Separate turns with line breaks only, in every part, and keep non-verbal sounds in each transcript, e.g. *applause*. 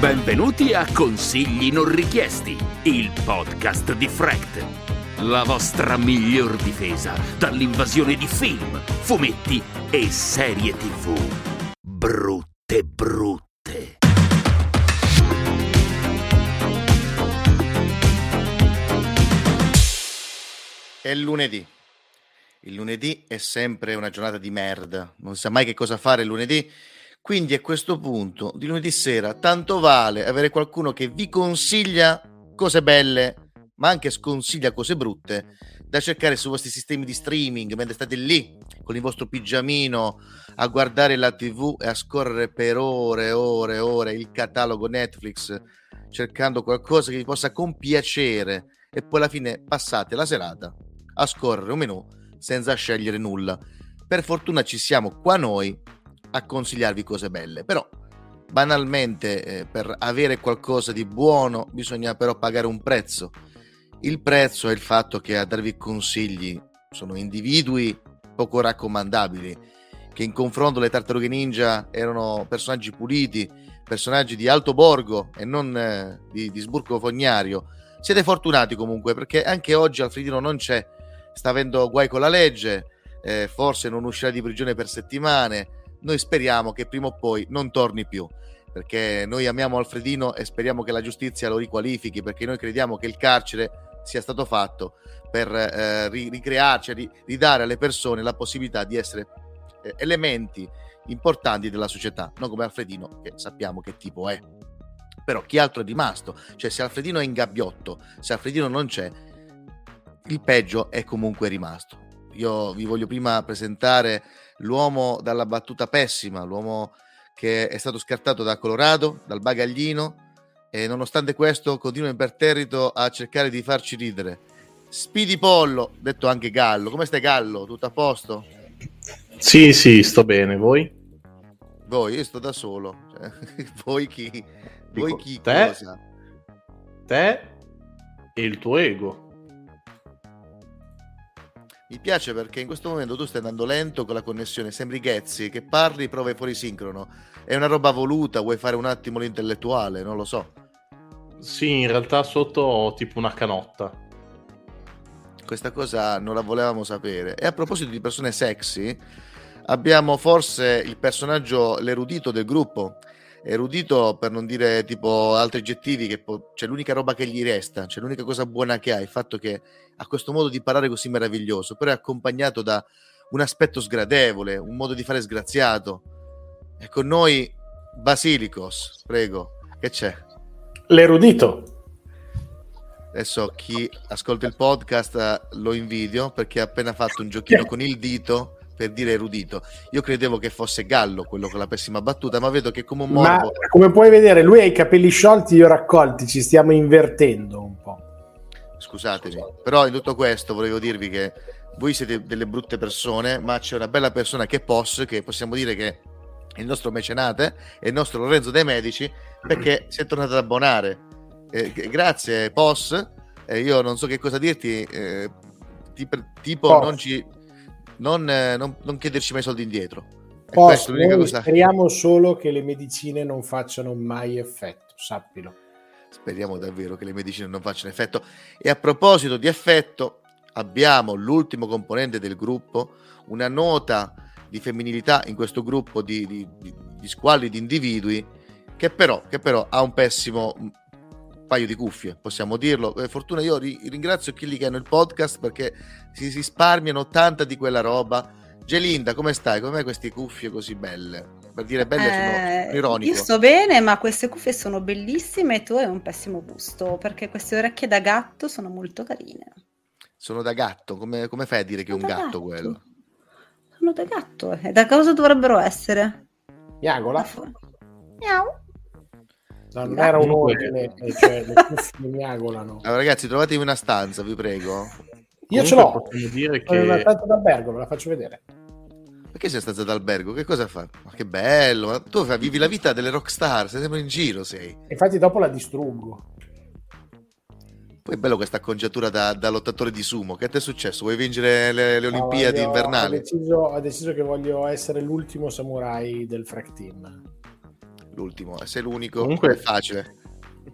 Benvenuti a Consigli non richiesti, il podcast di Fract. La vostra miglior difesa dall'invasione di film, fumetti e serie TV. Brutte, brutte.
È lunedì. Il lunedì è sempre una giornata di merda. Non si sa mai che cosa fare il lunedì quindi a questo punto, di lunedì sera, tanto vale avere qualcuno che vi consiglia cose belle, ma anche sconsiglia cose brutte, da cercare sui vostri sistemi di streaming mentre state lì con il vostro pigiamino a guardare la TV e a scorrere per ore e ore e ore il catalogo Netflix cercando qualcosa che vi possa compiacere e poi alla fine passate la serata a scorrere un menù senza scegliere nulla. Per fortuna ci siamo qua noi a consigliarvi cose belle, però banalmente eh, per avere qualcosa di buono bisogna però pagare un prezzo. Il prezzo è il fatto che a darvi consigli sono individui poco raccomandabili, che in confronto alle tartarughe ninja erano personaggi puliti, personaggi di alto borgo e non eh, di, di sburco fognario. Siete fortunati comunque perché anche oggi Alfredino non c'è, sta avendo guai con la legge, eh, forse non uscirà di prigione per settimane noi speriamo che prima o poi non torni più perché noi amiamo Alfredino e speriamo che la giustizia lo riqualifichi perché noi crediamo che il carcere sia stato fatto per eh, ricrearci, ridare alle persone la possibilità di essere eh, elementi importanti della società, non come Alfredino che sappiamo che tipo è. Però chi altro è rimasto? Cioè se Alfredino è in gabbiotto, se Alfredino non c'è, il peggio è comunque rimasto. Io vi voglio prima presentare l'uomo dalla battuta pessima, l'uomo che è stato scartato da Colorado, dal bagaglino e nonostante questo continua imperterrito a cercare di farci ridere. Speedy Pollo, detto anche Gallo. Come stai Gallo? Tutto a posto?
Sì, sì, sto bene. Voi?
Voi, io sto da solo. Cioè, *laughs* voi chi? Dico, voi chi
te,
cosa?
Te e il tuo ego.
Mi piace perché in questo momento tu stai andando lento con la connessione, sembri Ghezzi, che parli, prova fuori sincrono. È una roba voluta, vuoi fare un attimo l'intellettuale, non lo so.
Sì, in realtà sotto ho tipo una canotta.
Questa cosa non la volevamo sapere. E a proposito di persone sexy, abbiamo forse il personaggio, l'erudito del gruppo. Erudito per non dire tipo altri aggettivi, che po- c'è l'unica roba che gli resta, c'è l'unica cosa buona che ha, il fatto che ha questo modo di parlare così meraviglioso, però è accompagnato da un aspetto sgradevole, un modo di fare sgraziato. E con noi Basilicos, prego, che c'è?
L'erudito.
Adesso chi ascolta il podcast eh, lo invidio perché ha appena fatto un giochino con il dito per dire erudito. Io credevo che fosse Gallo quello con la pessima battuta, ma vedo che come un morbo... Ma
come puoi vedere, lui ha i capelli sciolti, io raccolti, ci stiamo invertendo un po'
scusatemi. Però in tutto questo volevo dirvi che voi siete delle brutte persone, ma c'è una bella persona che è POS, che possiamo dire che è il nostro mecenate, è il nostro Lorenzo dei Medici, perché *clears throat* si è tornato ad abbonare. Eh, grazie POS, eh, io non so che cosa dirti, eh, tipo, tipo non, ci, non, eh, non, non, chiederci mai soldi indietro.
POS, cosa... Speriamo solo che le medicine non facciano mai effetto, sappilo.
Speriamo davvero che le medicine non facciano effetto. E a proposito di effetto, abbiamo l'ultimo componente del gruppo, una nota di femminilità in questo gruppo di, di, di, squalli di individui che però, che però, ha un pessimo paio di cuffie, possiamo dirlo. Per fortuna io ringrazio quelli che hanno il podcast perché si risparmiano tanta di quella roba. Gelinda, come stai? Come queste cuffie così belle? per dire belle eh, sono ironico.
Io sto bene, ma queste cuffie sono bellissime e tu hai un pessimo gusto, perché queste orecchie da gatto sono molto carine.
Sono da gatto? Come, come fai a dire che è un gatto, gatto, quello?
Sono da gatto, e da cosa dovrebbero essere?
Miagola?
Miau.
No, non era un ordine, cioè le cuffie miagolano. *laughs*
Allora, ragazzi, trovatevi una stanza, vi prego.
Io ce l'ho.
dire
che... Una stanza d'albergo, ve la faccio vedere.
Perché sei stanza d'albergo? Che cosa fa? Ma che bello! Ma tu vivi la vita delle rockstar, sei sempre in giro, sei.
Infatti dopo la distruggo.
Poi è bello questa acconciatura da, da, lottatore di sumo. Che ti è successo? Vuoi vincere le, le Olimpiadi
no,
invernali?
Ho deciso, ho deciso, che voglio essere l'ultimo samurai del Frack Team.
L'ultimo, sei l'unico.
Comunque
è facile.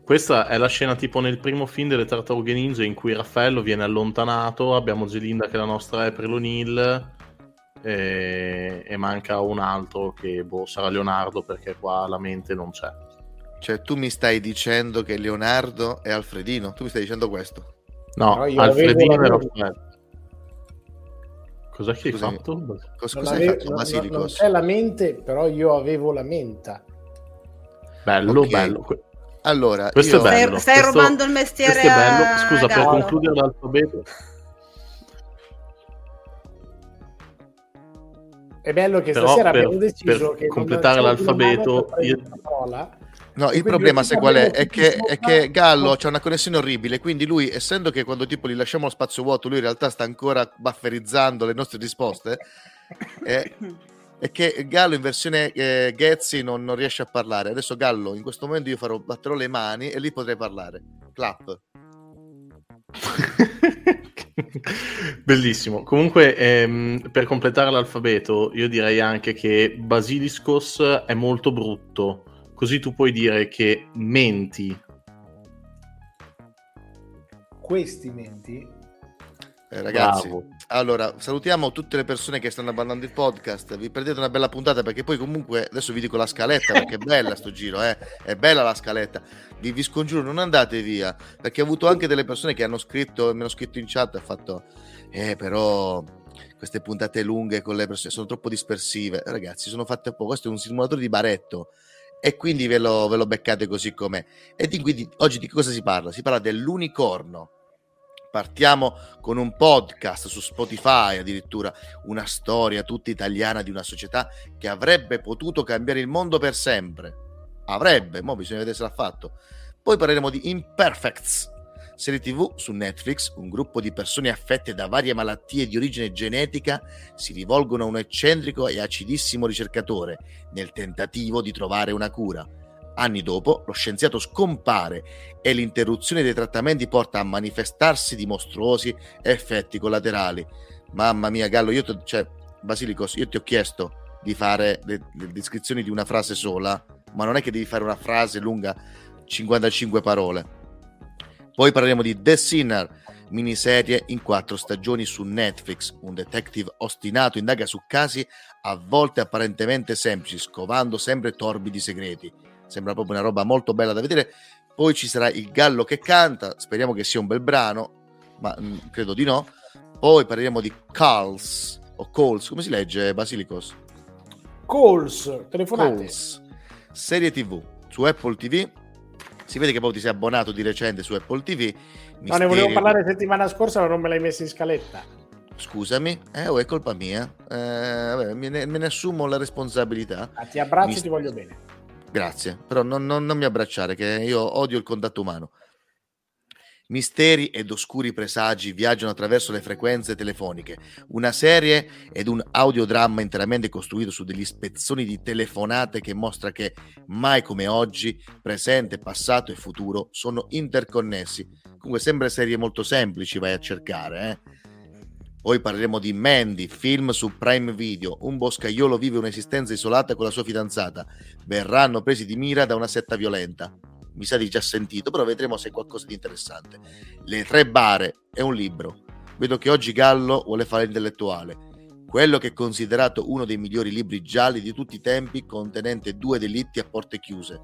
Questa è la scena tipo nel primo film delle Tartarughe Ninja in cui Raffaello viene allontanato, abbiamo Gelinda che è la nostra April O'Neil e, e manca un altro che boh, sarà Leonardo perché qua la mente non c'è.
Cioè, tu mi stai dicendo che Leonardo è Alfredino? Tu mi stai dicendo questo?
No, Alfredino e Raffaello. Cosa che hai fatto?
Cosa, cosa hai fatto, Basilicos? Non, non c'è la mente, però io avevo la menta.
Bello, okay. bello.
Allora,
questo
io...
è bello.
Stai, stai
questo,
rubando il mestiere.
Questo è bello. Scusa, per concludere l'alfabeto.
È bello che Però stasera
per,
abbiamo deciso
per
che
completare l'alfabeto. Io...
No, il problema, sai qual è? È che, è che Gallo ha una connessione orribile, quindi lui, essendo che quando tipo gli lasciamo lo spazio vuoto, lui in realtà sta ancora bufferizzando le nostre risposte, è, *laughs* è che Gallo in versione eh, Ghezzi non, non, riesce a parlare. Adesso Gallo, in questo momento io farò, batterò le mani e lì potrei parlare. Clap. *laughs*
Bellissimo. Comunque, ehm, per completare l'alfabeto, io direi anche che Basiliscos è molto brutto. Così tu puoi dire che menti.
Questi menti?
Eh, ragazzi, Bravo. Allora salutiamo tutte le persone che stanno abbandonando il podcast. Vi perdete una bella puntata perché poi, comunque, adesso vi dico la scaletta perché è bella sto giro, eh? è bella la scaletta. Vi, vi scongiuro, non andate via perché ho avuto anche delle persone che hanno scritto, mi hanno scritto in chat ha fatto, eh, però queste puntate lunghe con le persone sono troppo dispersive. Ragazzi, sono fatte poco. Questo è un simulatore di baretto e quindi ve lo, ve lo beccate così com'è. E di, quindi oggi di cosa si parla? Si parla dell'unicorno Partiamo con un podcast su Spotify, addirittura una storia tutta italiana di una società che avrebbe potuto cambiare il mondo per sempre. Avrebbe, mo bisogna vedere se l'ha fatto. Poi parleremo di Imperfects, serie TV su Netflix, un gruppo di persone affette da varie malattie di origine genetica si rivolgono a un eccentrico e acidissimo ricercatore nel tentativo di trovare una cura. Anni dopo, lo scienziato scompare e l'interruzione dei trattamenti porta a manifestarsi di mostruosi effetti collaterali. Mamma mia, Gallo, io, cioè, Basilicos, io ti ho chiesto di fare le, le descrizioni di una frase sola, ma non è che devi fare una frase lunga 55 parole. Poi parleremo di The Sinner, miniserie in quattro stagioni su Netflix. Un detective ostinato indaga su casi a volte apparentemente semplici, scovando sempre torbidi segreti sembra proprio una roba molto bella da vedere. Poi ci sarà il gallo che canta, speriamo che sia un bel brano, ma mh, mm, credo di no. Poi parleremo di Calls o Calls, come si legge Basilicos?
Calls, telefonate. Calls,
serie TV su Apple TV. Si vede che poi ti sei abbonato di recente su Apple TV.
Misteri... No, ne volevo parlare settimana scorsa, ma non me l'hai messo in scaletta.
Scusami, eh, oh, è colpa mia. Eh, vabbè, me, ne, me, ne, assumo la responsabilità.
Ah, ti abbraccio e ti voglio bene.
Grazie, però non, non, non mi abbracciare, che io odio il contatto umano. Misteri ed oscuri presagi viaggiano attraverso le frequenze telefoniche. Una serie ed un audiodramma interamente costruito su degli spezzoni di telefonate che mostra che mai come oggi, presente, passato e futuro sono interconnessi. Comunque sembra serie molto semplici, vai a cercare, eh? Poi parleremo di Mandy, film su Prime Video. Un boscaiolo vive un'esistenza isolata con la sua fidanzata. Verranno presi di mira da una setta violenta. Mi sa di già sentito, però vedremo se è qualcosa di interessante. Le tre bare è un libro. Vedo che oggi Gallo vuole fare l'intellettuale. Quello che è considerato uno dei migliori libri gialli di tutti i tempi, contenente due delitti a porte chiuse,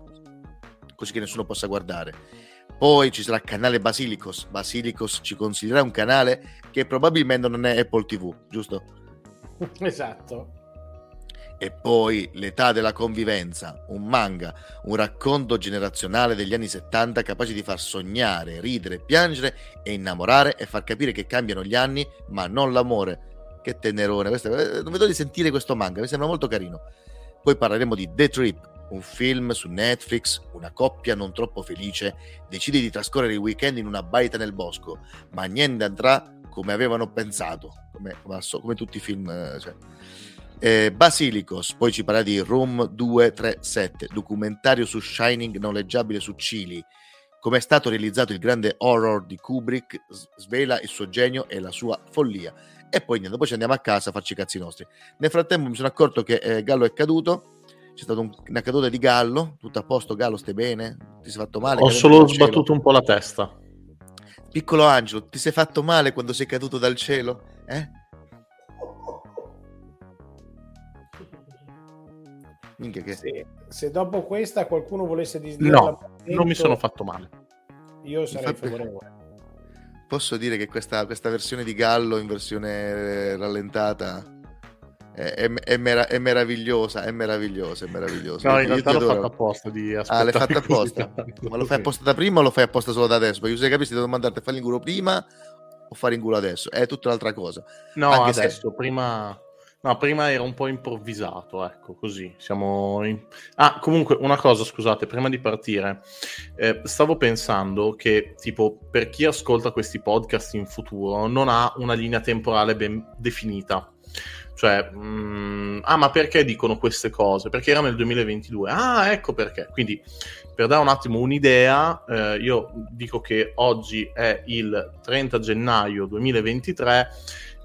così che nessuno possa guardare poi ci sarà il canale Basilicos. Basilicos ci consiglierà un canale che probabilmente non è Apple TV, giusto? *laughs*
Esatto.
E poi L'età della convivenza, un manga, un racconto generazionale degli anni 70 capace di far sognare, ridere, piangere e innamorare e far capire che cambiano gli anni, ma non l'amore. Che tenerone, questo, eh, non vedo di sentire questo manga, mi sembra molto carino. Poi parleremo di The Trip, un film su Netflix, una coppia non troppo felice decide di trascorrere il weekend in una baita nel bosco, ma niente andrà come avevano pensato, come, come, tutti i film. Eh, cioè. eh, Basilicos, poi ci parla di Room 237, documentario su Shining noleggiabile su Chili. Come è stato realizzato il grande horror di Kubrick, svela il suo genio e la sua follia. E poi niente, poi ci andiamo a casa a farci i cazzi nostri. Nel frattempo mi sono accorto che eh, Gallo è caduto, c'è stata un, una caduta di Gallo, tutto a posto, Gallo, stai bene? Ti sei fatto male?
Ho solo sbattuto un po' la testa.
Piccolo Angelo, ti sei fatto male quando sei caduto dal cielo? Eh?
Minchia che... Se, se dopo questa qualcuno volesse disdire
No, non mi sono fatto male.
Io sarei Infatti... favorevole.
Posso dire che questa, questa versione di Gallo in versione rallentata è, è, mera- è, meravigliosa, è meravigliosa, è meravigliosa.
No, in realtà l'ho fatta apposta di
Ah, l'hai fatta apposta? Ma lo fai apposta da prima o lo fai apposta solo da adesso? Perché se capisci devo mandarti a fare l'ingulo prima o fare ingulo adesso? È tutta un'altra cosa.
No, Anche adesso, se... prima... No, prima era un po' improvvisato, ecco, così. Siamo in... Ah, comunque, una cosa, scusate, prima di partire. Eh, stavo pensando che, tipo, per chi ascolta questi podcast in futuro, non ha una linea temporale ben definita cioè, mh, mm, ah, ma perché dicono queste cose? Perché era nel 2022. Ah, ecco perché. Quindi, per dare un attimo un'idea, eh, io dico che oggi è il 30 gennaio 2023,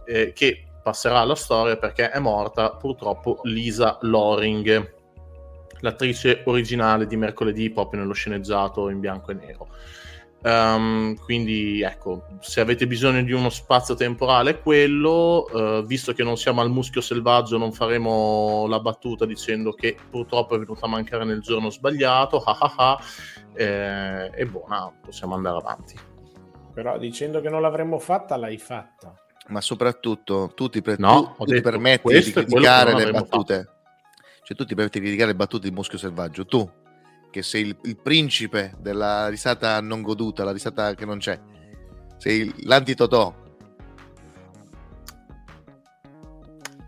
eh, che passerà alla storia perché è morta purtroppo Lisa Loring, l'attrice originale di mercoledì proprio nello sceneggiato in bianco e nero. Um, quindi ecco, se avete bisogno di uno spazio temporale, quello, uh, visto che non siamo al muschio selvaggio, non faremo la battuta dicendo che purtroppo è venuta a mancare nel giorno sbagliato, ah ah ah, eh, e buona, possiamo andare avanti.
Però dicendo che non l'avremmo fatta, l'hai fatta.
Ma soprattutto tu ti, pre- no, tu, tu ti permetti di criticare le battute. Fatto. Cioè tu ti permetti di criticare le battute di muschio selvaggio, tu che sei il, il, principe della risata non goduta, la risata che non c'è. Sei l'antitotò.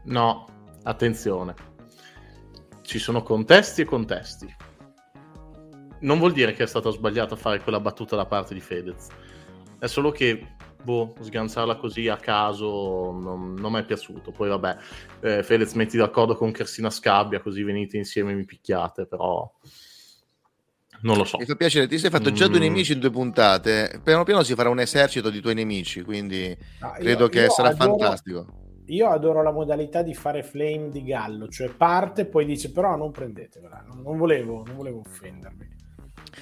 No, attenzione. Ci sono contesti e contesti. Non vuol dire che è stato sbagliato fare quella battuta da parte di Fedez. È solo che, boh, sganciarla così a caso non, non mi è piaciuto. Poi vabbè, eh, Fedez metti d'accordo con Cristina Scabbia, così venite insieme e mi picchiate, però non lo so.
Mi fa piacere, ti sei fatto già due mm. nemici in due puntate. Piano piano si farà un esercito di tuoi nemici, quindi credo io, che io sarà adoro, fantastico.
Io adoro la modalità di fare flame di gallo, cioè parte e poi dice però non prendetevela, non, non, volevo, non volevo offendermi.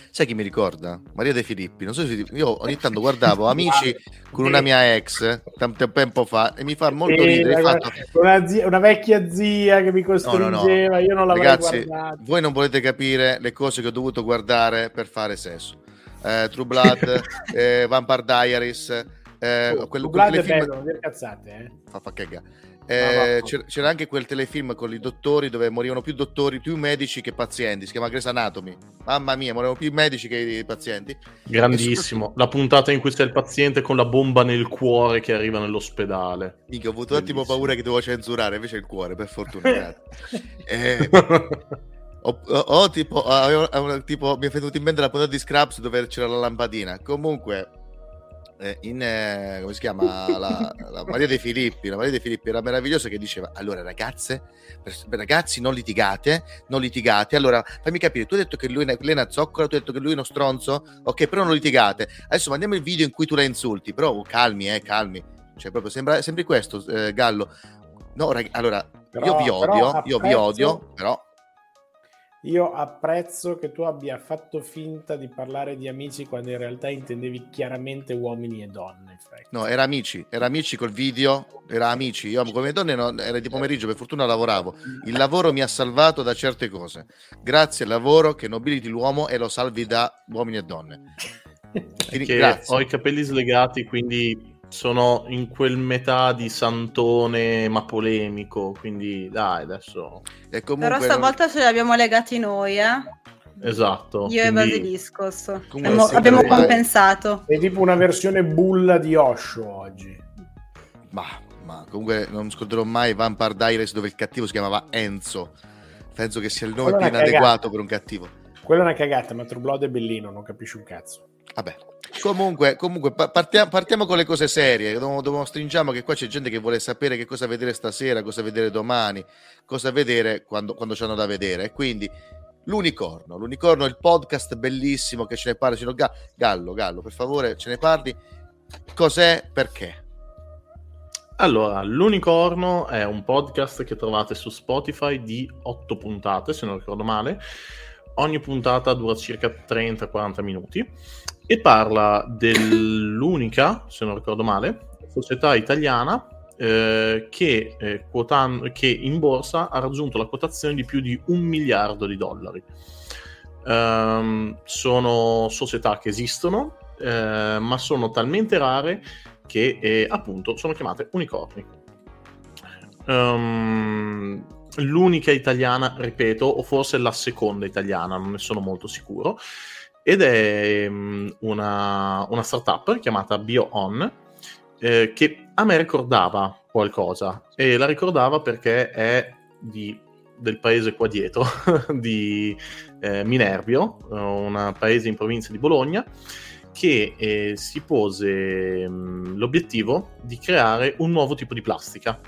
Sai chi mi ricorda? Maria De Filippi. Non so se io ogni tanto guardavo Amici con una mia ex tanto tempo fa e mi fa molto ridere.
Fatto... Una, zia, una, vecchia zia che mi costringeva, no, no, no. io non l'avrei Ragazzi, guardato.
Voi non volete capire le cose che ho dovuto guardare per fare sesso. Eh, True Blood, *laughs* eh, Vampire Diaries. Eh,
oh, quel, True Blood è bello, non dire cazzate. Eh.
Fa, fa cagare. Eh, c'era, c'era, anche quel telefilm con i dottori dove morivano più dottori, più medici che pazienti. Si chiama Grey's Anatomy. Mamma mia, morivano più medici che i pazienti.
Grandissimo. Soprattutto... La puntata in cui c'è il paziente con la bomba nel cuore che arriva nell'ospedale.
Mica, ho avuto un attimo paura che dovevo censurare, invece il cuore, per fortuna. *laughs* eh, ho, ho, ho, tipo, avevo, tipo, mi è venuto in mente la puntata di Scraps dove c'era la lampadina. Comunque, eh, in eh, come si chiama? La, la, Maria De Filippi la Maria De Filippi era meravigliosa che diceva allora ragazze ragazzi non litigate non litigate. Allora fammi capire tu hai detto che lui lei è una zoccola tu hai detto che lui è uno stronzo? Ok però non litigate. Adesso mandiamo il video in cui tu la insulti però oh, calmi eh calmi. Cioè proprio sembra sempre questo eh, Gallo. No rag- allora però, io vi odio io vi odio però
io apprezzo che tu abbia fatto finta di parlare di amici quando in realtà intendevi chiaramente uomini e donne.
No, era amici, era amici col video, era amici. Io come donne no, era di pomeriggio, per fortuna lavoravo. Il lavoro mi ha salvato da certe cose. Grazie al lavoro che nobiliti l'uomo e lo salvi da uomini e donne.
Grazie. Ho i capelli slegati, quindi sono in quel metà di santone ma polemico, quindi dai adesso...
E comunque Però stavolta ce li abbiamo legati noi, eh?
Esatto.
Io quindi... e Basiliscos. Abbiamo, abbiamo compensato.
È tipo una versione bulla di Osho oggi.
Ma, ma comunque non scorderò mai Vampire Diaries dove il cattivo si chiamava Enzo penso che sia il nome
Quello
più inadeguato
cagata.
per un cattivo.
Quella è una cagata, ma True Blood è bellino, non capisci un cazzo.
Vabbè. Comunque, comunque pa- partiamo, partiamo con le cose serie. Dobbiamo- stringiamo che qua c'è gente che vuole sapere che cosa vedere stasera, cosa vedere domani, cosa vedere quando, quando c'hanno da vedere. Quindi l'unicorno, l'unicorno, il podcast bellissimo che ce ne parla. Ga- Gallo, Gallo, per favore, ce ne parli. Cos'è? Perché?
Allora, L'Unicorno è un podcast che trovate su Spotify di 8 puntate, se non ricordo male. Ogni puntata dura circa 30-40 minuti e parla dell'unica, se non ricordo male, società italiana eh, che, eh, quotan- che in borsa ha raggiunto la quotazione di più di un miliardo di dollari. Ehm, sono società che esistono, eh, ma sono talmente rare che eh, appunto sono chiamate unicorni. Ehm, l'unica italiana, ripeto, o forse la seconda italiana, non ne sono molto sicuro, ed è mm, una, una startup chiamata BioOn eh, che a me ricordava qualcosa e la ricordava perché è di- del paese qua dietro, *laughs* di eh, Minervio, eh, un paese in provincia di Bologna, che eh, si pose mh, l'obiettivo di creare un nuovo tipo di plastica.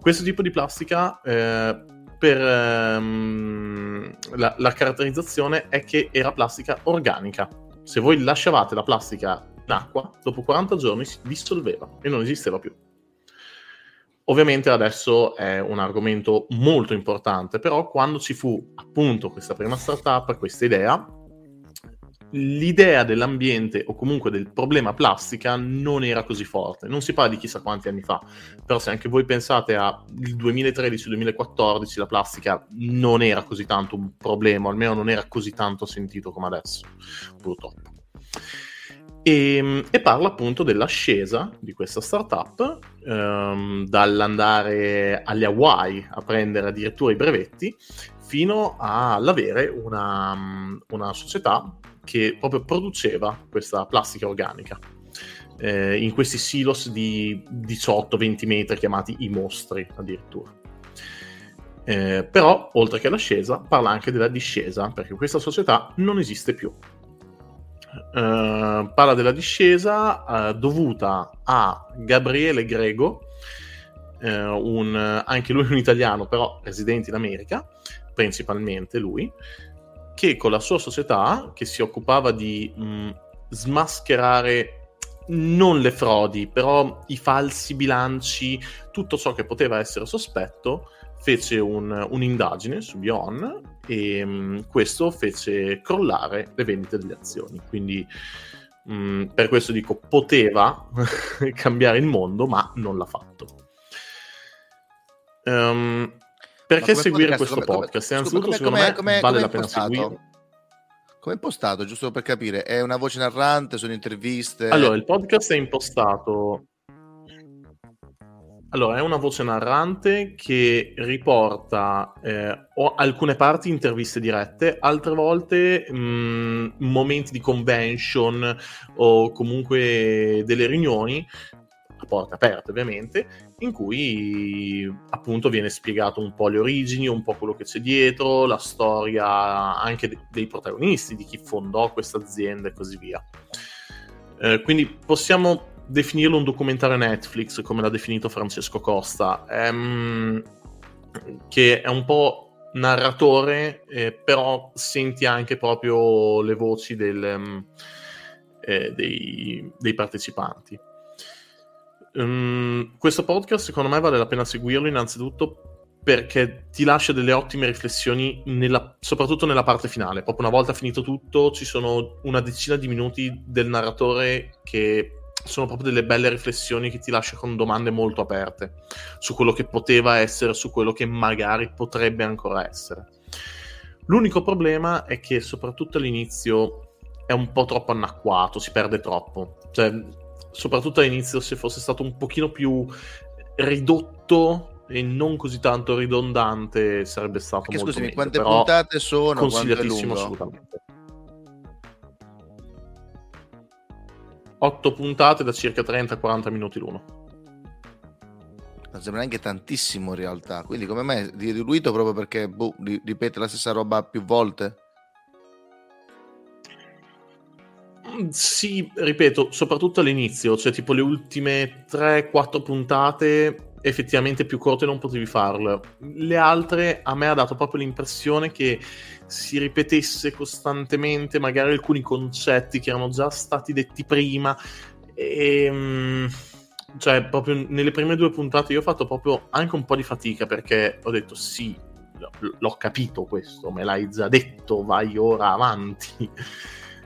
Questo tipo di plastica, eh, per ehm, la, la caratterizzazione è che era plastica organica. Se voi lasciavate la plastica in acqua, dopo 40 giorni si dissolveva e non esisteva più. Ovviamente adesso è un argomento molto importante, però quando ci fu appunto questa prima startup, questa idea, l'idea dell'ambiente o comunque del problema plastica non era così forte. Non si parla di chissà quanti anni fa, però se anche voi pensate al 2013-2014 la plastica non era così tanto un problema, almeno non era così tanto sentito come adesso, purtroppo. E, e parla appunto dell'ascesa di questa startup ehm, dall'andare agli Hawaii a prendere addirittura i brevetti fino all'avere una, una società che proprio produceva questa plastica organica eh, in questi silos di 18-20 metri chiamati i mostri addirittura. Eh, però, oltre che l'ascesa, parla anche della discesa, perché questa società non esiste più. Eh, parla della discesa eh, dovuta a Gabriele Grego, eh, un, anche lui un italiano, però residente in America, principalmente lui, che con la sua società, che si occupava di mh, smascherare non le frodi, però i falsi bilanci, tutto ciò che poteva essere sospetto, fece un- un'indagine su Bion e mh, questo fece crollare le vendite delle azioni. Quindi mh, per questo dico poteva *laughs* cambiare il mondo, ma non l'ha fatto. Ehm, perché
come
seguire
podcast,
questo
come- come-
podcast?
scusa,
Innanzitutto,
come-
secondo
come-
me
come-
vale
come
la
è
pena
impostato?
seguire.
Come è impostato, giusto per capire? È una voce narrante, sono interviste?
Allora, il podcast è impostato. Allora, è una voce narrante che riporta eh, alcune parti interviste dirette, altre volte mh, momenti di convention o comunque delle riunioni a porte aperte, ovviamente, in cui appunto viene spiegato un po' le origini, un po' quello che c'è dietro, la storia anche de- dei protagonisti, di chi fondò questa azienda e così via. Eh, quindi possiamo definirlo un documentario Netflix, come l'ha definito Francesco Costa, ehm, che è un po' narratore, eh, però senti anche proprio le voci del, ehm, eh, dei, dei partecipanti. Ehm, questo podcast secondo me vale la pena seguirlo innanzitutto perché ti lascia delle ottime riflessioni, nella- soprattutto nella parte finale. Proprio una volta finito tutto, ci sono una decina di minuti del narratore che sono proprio delle belle riflessioni che ti lascia con domande molto aperte su quello che poteva essere, su quello che magari potrebbe ancora essere. L'unico problema è che soprattutto all'inizio è un po' troppo annacquato, si perde troppo. Cioè, soprattutto all'inizio se fosse stato un pochino più ridotto e non così tanto ridondante sarebbe stato
Perché,
molto
scusami,
meglio,
quante
però
puntate sono? È
consigliatissimo assolutamente 8 puntate da circa 30-40 minuti l'uno
non sembra neanche tantissimo in realtà. Quindi, come me, di diluito proprio perché boh, ripete la stessa roba più volte.
Sì, ripeto, soprattutto all'inizio, cioè tipo le ultime 3-4 puntate effettivamente più corte non potevi farle. Le altre a me ha dato proprio l'impressione che si ripetesse costantemente magari alcuni concetti che erano già stati detti prima e ehm, cioè proprio nelle prime due puntate io ho fatto proprio anche un po' di fatica perché ho detto sì, l'ho capito questo, me l'hai già detto, vai ora avanti.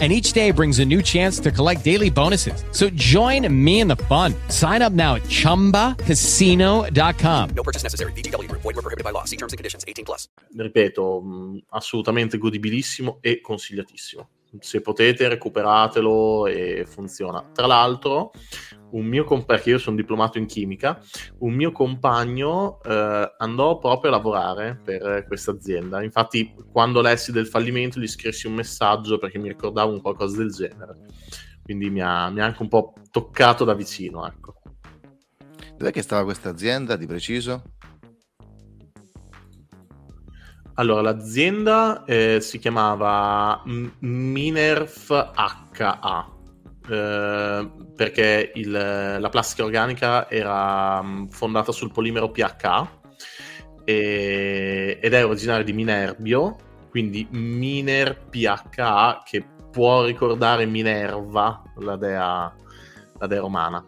and each day brings a new chance to collect daily bonuses. So join me in the fun. Sign up now at ChumbaCasino.com.
No purchase necessary. BGW. Void were prohibited by law. See terms and conditions. 18 plus.
Ripeto, mh, assolutamente godibilissimo e consigliatissimo. Se potete recuperatelo e funziona. Tra l'altro, un mio compagno, perché io sono diplomato in chimica, un mio compagno eh, andò proprio a lavorare per questa azienda. Infatti, quando lessi del fallimento, gli scrissi un messaggio perché mi ricordavo un qualcosa del genere. Quindi mi ha, mi ha anche un po' toccato da vicino, ecco.
Dov'è che stava questa azienda di preciso?
Allora, l'azienda eh, si chiamava Minerf HA eh, perché il, la plastica organica era mm, fondata sul polimero PH e, ed è originaria di Minerbio, quindi Miner PHA che può ricordare Minerva, la dea, la dea romana.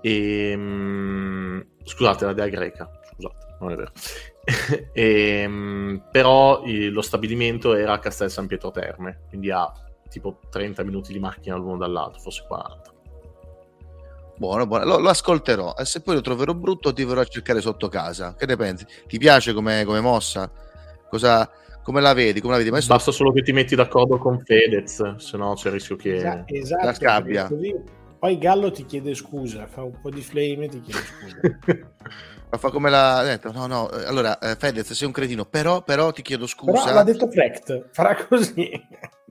E, mm, scusate, la dea greca, scusate, non è vero. *laughs* e, però il, lo stabilimento era a Castel San Pietro Terme, quindi a tipo 30 minuti di macchina l'uno dall'altro, forse 40.
Buono, buono. Lo, lo, ascolterò e se poi lo troverò brutto ti verrò a cercare sotto casa. Che ne pensi? Ti piace come, come mossa? Cosa, come la vedi? Come la vedi?
Basta solo che ti metti d'accordo con Fedez, se no c'è il rischio che
esatto, esatto
la scabbia.
Poi Gallo ti chiede scusa, fa un po' di flame e ti chiede scusa. *laughs*
Ma fa come l'ha detto, no, no, allora eh, Fedez sei un cretino, però, però ti chiedo scusa.
Però l'ha detto Frecht, farà così.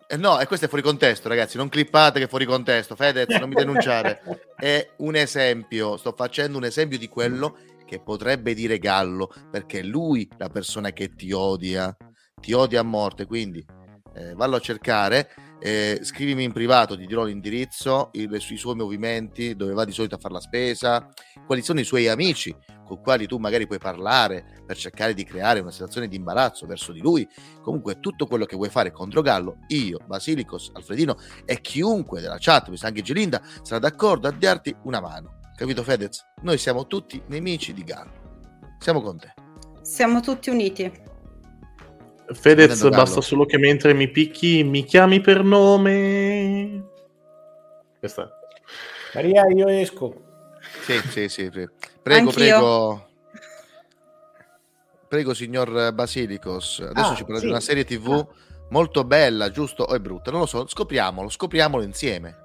Eh no, e questo è fuori contesto, ragazzi. Non clippate che è fuori contesto. Fedez, non mi denunciare. *laughs* È un esempio. Sto facendo un esempio di quello che potrebbe dire Gallo, perché è lui la persona che ti odia, ti odia a morte. Quindi eh, vallo a cercare. Eh, scrivimi in privato, ti dirò l'indirizzo, il, i suoi movimenti, dove va di solito a fare la spesa, quali sono i suoi amici con quali tu magari puoi parlare per cercare di creare una situazione di imbarazzo verso di lui. Comunque tutto quello che vuoi fare contro Gallo, io, Basilicos, Alfredino e chiunque della chat, anche Gelinda, sarà d'accordo a darti una mano. Capito Fedez? Noi siamo tutti nemici di Gallo. Siamo con te.
Siamo tutti uniti.
Fedez, basta solo che mentre mi picchi mi chiami per nome. Questa.
Maria, io esco.
Sì, sì, sì. Prego, Anch'io. prego. Prego, signor Basilicos. Adesso ah, ci parla sì. di una serie TV ah. molto bella, giusto o è brutta? Non lo so, scopriamolo, scopriamolo insieme.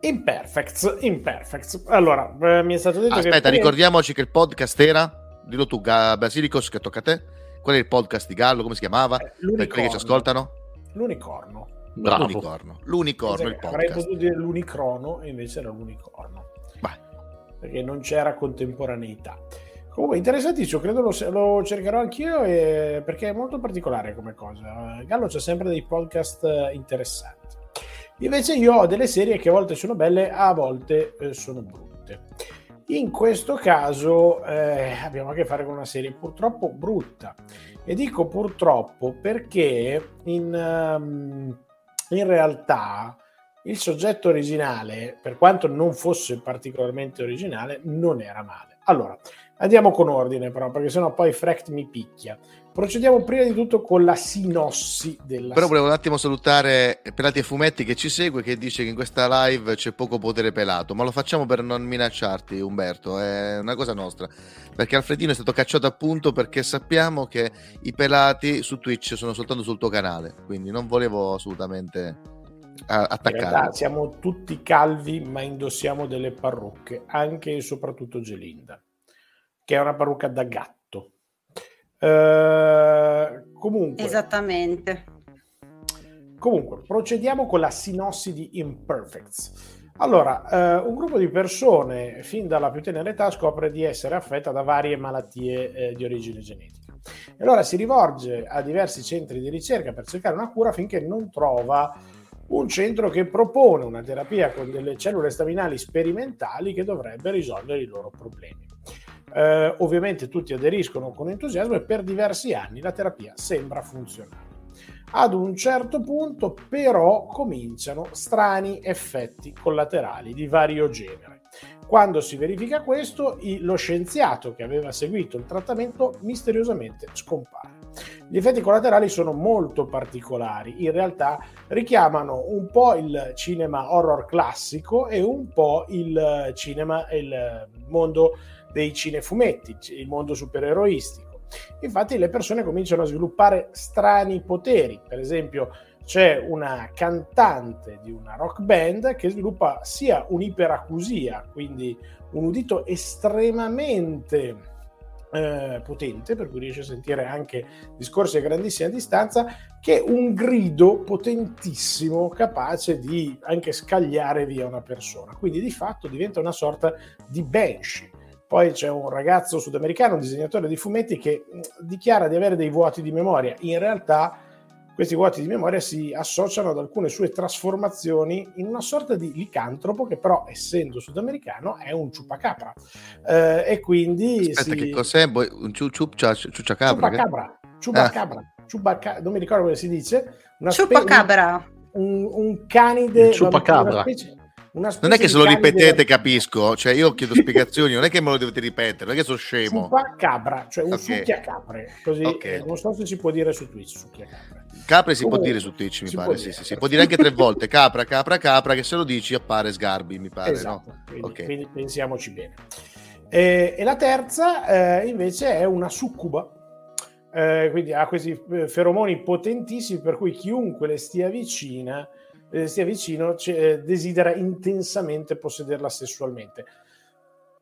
Imperfects, Imperfects. Allora, eh, mi è stato detto
Aspetta, che... ricordiamoci che il podcast era, dillo tu, Basilicos, che tocca a te. Qual è il podcast di Gallo? Come si chiamava? Eh, per quelli che ci ascoltano?
L'unicorno.
Bravo. L'unicorno. L'unicorno, il podcast.
Avrei potuto dire l'unicrono e invece era l'unicorno perché non c'era contemporaneità. Comunque interessantissimo, credo lo, lo cercherò anch'io e, perché è molto particolare come cosa. Gallo c'ha sempre dei podcast interessanti. Invece io ho delle serie che a volte sono belle, a volte eh, sono brutte. In questo caso eh, abbiamo a che fare con una serie purtroppo brutta. E dico purtroppo perché in, um, in realtà il soggetto originale, per quanto non fosse particolarmente originale, non era male. Allora, andiamo con ordine però, perché sennò poi Frecht mi picchia. Procediamo prima di tutto con la sinossi della
Però volevo un attimo salutare Pelati e Fumetti che ci segue, che dice che in questa live c'è poco potere pelato, ma lo facciamo per non minacciarti Umberto, è una cosa nostra, perché Alfredino è stato cacciato appunto perché sappiamo che i pelati su Twitch sono soltanto sul tuo canale, quindi non volevo assolutamente attaccare.
siamo tutti calvi, ma indossiamo delle parrucche, anche e soprattutto Gelinda, che è una parrucca da gatto. Uh, comunque,
esattamente.
Comunque, procediamo con la sinossi di Imperfects. Allora, uh, un gruppo di persone fin dalla più tenera età scopre di essere affetta da varie malattie eh, di origine genetica. E allora si rivolge a diversi centri di ricerca per cercare una cura finché non trova un centro che propone una terapia con delle cellule staminali sperimentali che dovrebbe risolvere i loro problemi. Eh, ovviamente tutti aderiscono con entusiasmo e per diversi anni la terapia sembra funzionare. Ad un certo punto però cominciano strani effetti collaterali di vario genere. Quando si verifica questo, lo scienziato che aveva seguito il trattamento misteriosamente scompare. Gli effetti collaterali sono molto particolari, in realtà richiamano un po' il cinema horror classico e un po' il cinema, il mondo dei cinefumetti, il mondo supereroistico. Infatti le persone cominciano a sviluppare strani poteri, per esempio c'è una cantante di una rock band che sviluppa sia un'iperacusia, quindi un udito estremamente eh, potente, per cui riesce a sentire anche discorsi a grandissima distanza, che un grido potentissimo capace di anche scagliare via una persona. Quindi di fatto diventa una sorta di banshee poi c'è un ragazzo sudamericano, un disegnatore di fumetti, che dichiara di avere dei vuoti di memoria. In realtà questi vuoti di memoria si associano ad alcune sue trasformazioni in una sorta di licantropo che però, essendo sudamericano, è un ciupacabra. Eh, e quindi...
Aspetta,
si...
che cos'è? Un ciucciacabra?
Ciupacabra. Ciupacabra. Ah. Ciubaca... non mi ricordo come si dice.
Una ciupacabra.
Spe... Un, un, canide...
Ciupacabra.
Specie
non è che se lo ripetete de... capisco, cioè io chiedo spiegazioni, non è che me lo dovete ripetere, non è che sono scemo.
Succa cabra, cioè un okay. succhiacapre, così okay. non so se si può dire su Twitch succhiacapre.
Capre si Comunque, può dire su Twitch, mi pare, sì, sì, si può dire anche tre volte, capra, capra, capra, che se lo dici appare Sgarbi, mi pare,
esatto,
no?
Quindi, okay. quindi pensiamoci bene. E, e la terza eh, invece è una succuba, eh, quindi ha questi eh, feromoni potentissimi per cui chiunque le stia vicina eh, stia vicino, c- desidera intensamente possederla sessualmente.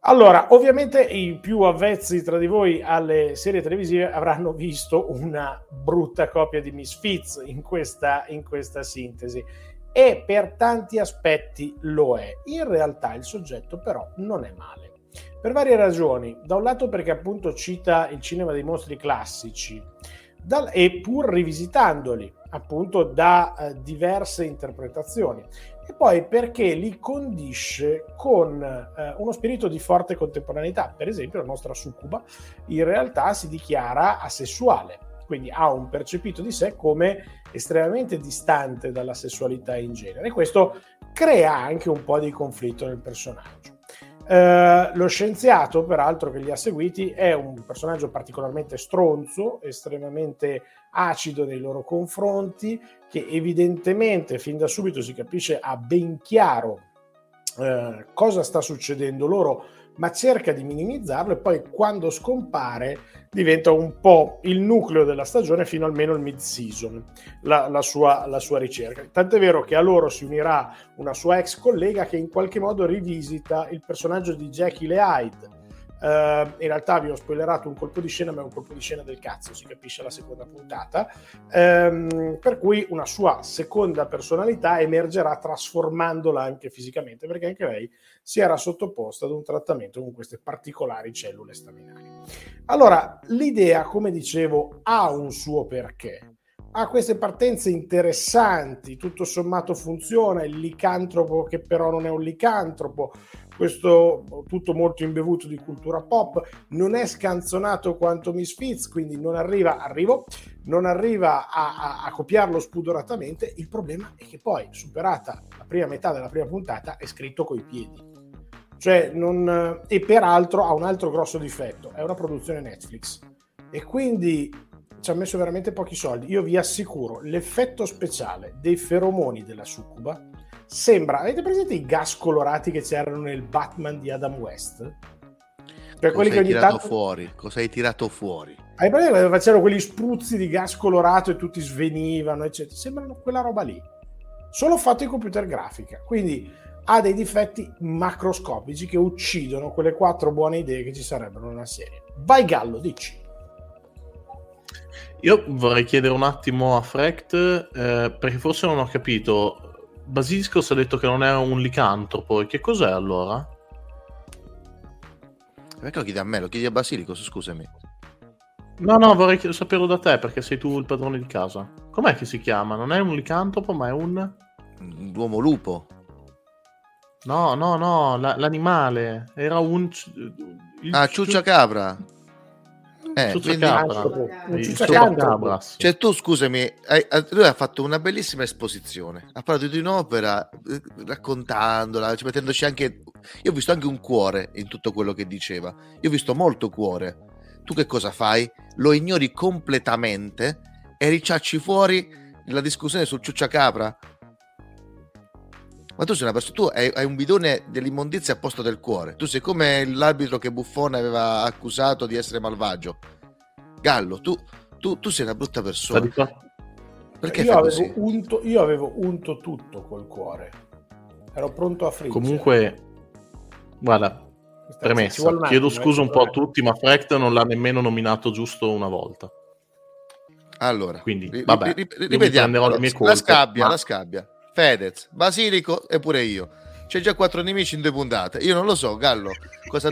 Allora, ovviamente i più avvezzi tra di voi alle serie televisive avranno visto una brutta copia di Misfits in questa, in questa sintesi e per tanti aspetti lo è. In realtà il soggetto però non è male. Per varie ragioni. Da un lato perché appunto cita il cinema dei mostri classici dal, e pur rivisitandoli appunto da eh, diverse interpretazioni e poi perché li condisce con eh, uno spirito di forte contemporaneità. Per esempio, la nostra succuba in realtà si dichiara asessuale, quindi ha un percepito di sé come estremamente distante dalla sessualità in genere. E questo crea anche un po' di conflitto nel personaggio. Uh, lo scienziato, peraltro, che li ha seguiti è un personaggio particolarmente stronzo, estremamente acido nei loro confronti, che evidentemente fin da subito si capisce ha ben chiaro uh, cosa sta succedendo. Loro, ma cerca di minimizzarlo e poi quando scompare diventa un po' il nucleo della stagione fino almeno il mid-season, la, la, sua, la sua ricerca. Tant'è vero che a loro si unirà una sua ex collega che in qualche modo rivisita il personaggio di Jackie Hyde, in realtà vi ho spoilerato un colpo di scena, ma è un colpo di scena del cazzo, si capisce alla seconda puntata. Um, per cui una sua seconda personalità emergerà trasformandola anche fisicamente, perché anche lei si era sottoposta ad un trattamento con queste particolari cellule staminali. Allora, l'idea, come dicevo, ha un suo perché ha queste partenze interessanti, tutto sommato funziona, il licantropo che però non è un licantropo, questo tutto molto imbevuto di cultura pop, non è scanzonato quanto Misfits, quindi non arriva, arrivo, non arriva a, a, a copiarlo spudoratamente, il problema è che poi, superata la prima metà della prima puntata, è scritto coi piedi. Cioè, non, e peraltro ha un altro grosso difetto, è una produzione Netflix. E quindi ci ha messo veramente pochi soldi. Io vi assicuro, l'effetto speciale dei feromoni della succuba sembra. Avete presente i gas colorati che c'erano nel Batman di Adam West?
Per quelli che ogni tirato tanto... fuori? Cosa hai tirato fuori?
Hai presente quando facevano quegli spruzzi di gas colorato e tutti svenivano, eccetera? Sembrano quella roba lì. Solo fatto in computer grafica. Quindi ha dei difetti macroscopici che uccidono quelle quattro buone idee che ci sarebbero nella serie. Vai Gallo, dici.
Io vorrei chiedere un attimo a Frecht, eh, perché forse non ho capito. Basilisco si è detto che non è un licantropo, che cos'è allora?
Perché lo chiedi a me? Lo chiedi a Basilico, scusami.
No, no, vorrei saperlo da te, perché sei tu il padrone di casa. Com'è che si chiama? Non è un licantropo, ma è un...
L'uomo lupo.
No, no, no, la, l'animale. Era un...
Il... Ah, ciuccia capra.
Eh, quindi...
Cioè, tu scusami, hai, lui ha fatto una bellissima esposizione. Ha parlato di un'opera eh, raccontandola, cioè, mettendoci anche. Io ho visto anche un cuore in tutto quello che diceva. Io ho visto molto cuore. Tu che cosa fai? Lo ignori completamente e ricciacci fuori la discussione sul ciucciacapra. Ma tu sei una persona, tu hai, hai, un bidone dell'immondizia a posto del cuore. Tu sei come l'arbitro che Buffone aveva accusato di essere malvagio. Gallo, tu, tu, tu sei una brutta persona.
Perché io avevo, unto, io avevo, unto, tutto col cuore. Ero pronto a friggere.
Comunque, guarda, premessa, chiedo scusa un po' a tutti, ma Frecht non l'ha nemmeno nominato giusto una volta.
Allora,
quindi, vabbè,
ripetiamo, la scabbia, ma... la scabbia. Fedez, Basilico e pure io. C'è già quattro nemici in due puntate. Io non lo so, Gallo,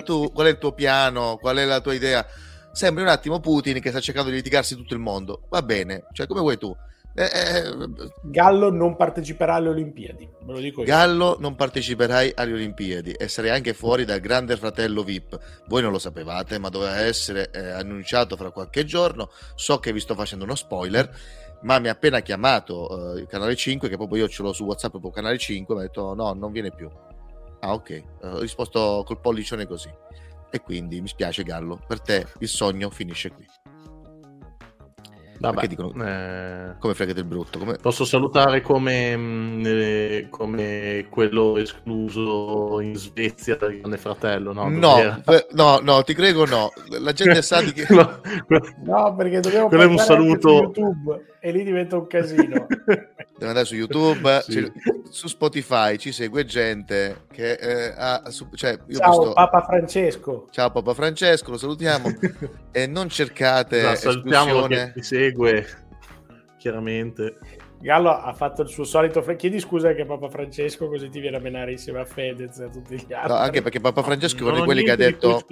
tu, qual è il tuo piano, qual è la tua idea? Sembri un attimo Putin che sta cercando di litigarsi tutto il mondo. Va bene, cioè come vuoi tu.
Eh, eh, Gallo non parteciperà alle Olimpiadi, me lo dico io.
Gallo non parteciperai alle Olimpiadi e sarei anche fuori dal grande fratello VIP. Voi non lo sapevate, ma doveva essere eh, annunciato fra qualche giorno. So che vi sto facendo uno spoiler ma mi ha appena chiamato uh, il canale 5 che proprio io ce l'ho su whatsapp proprio canale 5 mi ha detto no non viene più. Ah ok. Uh, ho risposto col pollicione così. E quindi mi spiace Gallo. Per te il sogno finisce qui
Vabbè,
dicono, eh... come frega del brutto? Come...
posso salutare come, mm, eh, come, quello escluso in Svezia dal Grande Fratello no,
no, no, no, ti credo no. La gente sa di che *laughs*
no, no perché dobbiamo
quello è un saluto.
YouTube e lì diventa un casino *laughs*
devo andare su YouTube *laughs* sì. su Spotify ci segue gente che eh, ha su, cioè, io
ciao
visto...
Papa Francesco.
Ciao Papa Francesco lo salutiamo. *laughs* E non cercate
no, salutiamo che ti segue chiaramente.
Gallo ha fatto il suo solito chiedi scusa anche a Papa Francesco così ti viene a menare insieme a Fedez e a tutti gli altri.
No, anche perché Papa Francesco è uno di quelli che ha detto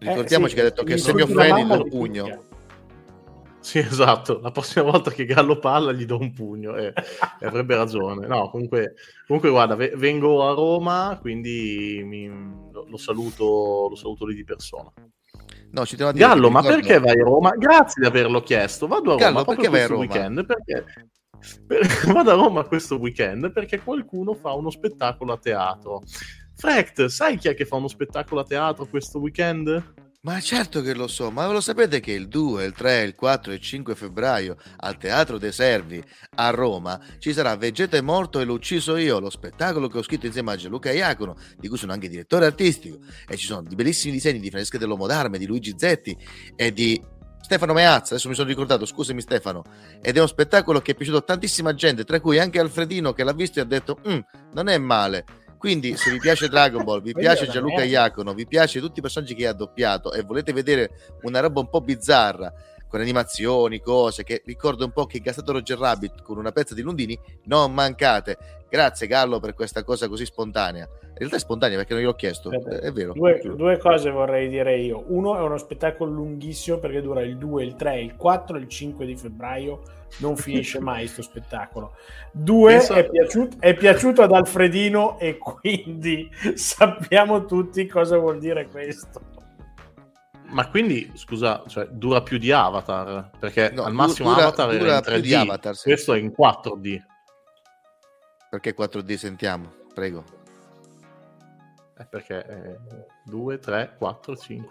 ricordiamoci eh, sì, che ha detto che se mi offendi il pugno
sì, *laughs* esatto. La prossima volta che Gallo parla gli do un pugno e, e avrebbe ragione. No, comunque, comunque guarda, v- vengo a Roma, quindi mi, lo, lo, saluto, lo saluto lì di persona.
No, ci devo
dire Gallo, ma perché vai a Roma? Grazie di averlo chiesto. Vado a Roma
Gallo, perché vai a Roma?
weekend perché *laughs* vado a Roma questo weekend perché qualcuno fa uno spettacolo a teatro. Frecht, sai chi è che fa uno spettacolo a teatro questo weekend?
Ma certo che lo so, ma lo sapete che il 2, il 3, il 4 e il 5 febbraio al Teatro dei Servi a Roma ci sarà Vegeta morto e l'ho ucciso io, lo spettacolo che ho scritto insieme a Gianluca Iacono, di cui sono anche direttore artistico, e ci sono bellissimi disegni di Francesca dell'Uomo d'Arme, di Luigi Zetti e di Stefano Meazza, adesso mi sono ricordato, scusami Stefano, ed è uno spettacolo che è piaciuto a tantissima gente, tra cui anche Alfredino che l'ha visto e ha detto, mm, non è male, quindi, se vi piace Dragon Ball, vi piace Gianluca Iacono, vi piace tutti i personaggi che ha doppiato e volete vedere una roba un po' bizzarra con animazioni, cose che ricordo un po' che è gastato Roger Rabbit con una pezza di Lundini, non mancate. Grazie Gallo per questa cosa così spontanea. In realtà è spontanea perché non gliel'ho chiesto, è vero.
Due, due, cose vorrei dire io. Uno è uno spettacolo lunghissimo perché dura il 2, il 3, il 4 e il 5 di febbraio. Non finisce mai questo spettacolo. Due, Penso... è, piaciuto, è piaciuto ad Alfredino e quindi *laughs* sappiamo tutti cosa vuol dire questo.
Ma quindi, scusa, cioè, dura più di Avatar? Perché no, al massimo dura, Avatar dura era in 3D, Avatar, sì. questo è in 4D.
Perché 4D sentiamo? Prego.
Eh perché 2, 3, 4, 5,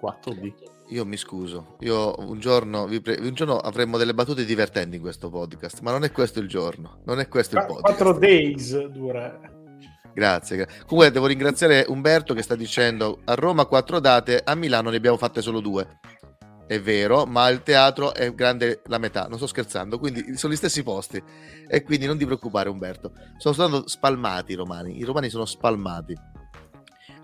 4D.
Io mi scuso, io un giorno, pre- un giorno avremo delle battute divertenti in questo podcast, ma non è questo il giorno, non è questo il podcast.
4 days dura.
Grazie. Comunque devo ringraziare Umberto che sta dicendo a Roma quattro date, a Milano ne abbiamo fatte solo due è vero, ma il teatro è grande la metà, non sto scherzando, quindi sono gli stessi posti e quindi non ti preoccupare Umberto, sono soltanto spalmati i romani, i romani sono spalmati.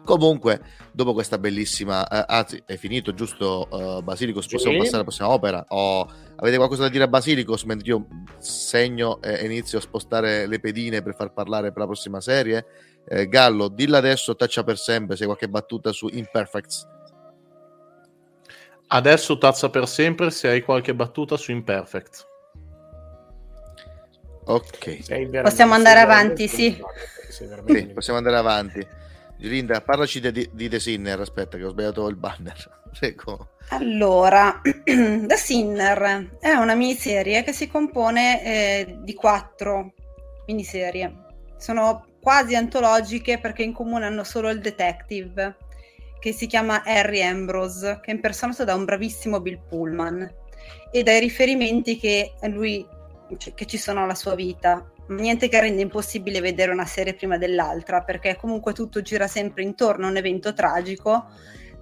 Comunque, dopo questa bellissima, eh, anzi, è finito giusto uh, Basilicos, possiamo sì. passare alla prossima opera? O avete qualcosa da dire a Basilicos mentre io segno e inizio a spostare le pedine per far parlare per la prossima serie? Eh, Gallo, dilla adesso, taccia per sempre, se hai qualche battuta su Imperfects.
Adesso tazza per sempre se hai qualche battuta su Imperfect.
Ok.
Possiamo andare avanti, sì.
sì. Possiamo andare avanti. Linda, parlaci di, di The Sinner. Aspetta, che ho sbagliato il banner. *laughs* Prego.
Allora, *clears throat* The Sinner è una miniserie che si compone eh, di quattro miniserie. Sono quasi antologiche perché in comune hanno solo il detective che si chiama Harry Ambrose, che è impersonato da un bravissimo Bill Pullman e dai riferimenti che lui cioè, che ci sono alla sua vita. Niente che rende impossibile vedere una serie prima dell'altra, perché comunque tutto gira sempre intorno a un evento tragico,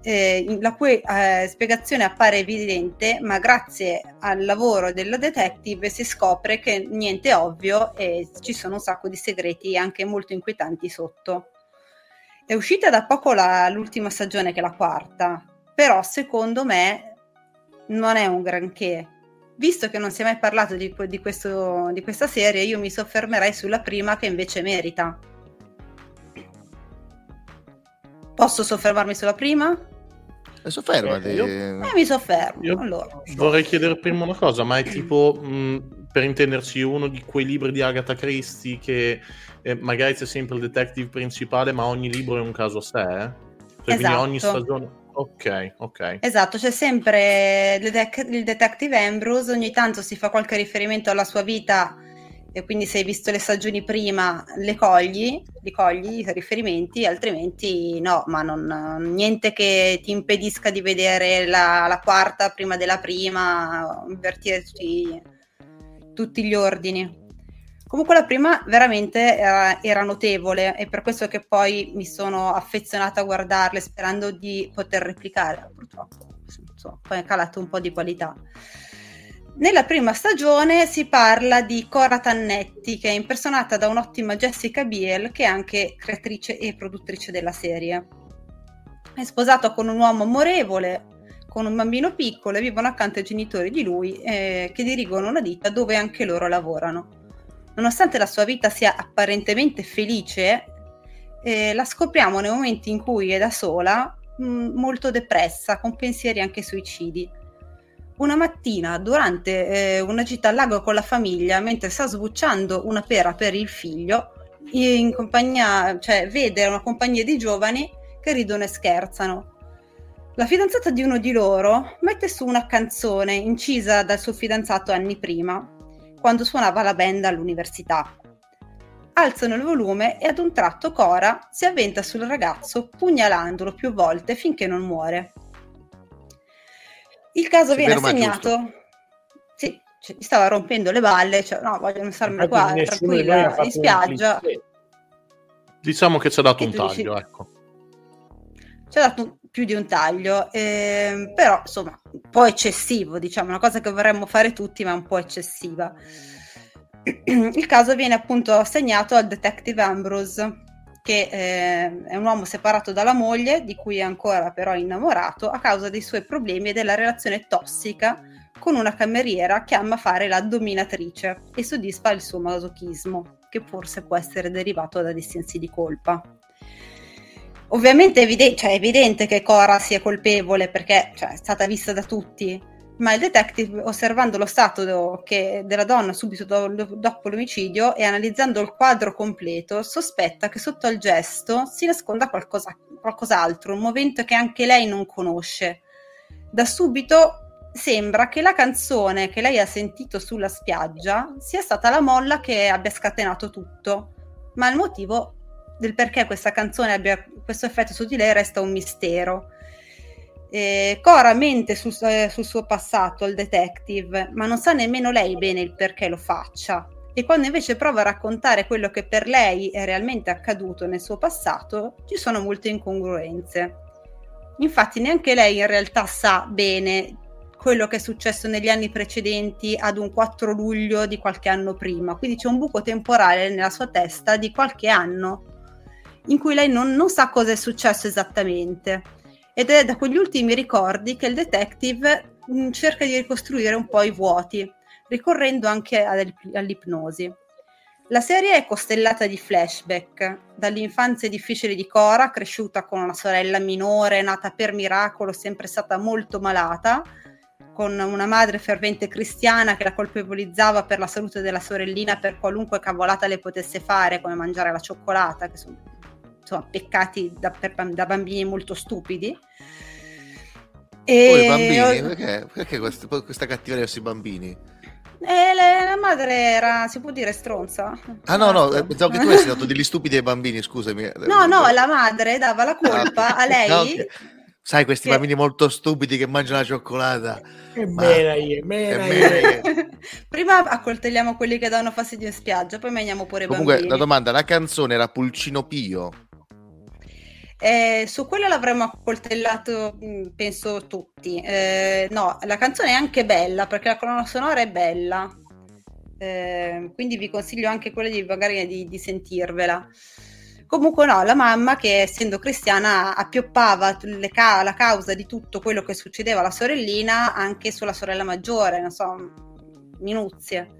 eh, la cui eh, spiegazione appare evidente, ma grazie al lavoro della detective si scopre che niente è ovvio e ci sono un sacco di segreti anche molto inquietanti sotto. È uscita da poco la, l'ultima stagione, che è la quarta, però secondo me non è un granché. Visto che non si è mai parlato di, di, questo, di questa serie, io mi soffermerei sulla prima che invece merita. Posso soffermarmi sulla prima?
Eh, soffermati. Eh,
io... eh, mi soffermo. Io allora.
Vorrei chiedere prima una cosa, ma è tipo, mh, per intenderci, uno di quei libri di Agatha Christie che eh, magari c'è sempre il detective principale, ma ogni libro è un caso a sé. Eh? Cioè, esatto. ogni stagione. Ok, ok.
Esatto, c'è sempre il, de- il detective Ambrose, ogni tanto si fa qualche riferimento alla sua vita e quindi se hai visto le stagioni prima le cogli, li cogli i riferimenti, altrimenti no, ma non, niente che ti impedisca di vedere la, la quarta prima della prima, invertire tutti gli ordini. Comunque la prima veramente era, era, notevole e per questo che poi mi sono affezionata a guardarle sperando di poter replicare. Purtroppo insomma, poi è calato un po' di qualità. Nella prima stagione si parla di Cora Tannetti, che è impersonata da un'ottima Jessica Biel, che è anche creatrice e produttrice della serie. È sposata con un uomo amorevole, con un bambino piccolo e vivono accanto ai genitori di lui, eh, che dirigono una ditta dove anche loro lavorano nonostante la sua vita sia apparentemente felice, eh, la scopriamo nei momenti in cui è da sola, mh, mm, molto depressa, con pensieri anche suicidi. Una mattina, durante eh, una gita al lago con la famiglia, mentre sta sbucciando una pera per il figlio, compagnia, cioè, vede una compagnia di giovani che ridono e scherzano. La fidanzata di uno di loro mette su una canzone incisa dal suo fidanzato anni prima quando suonava la band all'università. Alzano il volume e ad un tratto Cora si avventa sul ragazzo pugnalandolo più volte finché non muore. Il caso viene assegnato. Sì, cioè, mi stava rompendo le balle, cioè, no, voglio starmene qua tranquilla in spiaggia.
Diciamo che ci ha dato un taglio, dici... ecco.
Ci ha dato più di un taglio, eh, però insomma un po' eccessivo, diciamo, una cosa che vorremmo fare tutti, ma un po' eccessiva. *clears throat* Il caso viene appunto assegnato al detective Ambrose, che eh, è un uomo separato dalla moglie, di cui è ancora però innamorato, a causa dei suoi problemi e della relazione tossica con una cameriera che ama fare la dominatrice e soddisfa il suo masochismo. che forse può essere derivato da dei sensi di colpa. Ovviamente è evidente, cioè è evidente che Cora sia colpevole perché cioè, è stata vista da tutti, ma il detective, osservando lo stato che, della donna subito do, dopo l'omicidio e analizzando il quadro completo, sospetta che sotto al gesto si nasconda qualcosa, qualcos'altro, un movimento che anche lei non conosce. Da subito sembra che la canzone che lei ha sentito sulla spiaggia sia stata la molla che abbia scatenato tutto, ma il motivo del perché questa canzone abbia questo effetto su di lei resta un mistero. Eh, Cora mente sul, eh, sul suo passato al detective, ma non sa nemmeno lei bene il perché lo faccia. E quando invece prova a raccontare quello che per lei è realmente accaduto nel suo passato, ci sono molte incongruenze. Infatti neanche lei in realtà sa bene quello che è successo negli anni precedenti ad un 4 luglio di qualche anno prima, quindi c'è un buco temporale nella sua testa di qualche anno in cui lei non, non sa cosa è successo esattamente ed è da quegli ultimi ricordi che il detective mh, mm, cerca di ricostruire un po' i vuoti, ricorrendo anche all'ipnosi. La serie è costellata di flashback, dall'infanzia difficile di Cora, cresciuta con una sorella minore, nata per miracolo, sempre stata molto malata, con una madre fervente cristiana che la colpevolizzava per la salute della sorellina per qualunque cavolata le potesse fare, come mangiare la cioccolata, che sono insomma, peccati da, per, da bambini molto stupidi.
E... Poi bambini? Perché, perché questa, questa cattiveria verso i bambini?
Eh, la, la, madre era, si può dire, stronza.
Ah no, no, eh, pensavo che tu avessi *laughs* dato degli stupidi ai bambini, scusami.
No, no, la madre dava la colpa ah, a lei. No, okay.
Sai, questi che... bambini molto stupidi che mangiano la cioccolata.
Che bella io, bella *laughs*
Prima accoltelliamo quelli che danno fastidio in spiaggia, poi mangiamo pure i
Comunque,
bambini.
la domanda, la canzone era Pulcino Pio?
Eh, su quello l'avremmo accoltellato, mm, penso tutti. Eh, no, la canzone è anche bella perché la colonna sonora è bella. Eh, quindi vi consiglio anche quella di magari di, di, sentirvela. Comunque no, la mamma che essendo cristiana appioppava ca- la causa di tutto quello che succedeva alla sorellina anche sulla sorella maggiore, non so, minuzie.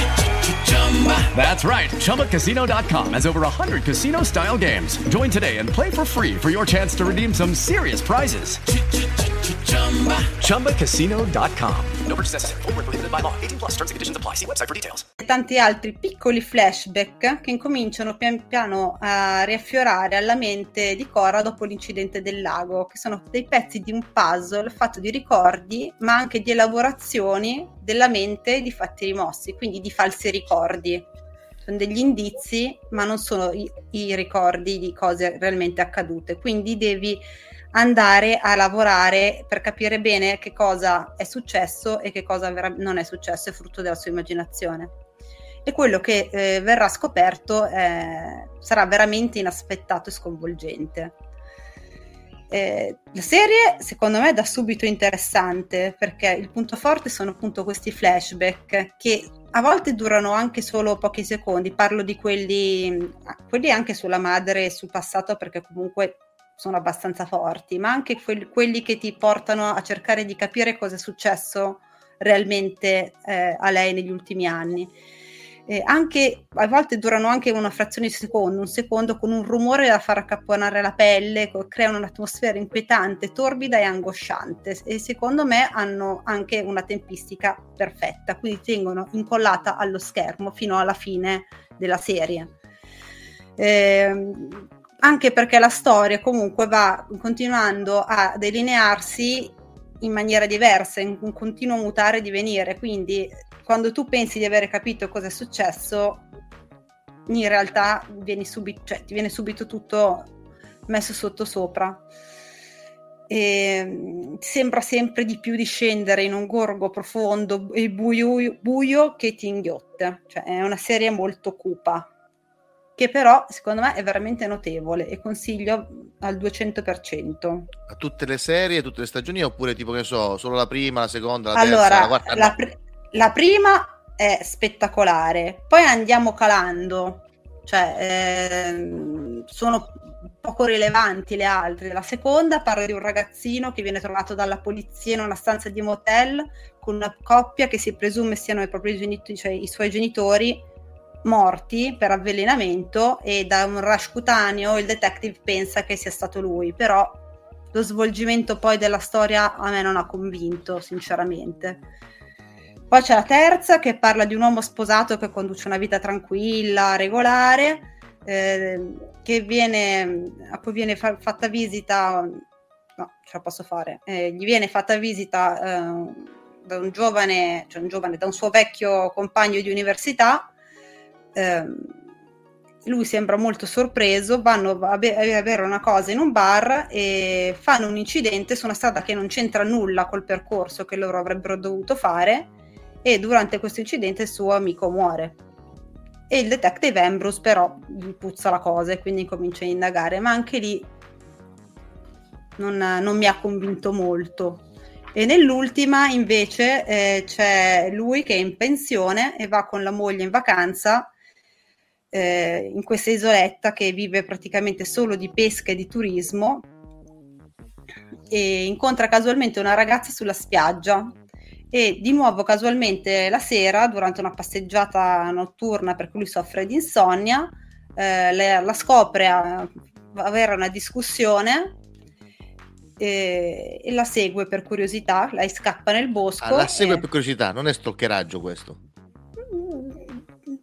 That's right. ChumbaCasino.com has over 100 casino style games. Join today and play for free for your chance to redeem some serious prizes. ChumbaCasino.com. No purchase necessary. Full prohibited by law. 18 plus terms and conditions apply. See website for details.
E tanti altri piccoli flashback che incominciano pian piano a riaffiorare alla mente di Cora dopo l'incidente del lago, che sono dei pezzi di un puzzle fatto di ricordi, ma anche di elaborazioni della mente di fatti rimossi, quindi di falsi ricordi. Sono degli indizi, ma non sono i, i ricordi di cose realmente accadute. Quindi devi andare a lavorare per capire bene che cosa è successo e che cosa vera- non è successo, è frutto della sua immaginazione. E quello che eh, verrà scoperto eh, sarà veramente inaspettato e sconvolgente. Eh, la serie secondo me è da subito interessante perché il punto forte sono appunto questi flashback che a volte durano anche solo pochi secondi, parlo di quelli, quelli anche sulla madre e sul passato perché comunque sono abbastanza forti, ma anche que- quelli che ti portano a cercare di capire cosa è successo realmente eh, a lei negli ultimi anni. Eh, anche, a volte durano anche una frazione di secondo, un secondo con un rumore da far accapponare la pelle, creano un'atmosfera inquietante, torbida e angosciante e secondo me hanno anche una tempistica perfetta, quindi tengono incollata allo schermo fino alla fine della serie. Eh, anche perché la storia comunque va continuando a delinearsi in maniera diversa, in un continuo mutare e divenire, quindi quando tu pensi di avere capito cosa è successo, in realtà vieni subito, cioè, ti viene subito tutto messo sotto sopra. E mm, sembra sempre di più di scendere in un gorgo profondo e buio, buio che ti inghiotte. Cioè, è una serie molto cupa, che però secondo me è veramente notevole e consiglio al 200%.
A tutte le serie, tutte le stagioni oppure tipo che so, solo la prima, la seconda, la terza,
allora,
la quarta?
La, pr- la prima è spettacolare, poi andiamo calando, cioè ehm, sono poco rilevanti le altre. La seconda parla di un ragazzino che viene trovato dalla polizia in una stanza di motel con una coppia che si presume siano i propri genitori, cioè i suoi genitori morti per avvelenamento e da un rush cutaneo il detective pensa che sia stato lui, però lo svolgimento poi della storia a me non ha convinto, sinceramente. Poi c'è la terza che parla di un uomo sposato che conduce una vita tranquilla, regolare, eh, viene, a cui viene fa- fatta visita, no, ce la posso fare, eh, gli viene fatta visita eh, da un giovane, cioè un giovane, da un suo vecchio compagno di università eh, lui sembra molto sorpreso, vanno a, be- a bere una cosa in un bar e fanno un incidente su una strada che non c'entra nulla col percorso che loro avrebbero dovuto fare e durante questo incidente il suo amico muore. E il detective Ambrose però gli puzza la cosa e quindi comincia a indagare, ma anche lì non, non mi ha convinto molto. E nell'ultima invece eh, c'è lui che è in pensione e va con la moglie in vacanza eh, in questa isoletta che vive praticamente solo di pesca e di turismo e incontra casualmente una ragazza sulla spiaggia e di nuovo casualmente la sera durante una passeggiata notturna per cui lui soffre di insonnia eh, la, la scopre a, avere una discussione e, e, la segue per curiosità lei scappa nel bosco
ah, la segue
e...
per curiosità non è stalkeraggio questo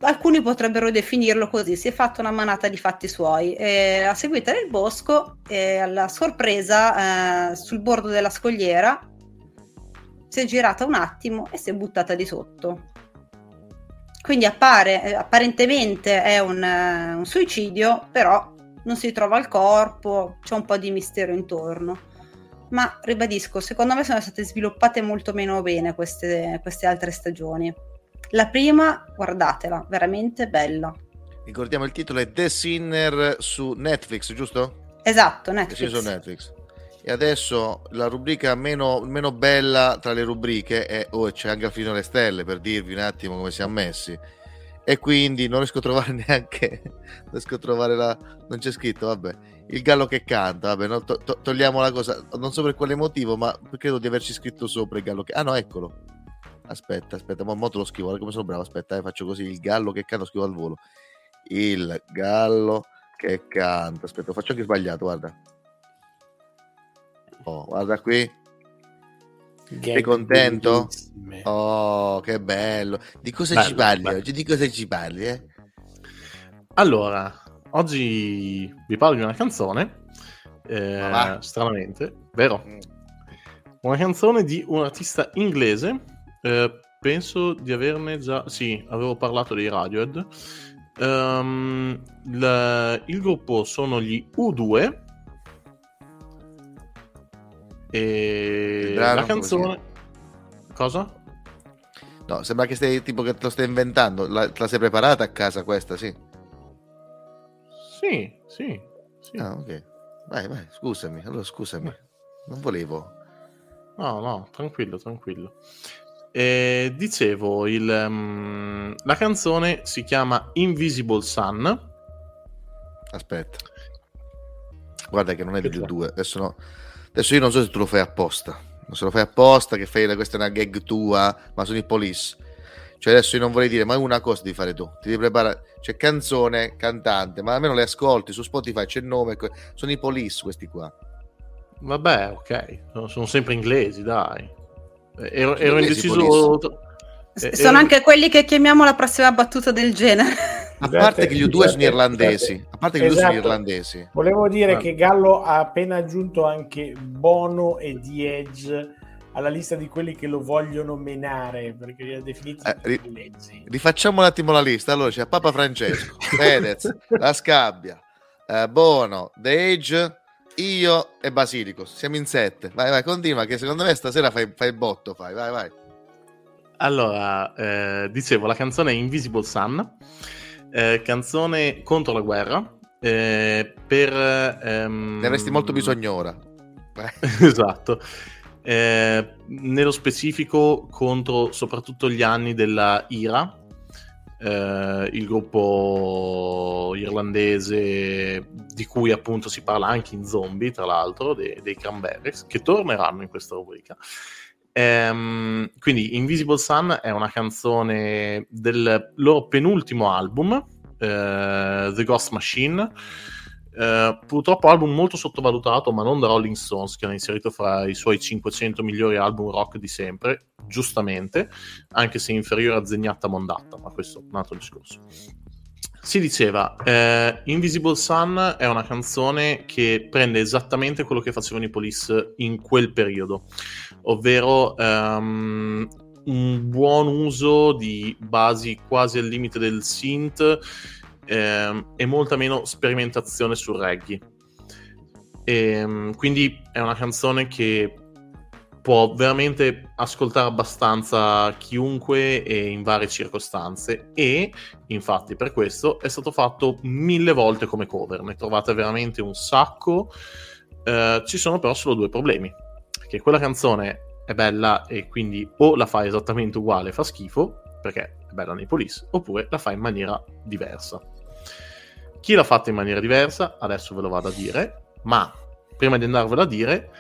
alcuni potrebbero definirlo così, si è fatta una manata di fatti suoi. A seguita nel bosco, eh, alla sorpresa, eh, sul bordo della scogliera, si è girata un attimo e si è buttata di sotto. Quindi appare, eh, apparentemente è un, uh, un suicidio, però non si trova il corpo, c'è un po' di mistero intorno. Ma ribadisco, secondo me sono state sviluppate molto meno bene queste, queste altre stagioni. La prima, guardatela, veramente bella.
Ricordiamo il titolo è The Sinner su Netflix, giusto?
Esatto, Netflix.
Su Netflix. E adesso la rubrica meno, meno, bella tra le rubriche è oh, c'è anche Alfino le stelle per dirvi un attimo come siamo messi. E quindi non riesco a trovare *laughs* neanche non riesco a trovare la non c'è scritto, vabbè. Il gallo che canta, vabbè, no, to- to- togliamo la cosa, non so per quale motivo, ma credo di averci scritto sopra il gallo che Ah no, eccolo Aspetta, aspetta, mo, mo te lo scrivo, come sono bravo. Aspetta, eh, faccio così: il gallo che canta, lo scrivo al volo. Il gallo che canta. Aspetta, lo faccio anche sbagliato, guarda. Oh, guarda qui. Sei contento? Oh, che bello. Di cosa bello, ci parli bello. oggi? Di cosa ci parli? Eh?
Allora, oggi vi parlo di una canzone. Eh, stranamente, vero? Mm. Una canzone di un artista inglese eh, penso di averne già... Sì, avevo parlato dei Radiohead. Um, la... il gruppo sono gli U2 e la canzone... Cosa?
No, sembra che stai tipo che te lo stai inventando. La, te la sei preparata a casa questa, sì?
Sì, sì. sì.
Ah, ok. Vai, vai, scusami. Allora, scusami. Non volevo.
No, no, tranquillo, tranquillo. Eh, dicevo, il, um, la canzone si chiama Invisible Sun.
Aspetta, guarda che non è del 2. Adesso, no. Adesso io non so se tu lo fai apposta. Se lo fai apposta, che fai questa è una gag tua, ma sono i police. Cioè, adesso io non vorrei dire, ma una cosa devi fare tu. Ti devi preparare. C'è canzone, cantante, ma almeno le ascolti su Spotify, c'è il nome. Sono i police questi qua.
Vabbè, ok. Sono sempre inglesi, dai. Ero, ero indeciso.
Sono ero... anche quelli che chiamiamo la prossima battuta del genere.
A parte che gli due sono irlandesi. A parte che gli due sono esatto. irlandesi.
Volevo dire ah. che Gallo ha appena aggiunto anche Bono e The Edge alla lista di quelli che lo vogliono menare perché li ha definiti
eh, ri- rifacciamo un attimo la lista allora c'è Papa Francesco *laughs* Fedez La Scabbia eh, Bono The Age io e Basilico siamo in sette vai vai continua che secondo me stasera fai, fai botto fai vai vai
allora eh, dicevo la canzone è Invisible Sun eh, canzone contro la guerra eh, per ehm...
ne avresti molto bisogno ora *laughs*
esatto eh, nello specifico contro soprattutto gli anni della IRA, eh, il gruppo irlandese di cui appunto si parla anche in Zombie, tra l'altro, dei, dei Cranberries, che torneranno in questa rubrica. Ehm, quindi Invisible Sun è una canzone del loro penultimo album, eh, The Ghost Machine eh, purtroppo album molto sottovalutato, ma non da Rolling Stones, che hanno inserito fra i suoi 500 migliori album rock di sempre, giustamente, anche se inferiore a Zegnatta Mondatta, ma questo è un altro discorso. Si diceva, eh, Invisible Sun è una canzone che prende esattamente quello che facevano i Police in quel periodo, ovvero um, un buon uso di basi quasi al limite del synth, eh, e molta meno sperimentazione sul reggae. E, ehm, quindi è una canzone che può veramente ascoltare abbastanza chiunque e in varie circostanze e infatti per questo è stato fatto mille volte come cover, ne trovate veramente un sacco. Eh, ci sono però solo due problemi, che quella canzone è bella e quindi o la fai esattamente uguale fa schifo, perché è bella nei police, oppure la fai in maniera diversa. Chi l'ha fatta in maniera diversa, adesso ve lo vado a dire, ma prima di andarvelo a dire,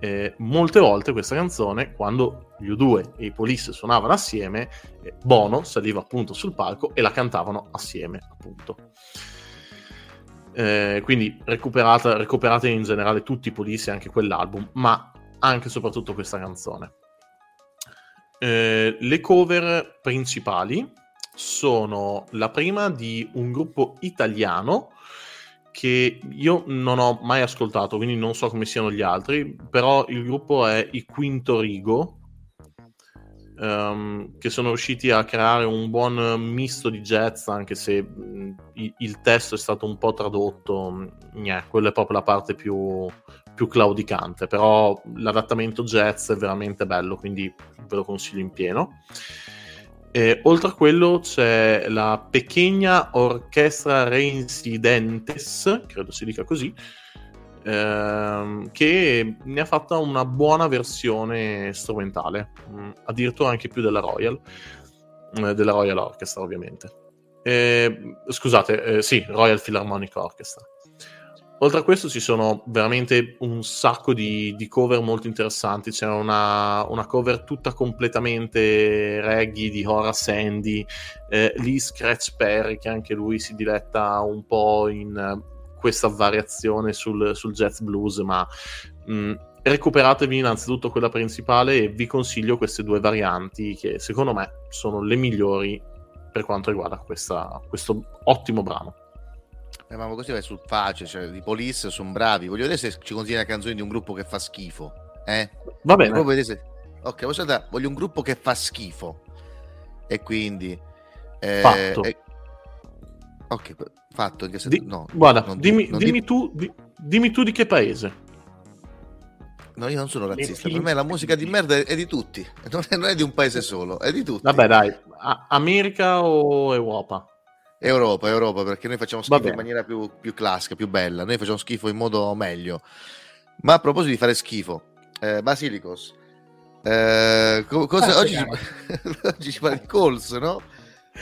eh, molte volte questa canzone, quando gli U2 e i Police suonavano assieme, eh, Bono saliva appunto sul palco e la cantavano assieme, appunto. Eh, quindi recuperate in generale tutti i Police e anche quell'album, ma anche e soprattutto questa canzone. Eh, le cover principali sono la prima di un gruppo italiano che io non ho mai ascoltato, quindi non so come siano gli altri, però il gruppo è i Quinto Rigo, um, che sono riusciti a creare un buon misto di jazz, anche se mh, il testo è stato un po' tradotto, Gne, quella è proprio la parte più, più claudicante, però l'adattamento jazz è veramente bello, quindi ve lo consiglio in pieno. E, oltre a quello c'è la Pequeña Orchestra Reincidentes, credo si dica così, ehm, che ne ha fatta una buona versione strumentale, mh, mm, addirittura anche più della Royal, eh, della Royal Orchestra ovviamente. Eh, scusate, eh, sì, Royal Philharmonic Orchestra. Oltre a questo ci sono veramente un sacco di, di cover molto interessanti, c'è una, una, cover tutta completamente reggae di Horace Sandy, eh, Lee Scratch Perry che anche lui si diletta un po' in uh, questa variazione sul, sul, jazz blues, ma mh, mm, recuperatevi innanzitutto quella principale e vi consiglio queste due varianti che secondo me sono le migliori per quanto riguarda questa, questo ottimo brano.
Eh, ma così vai sul facile, cioè di Police sono bravi. Voglio vedere se ci consiglia canzoni di un gruppo che fa schifo. Eh?
Va bene.
Se... Ok, voglio, andare... voglio un gruppo che fa schifo. E quindi...
Eh, fatto.
Eh... Ok, fatto.
Se... di... no, guarda, dimmi, dimmi, dimmi, tu, di... dimmi tu di che paese.
No, io non sono razzista. Per me la musica di merda è, di tutti. *laughs* Non è, non è, di un paese solo, è di tutti.
Vabbè, dai. A- America o Europa?
Europa, Europa, perché noi facciamo schifo in maniera più, più, classica, più bella. Noi facciamo schifo in modo meglio. Ma a proposito di fare schifo, eh, Basilicos, eh, co- cosa, oggi, ci, *laughs* oggi ci parla di Coles, no?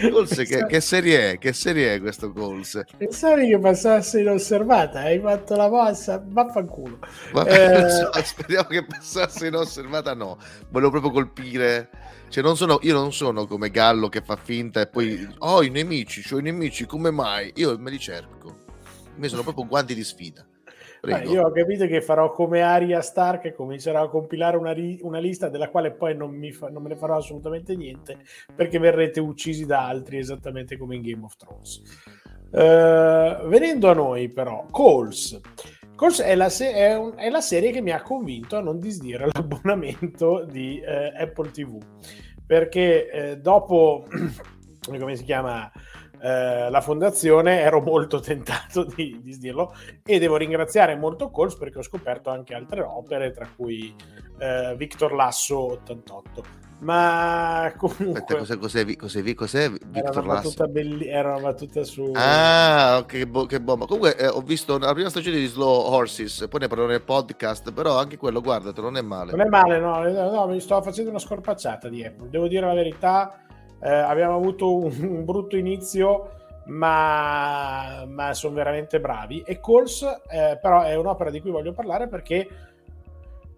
Coles, che, che, serie è? Che serie è questo Coles?
Pensavi che passasse inosservata, hai fatto la mossa, vaffanculo. *laughs*
Eh... Speriamo che passasse inosservata, no. Volevo proprio colpire cioè, non sono, io non sono come Gallo che fa finta e poi, oh, i nemici, cioè i nemici, come mai? Io me li cerco. Me sono proprio guanti di sfida.
Eh, io ho capito che farò come Aria Stark e comincerò a compilare una, ri- una lista della quale poi non, fa- non, me ne farò assolutamente niente perché verrete uccisi da altri esattamente come in Game of Thrones. Uh, venendo a noi però, Coles. Calls è la, se- è, un- è la serie che mi ha convinto a non disdire *laughs* l'abbonamento di eh, Apple TV perché eh, dopo *clears throat* come si chiama eh, la fondazione ero molto *laughs* tentato di, di dirlo e devo ringraziare molto Coles perché ho scoperto anche altre opere tra cui eh, Victor Lasso 88 ma comunque
Aspetta, cos'è, cos'è, cos'è, cos'è
era
Victor
una,
Lasso?
battuta belli- era una battuta su
Ah, che, bo- che bomba. Comunque eh, ho visto la prima stagione di Slow Horses, poi ne parlerò nel podcast, però anche quello, guardatelo, non è male.
non è male no, no mi sto facendo una scorpacciata di Apple devo dire la verità eh, abbiamo avuto un, *laughs* un brutto inizio ma, ma sono veramente bravi e Calls eh, però è un'opera di cui voglio parlare perché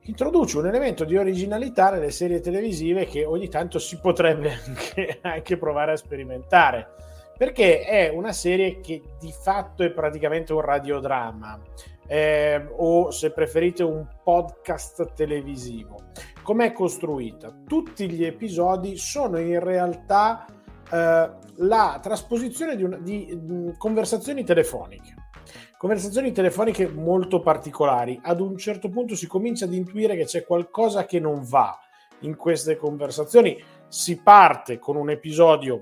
introduce un elemento di originalità nelle serie televisive che ogni tanto si potrebbe *laughs* anche, anche provare a sperimentare perché è una serie che di fatto è praticamente un radiodramma eh, o se preferite un podcast televisivo. Com'è costruita? Tutti gli episodi sono in realtà eh, la trasposizione di, una, di mh, conversazioni telefoniche. Conversazioni telefoniche molto particolari. Ad un certo punto si comincia ad intuire che c'è qualcosa che non va in queste conversazioni. Si parte con un episodio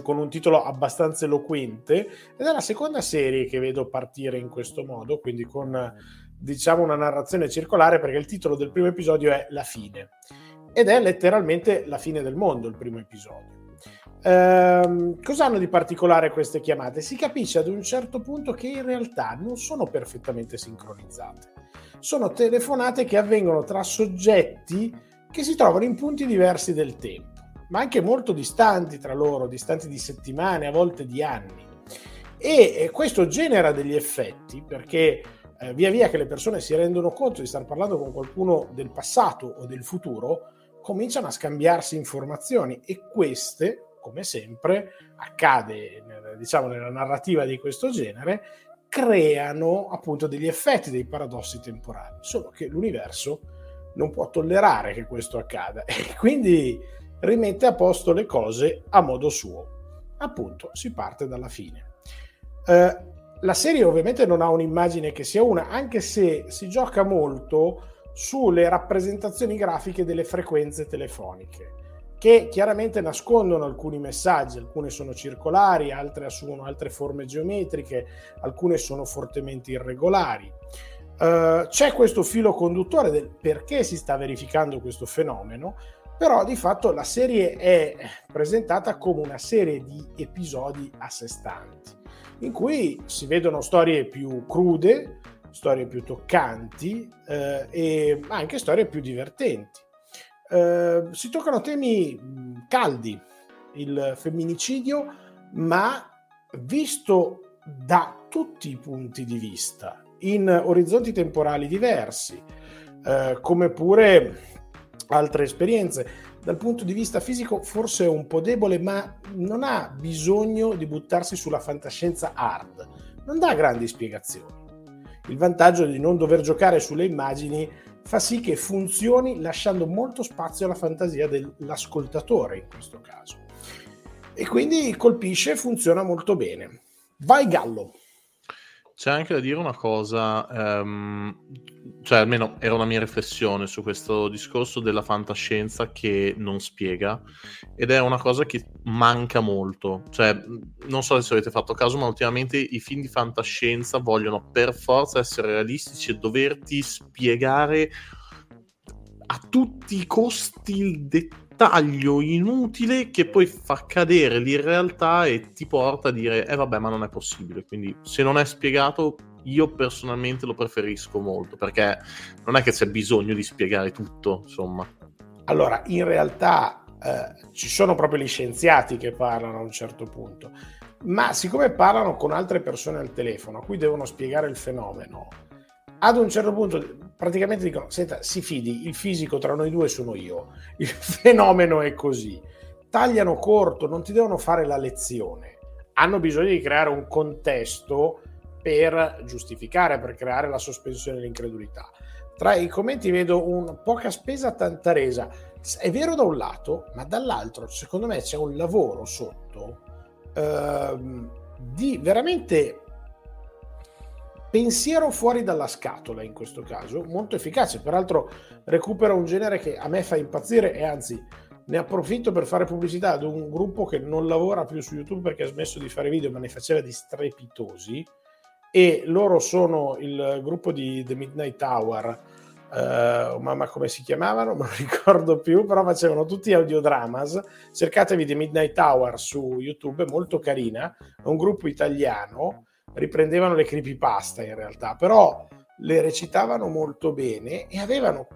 con un titolo abbastanza eloquente ed è la seconda serie che vedo partire in questo modo, quindi con diciamo una narrazione circolare perché il titolo del primo episodio è La fine ed è letteralmente la fine del mondo il primo episodio. Ehm, cosa hanno di particolare queste chiamate? Si capisce ad un certo punto che in realtà non sono perfettamente sincronizzate. Sono telefonate che avvengono tra soggetti che si trovano in punti diversi del tempo ma anche molto distanti tra loro, distanti di settimane, a volte di anni. E questo genera degli effetti perché eh, via via che le persone si rendono conto di star parlando con qualcuno del passato o del futuro, cominciano a scambiarsi informazioni e queste, come sempre accade diciamo nella narrativa di questo genere, creano appunto degli effetti, dei paradossi temporali, solo che l'universo non può tollerare che questo accada *laughs* e quindi rimette a posto le cose a modo suo. Appunto, si parte dalla fine. Eh, la serie ovviamente non ha un'immagine che sia una, anche se si gioca molto sulle rappresentazioni grafiche delle frequenze telefoniche, che chiaramente nascondono alcuni messaggi, alcune sono circolari, altre assumono altre forme geometriche, alcune sono fortemente irregolari. Uh, c'è questo filo conduttore del perché si sta verificando questo fenomeno, però di fatto la serie è presentata come una serie di episodi a sé stanti, in cui si vedono storie più crude, storie più toccanti eh, e anche storie più divertenti. Eh, si toccano temi caldi, il femminicidio, ma visto da tutti i punti di vista, in orizzonti temporali diversi, eh, come pure altre esperienze. Dal punto di vista fisico forse è un po' debole, ma non ha bisogno di buttarsi sulla fantascienza hard. Non dà grandi spiegazioni. Il vantaggio di non dover giocare sulle immagini fa sì che funzioni lasciando molto spazio alla fantasia dell'ascoltatore in questo caso. E quindi colpisce e funziona molto bene. Vai Gallo!
C'è anche da dire una cosa, um, cioè almeno era una mia riflessione su questo discorso della fantascienza che non spiega ed è una cosa che manca molto. Cioè, non so se avete fatto caso, ma ultimamente i film di fantascienza vogliono per forza essere realistici e doverti spiegare a tutti i costi il dettaglio taglio inutile che poi fa cadere l'irrealtà e ti porta a dire eh vabbè ma non è possibile quindi se non è spiegato io personalmente lo preferisco molto perché non è che c'è bisogno di spiegare tutto insomma.
Allora in realtà eh, ci sono proprio gli scienziati che parlano a un certo punto ma siccome parlano con altre persone al telefono a cui devono spiegare il fenomeno ad un certo punto praticamente dicono, senta, si fidi, il fisico tra noi due sono io, *laughs* il fenomeno è così. Tagliano corto, non ti devono fare la lezione. Hanno bisogno di creare un contesto per giustificare, per creare la sospensione dell'incredulità. Tra i commenti vedo un poca spesa, tanta resa. È vero da un lato, ma dall'altro, secondo me, c'è un lavoro sotto ehm, di veramente pensiero fuori dalla scatola in questo caso, molto efficace. Peraltro recupera un genere che a me fa impazzire e anzi ne approfitto per fare pubblicità ad un gruppo che non lavora più su YouTube perché ha smesso di fare video, ma ne faceva di strepitosi. E loro sono il gruppo di The Midnight Hour. Uh, mamma come si chiamavano, *laughs* non ricordo più, però facevano tutti audiodramas. Cercatevi The Midnight Hour su YouTube, è molto carina. È un gruppo italiano, riprendevano le creepypasta in realtà, però le recitavano molto bene e avevano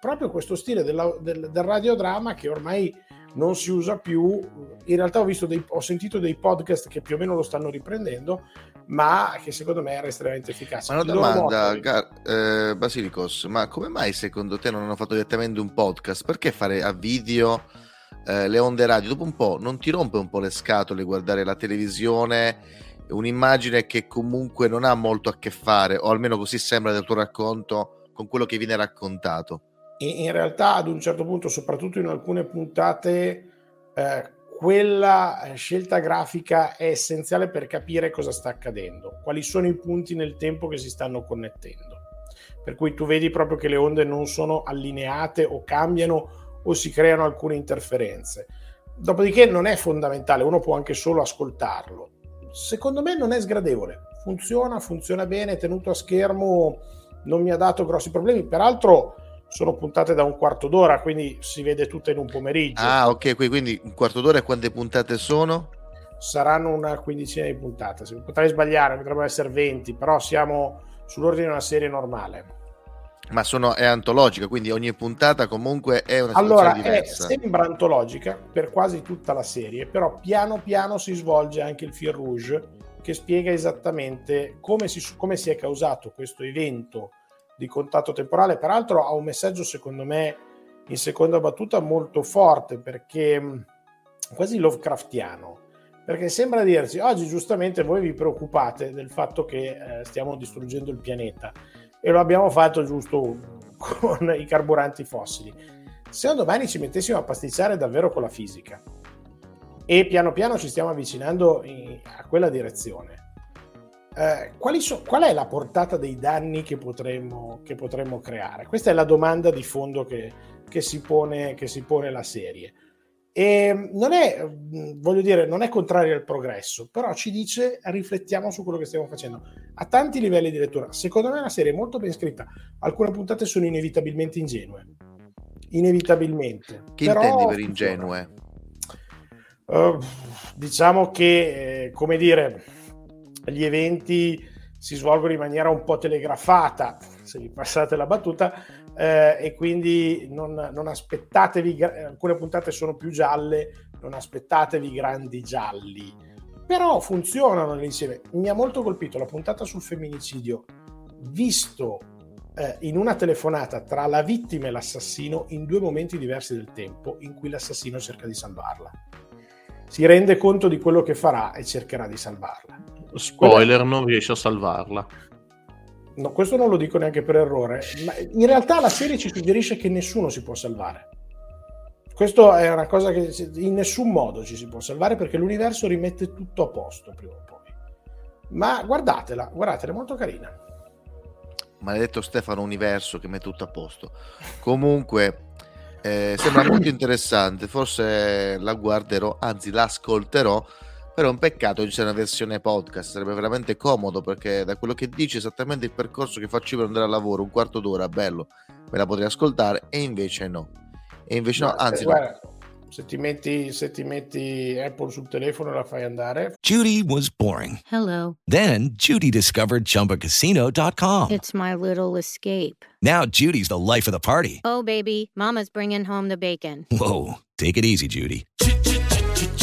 proprio questo stile della, del, del radiodramma che ormai non si usa più. In realtà ho, visto dei, ho sentito dei podcast che più o meno lo stanno riprendendo, ma che secondo me era estremamente efficace.
Ma una domanda, Gar- eh, Basilicos, ma come mai secondo te non hanno fatto direttamente un podcast? Perché fare a video eh, le onde radio? Dopo un po' non ti rompe un po' le scatole guardare la televisione? Un'immagine che comunque non ha molto a che fare, o almeno così sembra del tuo racconto, con quello che viene raccontato.
E in realtà ad un certo punto, soprattutto in alcune puntate, eh, quella eh, scelta grafica è essenziale per capire cosa sta accadendo, quali sono i punti nel tempo che si stanno connettendo. Per cui tu vedi proprio che le onde non sono allineate o cambiano o si creano alcune interferenze. Dopodiché non è fondamentale, uno può anche solo ascoltarlo secondo me non è sgradevole. Funziona, funziona bene, tenuto a schermo, non mi ha dato grossi problemi. Peraltro sono puntate da un quarto d'ora, quindi si vede tutto in un pomeriggio.
Ah, ok, quindi un quarto d'ora e quante puntate sono?
Saranno una quindicina di puntate. Potrei sbagliare, potrebbero essere 20, però siamo sull'ordine di una serie normale.
Ma sono, è antologica, quindi ogni puntata comunque è una
allora,
diversa.
Allora, sembra antologica per quasi tutta la serie, però piano piano si svolge anche il fil rouge che spiega esattamente come si, come si è causato questo evento di contatto temporale. Peraltro ha un messaggio, secondo me, in seconda battuta molto forte, perché mm, quasi Lovecraftiano. Perché sembra dirci, oggi giustamente voi vi preoccupate del fatto che eh, stiamo distruggendo il pianeta e lo abbiamo fatto giusto con i carburanti fossili. Se un domani ci mettessimo a pasticciare davvero con la fisica e piano piano ci stiamo avvicinando in, a quella direzione, eh, so, qual è la portata dei danni che potremmo, che potremmo creare? Questa è la domanda di fondo che, che, si, pone, che si pone la serie. E non è, voglio dire, non è contrario al progresso, però ci dice riflettiamo su quello che stiamo facendo a tanti livelli di lettura. Secondo me è una serie molto ben scritta. Alcune puntate sono inevitabilmente ingenue. Inevitabilmente.
Che però, intendi per ingenue?
Uh, diciamo che, eh, come dire, gli eventi si svolgono in maniera un po' telegrafata, se vi passate la battuta, eh, e quindi non, non, aspettatevi, alcune puntate sono più gialle, non aspettatevi grandi gialli, però funzionano nell'insieme. Mi ha molto colpito la puntata sul femminicidio, visto eh, in una telefonata tra la vittima e l'assassino in due momenti diversi del tempo in cui l'assassino cerca di salvarla. Si rende conto di quello che farà e cercherà di salvarla.
Spoiler, non riesce a salvarla.
No, questo non lo dico neanche per errore, ma in realtà la serie ci suggerisce che nessuno si può salvare. Questo è una cosa che in nessun modo ci si può salvare perché l'universo rimette tutto a posto prima o poi. Ma guardatela, guardatela, è molto carina.
Maledetto Stefano Universo che mette tutto a posto. Comunque, eh, sembra molto *coughs* interessante, forse la guarderò, anzi l'ascolterò però è un peccato che ci sia una versione podcast, sarebbe veramente comodo perché da quello che dici esattamente il percorso che faccio per andare al lavoro, un quarto d'ora, bello, me la potrei ascoltare e invece no. E invece no, anzi
guarda, no. Se ti, metti, se ti metti Apple sul telefono la fai andare.
Judy was boring.
Hello.
Then Judy discovered chumbacasino.com.
It's my little escape.
Now Judy's the life of the party.
Oh baby, mama's bringing home the bacon.
Whoa, take it easy Judy.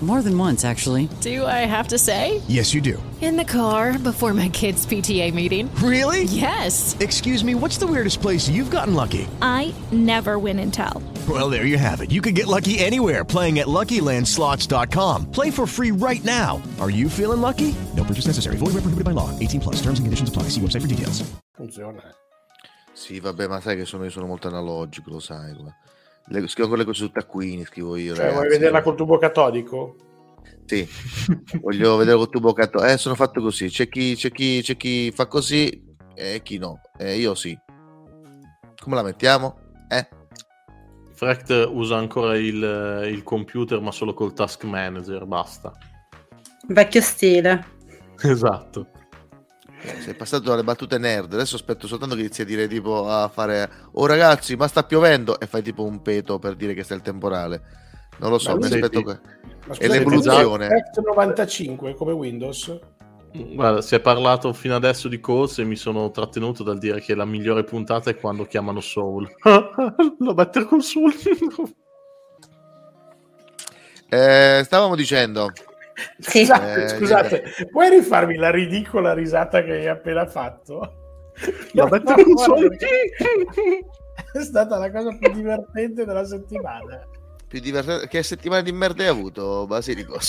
More than once, actually.
Do I have to say?
Yes, you do.
In the car before my kids' PTA meeting.
Really?
Yes.
Excuse me, what's the weirdest place you've gotten lucky?
I never win and tell.
Well, there you have it. You can get lucky anywhere playing at LuckyLandSlots.com. Play for free right now. Are you feeling lucky? No purchase necessary. Void where prohibited by law. 18 plus. Terms and conditions apply. See website for details.
Funziona.
Sì, vabbè, ma sai che sono, io sono molto analogico, lo sai. Le, scrivo quelle cose su taccuini, scrivo io.
Cioè,
ragazzi.
vuoi vederla col tubo catodico?
Sì, *laughs* voglio vedere col tubo catto. Eh, sono fatto così. C'è chi, c'è chi, c'è chi fa così e chi no. E io sì. Come la mettiamo? Eh?
Frecht usa ancora il, il computer, ma solo col task manager, basta.
Vecchio stile. *laughs*
Esatto.
Eh, Sei passato dalle battute nerd. Adesso aspetto soltanto che inizi a dire tipo a fare Oh ragazzi, ma sta piovendo e fai tipo un peto per dire che sta il temporale. Non lo so, mi aspetto che... È l'evoluzione.
Act 95 come Windows.
Guarda, si è parlato fino adesso di Calls e mi sono trattenuto dal dire che la migliore puntata è quando chiamano Soul. *laughs* Lo Better con Soul.
Eh, stavamo dicendo...
Sì. *laughs*
Scusate,
Eh,
scusate, puoi rifarmi la ridicola risata che hai appena fatto?
Better con
favore,
Soul.
È stata la cosa più divertente della settimana.
Più divertente... Che settimana di merda hai avuto, Basilico? *laughs*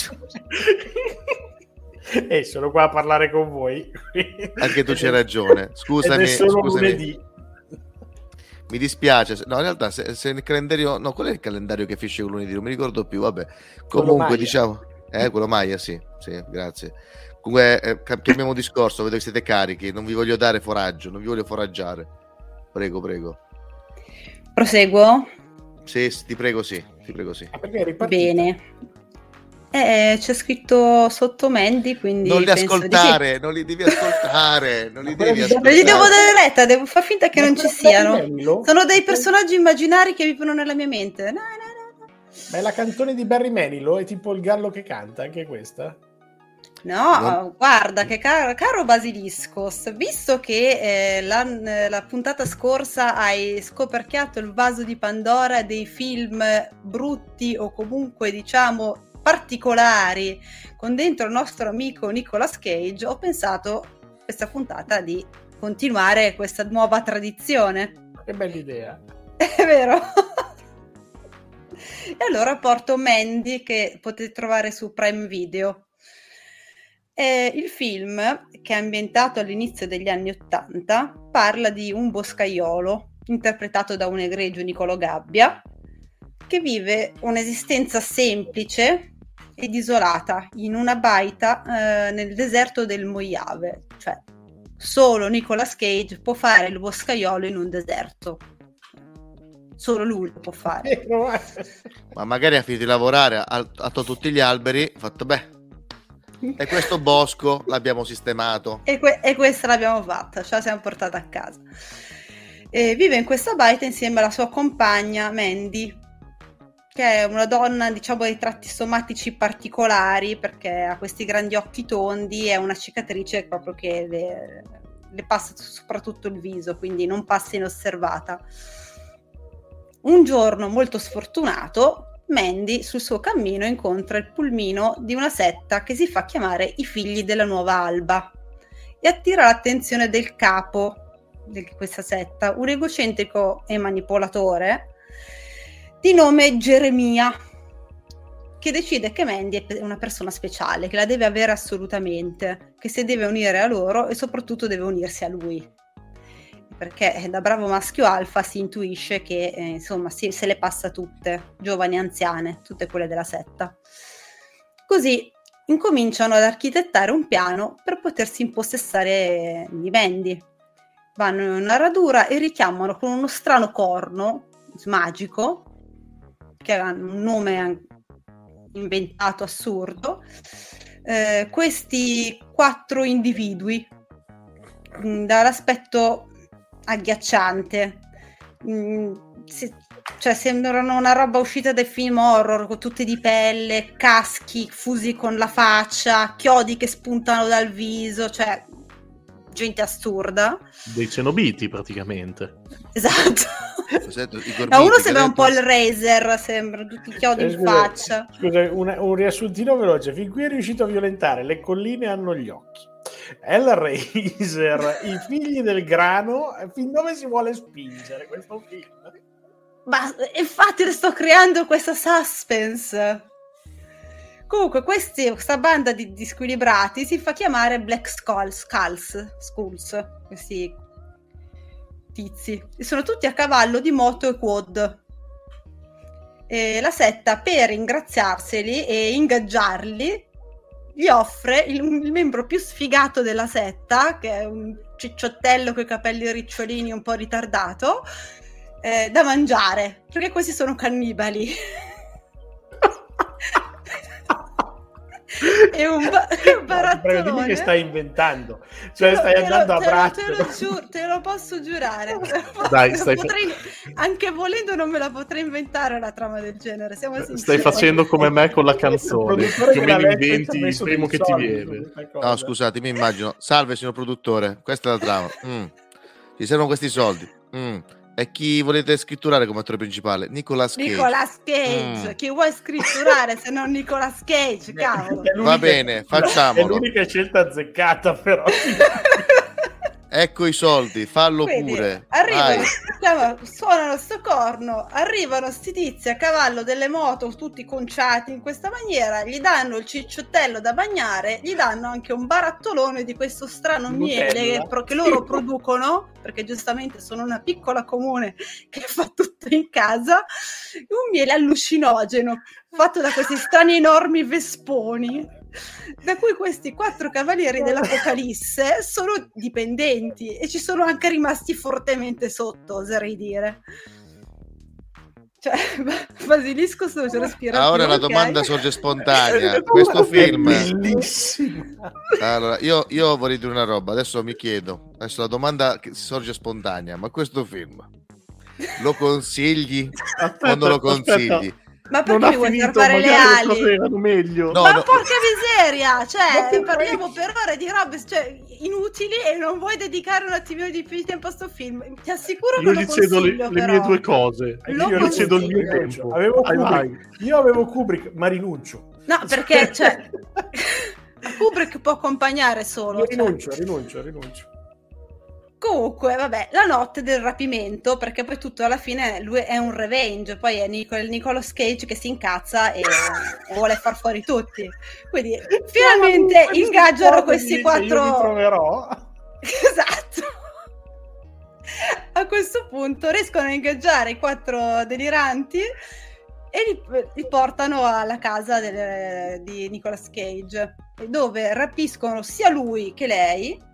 E sono qua a parlare con voi.
Anche tu c'hai ragione. *laughs* Scusami, scusami.
lunedì.
Mi dispiace. No, in realtà, se, se nel calendario. No, qual è il calendario che finisce lunedì? Non mi ricordo più. Vabbè, comunque, diciamo. Eh, quello Maia, sì, sì, grazie. Comunque, eh, ca- cambiamo discorso. Vedo che siete carichi. Non vi voglio dare foraggio, non vi voglio foraggiare. Prego, prego.
Proseguo?
Sì, sì, ti prego, sì. Ti prego, sì.
Ah?
Bene. Eh, c'è scritto sotto Mandy, quindi
Non li
penso di sì.
ascoltare, non li devi ascoltare. Non li devi ascoltare.
gli devo dare retta, devo far finta che
Ma
non ci siano.
Bello?
Sono dei personaggi immaginari che vivono nella mia mente. No, no.
Ma è la canzone di Barry Manilow, è tipo il gallo che canta, anche questa.
No, guarda che caro, caro Basiliscos, visto che eh, la, la puntata scorsa hai scoperchiato il vaso di Pandora dei film brutti o comunque diciamo particolari con dentro il nostro amico Nicolas Cage, ho pensato questa puntata di continuare questa nuova tradizione.
Che bella idea. *laughs*
È vero? E allora porto Mandy che potete trovare su Prime Video. Eh, il film, che è ambientato all'inizio degli anni Ottanta, parla di un boscaiolo interpretato da un egregio Nicolo Gabbia che vive un'esistenza semplice ed isolata in una baita eh, nel deserto del Mojave, cioè solo Nicolas Cage può fare il boscaiolo in un deserto. Solo lui lo può fare. *laughs*
Ma magari ha finito di lavorare, ha, tolto tutti gli alberi, ha fatto beh. E questo bosco l'abbiamo sistemato.
E, que- e questa l'abbiamo fatta, ce la siamo portata a casa. E vive in questa baita insieme alla sua compagna Mandy, che è una donna, diciamo, dei tratti somatici particolari perché ha questi grandi occhi tondi e una cicatrice proprio che le, le passa soprattutto il viso, quindi non passa inosservata. Un giorno molto sfortunato, Mandy sul suo cammino incontra il pulmino di una setta che si fa chiamare i figli della nuova alba e attira l'attenzione del capo di questa setta, un egocentrico e manipolatore di nome Geremia, che decide che Mandy è una persona speciale, che la deve avere assolutamente, che si deve unire a loro e soprattutto deve unirsi a lui. Perché da bravo maschio alfa si intuisce che eh, insomma si- se le passa tutte, giovani e anziane, tutte quelle della setta. Così incominciano ad architettare un piano per potersi impossessare di Mandy. Vanno in una radura e richiamano con uno strano corno magico, che ha un nome inventato assurdo, eh, questi quattro individui mh, dall'aspetto agghiacciante. Mm, si- cioè sembrano una roba uscita dai film horror con tutte di pelle, caschi fusi con la faccia, chiodi che spuntano dal viso, cioè gente assurda.
Dei cenobiti praticamente.
Esatto. A
gormiti
uno sembra un po' il Razer, sembra tutti chiodi
Eh,
in
scusa,
faccia.
Scusa, un, un riassuntino veloce. Fin qui è riuscito a violentare le colline hanno gli occhi. Hellraiser, i figli del grano, eh, fin dove si vuole spingere questo film?
Ma infatti sto creando questa suspense. Comunque, questi- questa banda di, di squilibrati si fa chiamare Black Skulls, Skulls, Skulls, questi tizi. E sono tutti a cavallo di moto e quad. E la setta, per ringraziarseli e ingaggiarli, gli offre il, il membro più sfigato della setta, che è un cicciottello con i capelli ricciolini un po' ritardato, eh, da mangiare, perché questi sono cannibali. *laughs* *laughs* è un, ba- un
ti prego, dimmi
barattolone.
che stai inventando. Cioè,
Te lo-
stai
te lo-
andando a
te lo-
braccio.
Te lo, giuro, te lo posso giurare. *laughs*
Dai, *laughs* stai fa-
Potrei- anche volendo non me la potrei inventare una trama del genere, siamo sinceri.
Stai facendo come me con la canzone.
produttore
Più o meno inventi il primo che ti viene.
No, scusate, mi immagino. Salve, signor produttore, questa è la trama. Mm. Ci servono questi soldi. Mm. E chi volete scritturare come attore principale? Nicolas Cage.
Nicolas Cage,
Mm.
chi vuoi scritturare se non Nicolas Cage, cavolo.
È
Va bene, *laughs*
È
facciamolo.
l'unica scelta azzeccata, però. *laughs*
Ecco i soldi, fallo
Quindi,
pure.
Arrivano, *laughs* suonano sto corno, arrivano sti tizi a cavallo delle moto tutti conciati in questa maniera, gli danno il cicciottello da bagnare, gli danno anche un barattolone di questo strano
Nutella.
miele che, pro- che loro producono, perché giustamente sono una piccola comune che fa tutto in casa, un miele allucinogeno fatto da questi strani enormi vesponi. Da cui questi quattro cavalieri dell'Apocalisse sono dipendenti e ci sono anche rimasti fortemente sotto, oserei dire. Cioè, Basilisco sto respirando.
Ora la
ok?
domanda sorge spontanea. *laughs* Questo film.
Bellissimo.
Allora, io, io vorrei dire una roba. Adesso mi chiedo. Adesso la domanda che sorge spontanea. Ma questo film lo consigli *laughs* o non lo consigli?
Ma
Non
perché
ha
mi vuoi fare le
le
ali?
erano meglio.
No,
Ma
no.
porca miseria! Cioè, parliamo per ore di robe cioè, inutili e non vuoi dedicare un attimino di più di tempo a sto film. Ti assicuro
Io
che lo
cedo le,
consiglio,
le
però.
mie due cose.
Lo
Io gli cedo il mio tempo.
Avevo. Io avevo Kubrick, ma rinuncio.
No, perché, cioè, *laughs* Kubrick può accompagnare solo.
Io
cioè.
rinuncio, rinuncio, rinuncio.
Comunque, vabbè, la notte del rapimento, perché poi tutto alla fine lui è un revenge, poi è Nicol- Nicolas Cage che si incazza e, vuole far fuori tutti. Quindi finalmente
Questi
ingaggiano questi quattro...
Io troverò. *laughs*
Esatto. A questo punto riescono a ingaggiare i quattro deliranti e li, li portano alla casa del- di Nicolas Cage, dove rapiscono sia lui che lei.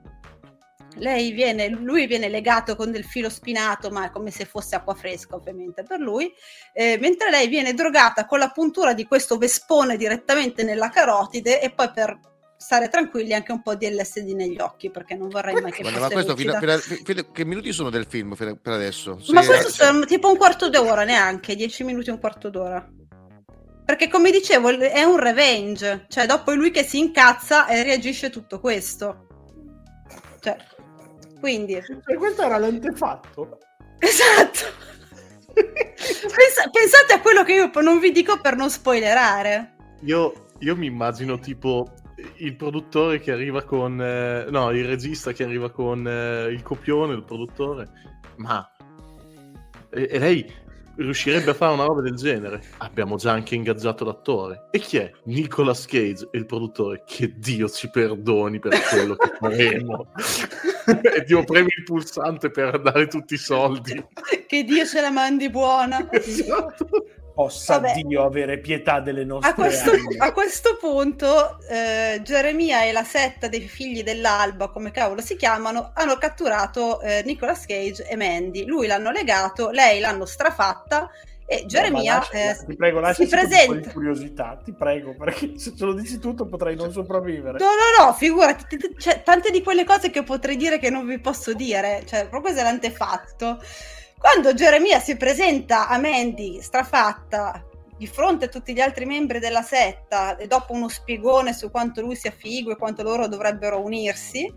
Lei viene, lui viene legato con del filo spinato, ma è come se fosse acqua fresca, ovviamente, per lui, eh, mentre lei viene drogata con la puntura di questo vespone direttamente nella carotide e poi per stare tranquilli anche un po' di LSD negli occhi, perché non vorrei mai che
Guarda, ma questo fino, fino a- fino- che minuti sono del film a- per adesso?
Ma
Se-
questo sono tipo un quarto d'ora neanche, dieci minuti, un quarto d'ora. Perché come dicevo è un revenge, cioè dopo è lui che si incazza e reagisce tutto questo. Cioè, quindi...
Cioè, questo era l'antefatto.
Esatto. *laughs* Pensa- pensate a quello che io non vi dico per non spoilerare.
Io, io mi immagino tipo il produttore che arriva con... eh, no, il regista che arriva con eh, il copione, il produttore. Ma... E, e lei riuscirebbe a fare una roba del genere? Abbiamo già anche ingaggiato l'attore. E chi è? Nicolas Cage, il produttore. Che Dio ci perdoni per quello che faremo. *laughs* e Dio premi il pulsante per dare tutti i soldi.
Che Dio ce la mandi buona.
Possa
Vabbè.
Dio avere pietà delle nostre
A questo, a questo punto, eh, Geremia e la setta dei figli dell'alba, come cavolo si chiamano, hanno catturato eh, Nicolas Cage e Mandy. Lui l'hanno legato, lei l'hanno strafatta e Geremia
No, lascia-
eh,
ti prego,
si
lasciaci un po'
presenta.
di curiosità, ti prego, perché se ce lo dici tutto potrei non sopravvivere.
No, no, no, figurati, t- t- c'è tante di quelle cose che potrei dire che non vi posso dire, cioè proprio se l'antefatto. Quando Geremia si presenta a Mandy strafatta di fronte a tutti gli altri membri della setta e dopo uno spiegone su quanto lui sia figo e quanto loro dovrebbero unirsi,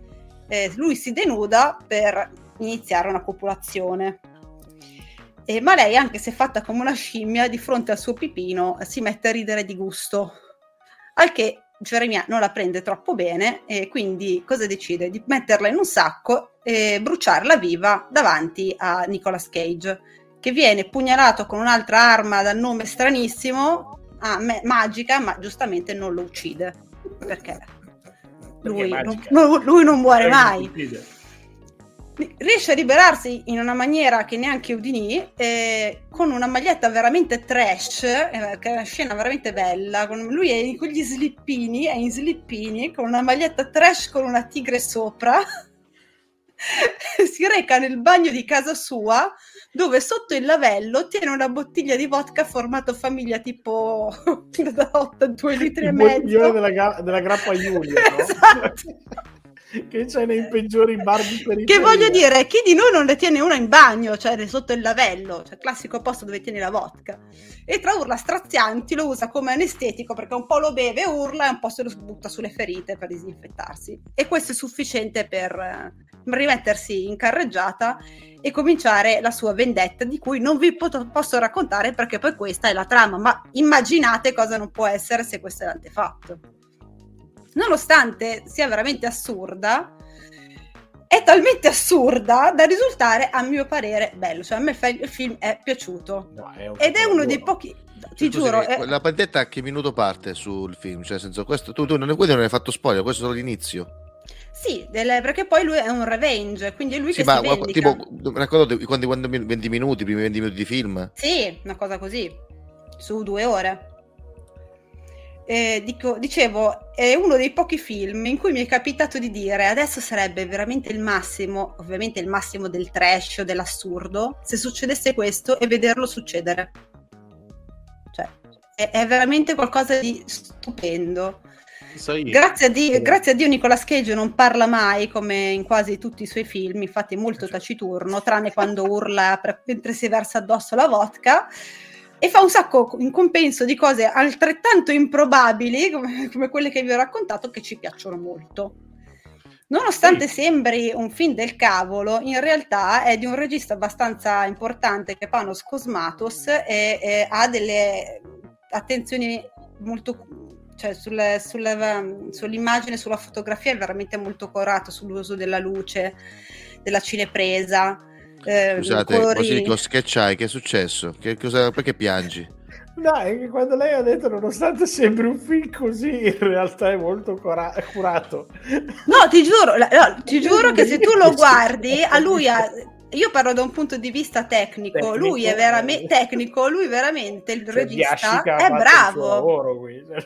eh, lui si denuda per iniziare una copulazione. Eh, ma lei, anche se fatta come una scimmia, di fronte al suo pipino si mette a ridere di gusto. Al che Geremia non la prende troppo bene e quindi cosa decide? Di metterla in un sacco e bruciarla viva davanti a Nicolas Cage, che viene pugnalato con un'altra arma dal nome stranissimo, ah, me- magica, ma giustamente non lo uccide. Perché? Lui, non, lui non muore mai riesce a liberarsi in una maniera che neanche Udini eh, con una maglietta veramente trash eh, che è una scena veramente bella con, lui è con gli slippini è in slippini con una maglietta trash con una tigre sopra *laughs* si reca nel bagno di casa sua dove sotto il lavello tiene una bottiglia di vodka formato famiglia tipo *laughs* da 8 2 litri il e mezzo
della, della grappa Giulia no? *laughs* esatto che c'è nei peggiori bar di periferia.
Che voglio dire, chi di noi non ne tiene una in bagno, cioè sotto il lavello, cioè classico posto dove tieni la vodka. E tra urla strazianti lo usa come anestetico perché un po' lo beve, urla e un po' se lo butta sulle ferite per disinfettarsi. E questo è sufficiente per eh, rimettersi in carreggiata e cominciare la sua vendetta di cui non vi pot- posso raccontare perché poi questa è la trama, ma immaginate cosa non può essere se questo è l'antefatto nonostante sia veramente assurda, è talmente assurda da risultare, a mio parere, bello. Cioè, a me il film è piaciuto. No, è Ed è uno dei pochi. Ti
Così,
giuro. È...
La pandetta a che minuto parte sul film? Cioè, senso, questo, tu, tu non, non hai fatto spoiler, questo è solo l'inizio.
Sì, delle, perché poi lui è un revenge, quindi è lui sì, che
ma,
si vendica.
Tipo, racconto quando, quando 20 minuti, i primi 20 minuti di film?
Sì, una cosa così, su due ore eh, dico, dicevo, è uno dei pochi film in cui mi è capitato di dire adesso sarebbe veramente il massimo, ovviamente il massimo del trash o dell'assurdo, se succedesse questo e vederlo succedere. Cioè, è, è veramente qualcosa di stupendo. Grazie a, Dio, grazie a, Dio, Nicolas Cage non parla mai come in quasi tutti i suoi film, infatti è molto taciturno, tranne quando urla mentre si versa addosso la vodka e fa un sacco in compenso di cose altrettanto improbabili come, come quelle che vi ho raccontato che ci piacciono molto. Nonostante sembri un film del cavolo, in realtà è di un regista abbastanza importante che è Panos Cosmatos e, e ha delle attenzioni molto cioè sul, sul, sull'immagine, sulla fotografia è veramente molto curato sull'uso della luce, della cinepresa
eh, Scusate, Mosilico, che c'hai? Che è successo? Che cosa, perché piangi?
Dai, che quando lei ha detto nonostante sembri un film così, in realtà è molto cura- curato.
No, ti giuro, no, ti giuro che se tu lo guardi, a lui ha, io parlo da un punto di vista tecnico, tecnico lui è veramente tecnico, lui veramente il cioè, regista è bravo. Lavoro,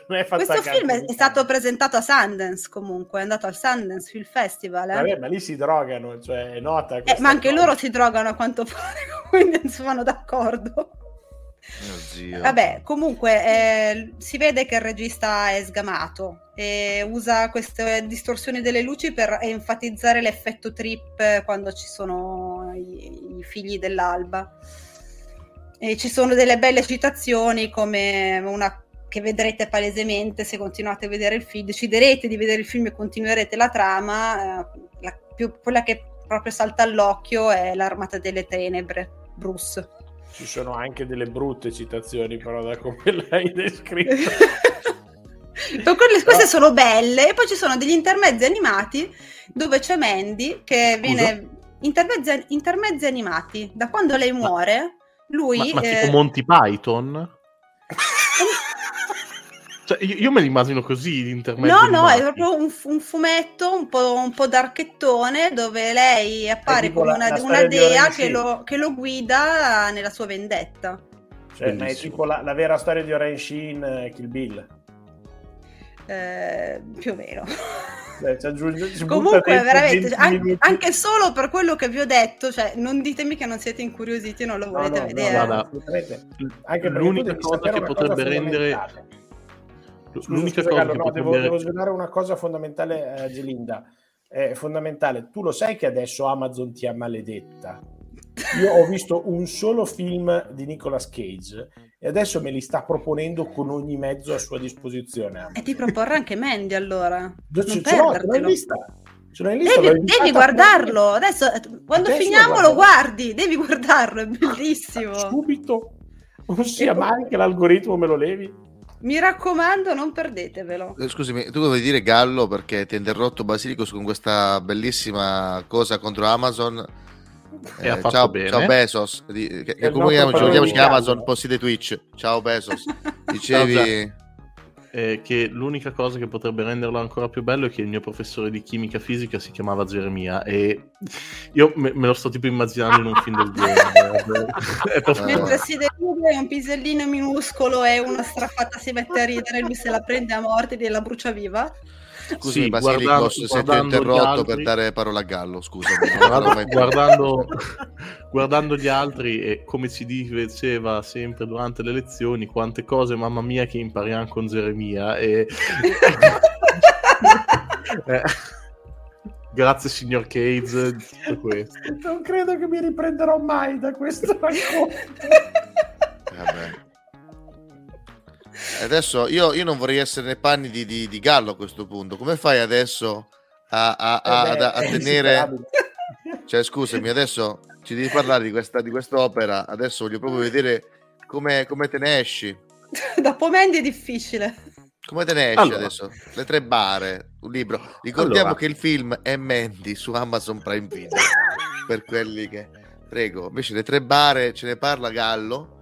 cioè, Questo film è, è stato presentato a Sundance comunque, è andato al Sundance Film Festival. Eh?
Vabbè, ma lì si drogano, cioè è nota.
Eh, ma anche cosa. loro si drogano a quanto pare, *laughs* quindi non sono d'accordo.
Oh,
Vabbè, comunque eh, si vede che il regista è sgamato e usa queste distorsioni delle luci per enfatizzare l'effetto trip quando ci sono i, i figli dell'alba. E ci sono delle belle citazioni come una che vedrete palesemente se continuate a vedere il film, deciderete di vedere il film e continuerete la trama, eh, la più, quella che proprio salta all'occhio è l'Armata delle Tenebre, Bruce.
Ci sono anche delle brutte citazioni, però, da come *laughs* l'hai descritto. *laughs*
queste no. sono belle, e poi ci sono degli intermezzi animati dove c'è Mandy che viene. Intermezzi, intermezzi animati. Da quando lei muore, lui.
Ma, ma eh... tipo Monty Python? *laughs* Cioè, io me l'immagino così l'intermezzo.
No, no, è proprio un, un fumetto un po', un po' darchettone dove lei appare come una, la una dea che lo, che lo, guida nella sua vendetta.
Cioè, ma è tipo la, la, vera storia di Oren Shin eh, Kill Bill.
Eh, più o meno.
Beh, aggiunge,
Comunque, veramente, anche, anche, solo per quello che vi ho detto, cioè, non ditemi che non siete incuriositi e non lo volete no, no, vedere. No,
anche L'unica cosa che potrebbe rendere
Scusa, L'unica scusa, cosa Carlo, no, devo, devo svelare una cosa fondamentale a Gelinda. È fondamentale. Tu lo sai che adesso Amazon ti ha maledetta. Io ho visto un solo film di Nicolas Cage e adesso me li sta proponendo con ogni mezzo a sua disposizione.
E ti proporrà anche Mandy allora.
Non ce l'ho, l'hai vista? Ce l'hai in lista, l'ho
Devi, devi guardarlo. Adesso, quando
Adesso
finiamo, lo guardi. Devi guardarlo, è bellissimo.
Subito. Non sia mai che l'algoritmo me lo levi.
Mi raccomando, non perdetevelo.
Eh, Scusami, tu dovevi dire Gallo perché ti ha interrotto Basilicos con questa bellissima cosa contro Amazon.
E ha fatto
ciao,
bene.
ciao Bezos, di- che, che
il
comunque
nostro
ci chiamiamoci che Amazon possiede Twitch. Ciao Bezos. *laughs* Dicevi.
Eh, che l'unica cosa che potrebbe renderlo ancora più bello è che il mio professore di chimica fisica si chiamava Geremia e io me, me lo sto tipo immaginando in un film del genere. *laughs* È
Mentre si delude un pisellino minuscolo e una strafatta si mette a ridere, lui se la prende a morte e la brucia viva.
Scusami
Sì,
Basilicos
guardando-
se ti ho interrotto
altri-
per dare parola a Gallo, scusami. mai-
guardando, *laughs* guardando gli altri e come ci diceva sempre durante le lezioni quante cose mamma mia che impariamo con Geremia e *laughs* Eh, grazie signor Cage di tutto questo
Non credo che mi riprenderò mai da questo *laughs* racconto.
Vabbè. Adesso io, io non vorrei essere nei panni di, di- di Gallo a questo punto. Come fai adesso a, a- a-
Eh beh,
a- tenere... *laughs* Cioè, scusami, adesso ci devi parlare di questa, di quest'opera. Adesso voglio proprio vedere come, come te ne esci. *laughs*
Dopo Mandy è difficile.
Come te ne esci
Allora.
adesso? Le tre bare, un libro. Ricordiamo
Allora.
che il film è Mandy su Amazon Prime Video. per quelli che... Prego, invece le tre bare ce ne parla Gallo.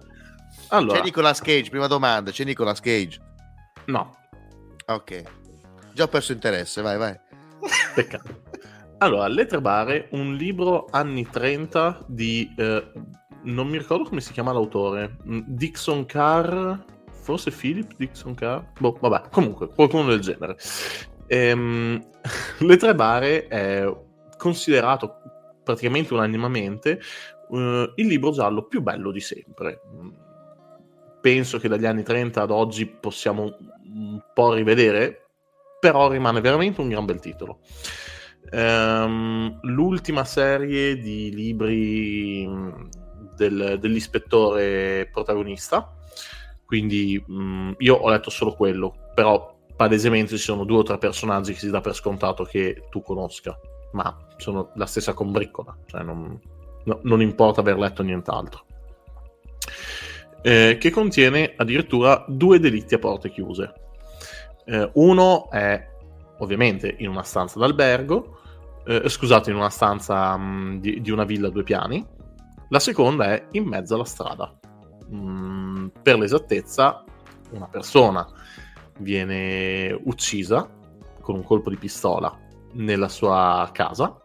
Allora.
C'è Nicolas Cage, prima domanda, c'è Nicolas Cage?
no.
Ok. Già ho perso interesse, vai, vai.
peccato. Allora Lettere Bare un libro anni 30 di eh, non mi ricordo come si chiama l'autore. Mm, Dixon Carr forse Philip Dixon Carr? Boh vabbè comunque qualcuno del genere. Ehm, *laughs* Le Tre Bare è considerato praticamente unanimamente eh, il libro giallo più bello di sempre. Mm, penso che dagli anni 30 ad oggi possiamo un po' rivedere però rimane veramente un gran bel titolo Ehm, l'ultima serie di libri mh, del- dell'ispettore protagonista. Quindi mh, io ho letto solo quello, però palesemente ci sono due o tre personaggi che si dà per scontato che tu conosca, ma sono la stessa combriccola, cioè non, no- non importa aver letto nient'altro. Eh, che contiene addirittura due delitti a porte chiuse. Eh, uno è ovviamente in una stanza d'albergo, eh, scusate, in una stanza mh, di, di una villa a due piani. La seconda è in mezzo alla strada. Mm, per l'esattezza, una persona viene uccisa con un colpo di pistola nella sua casa.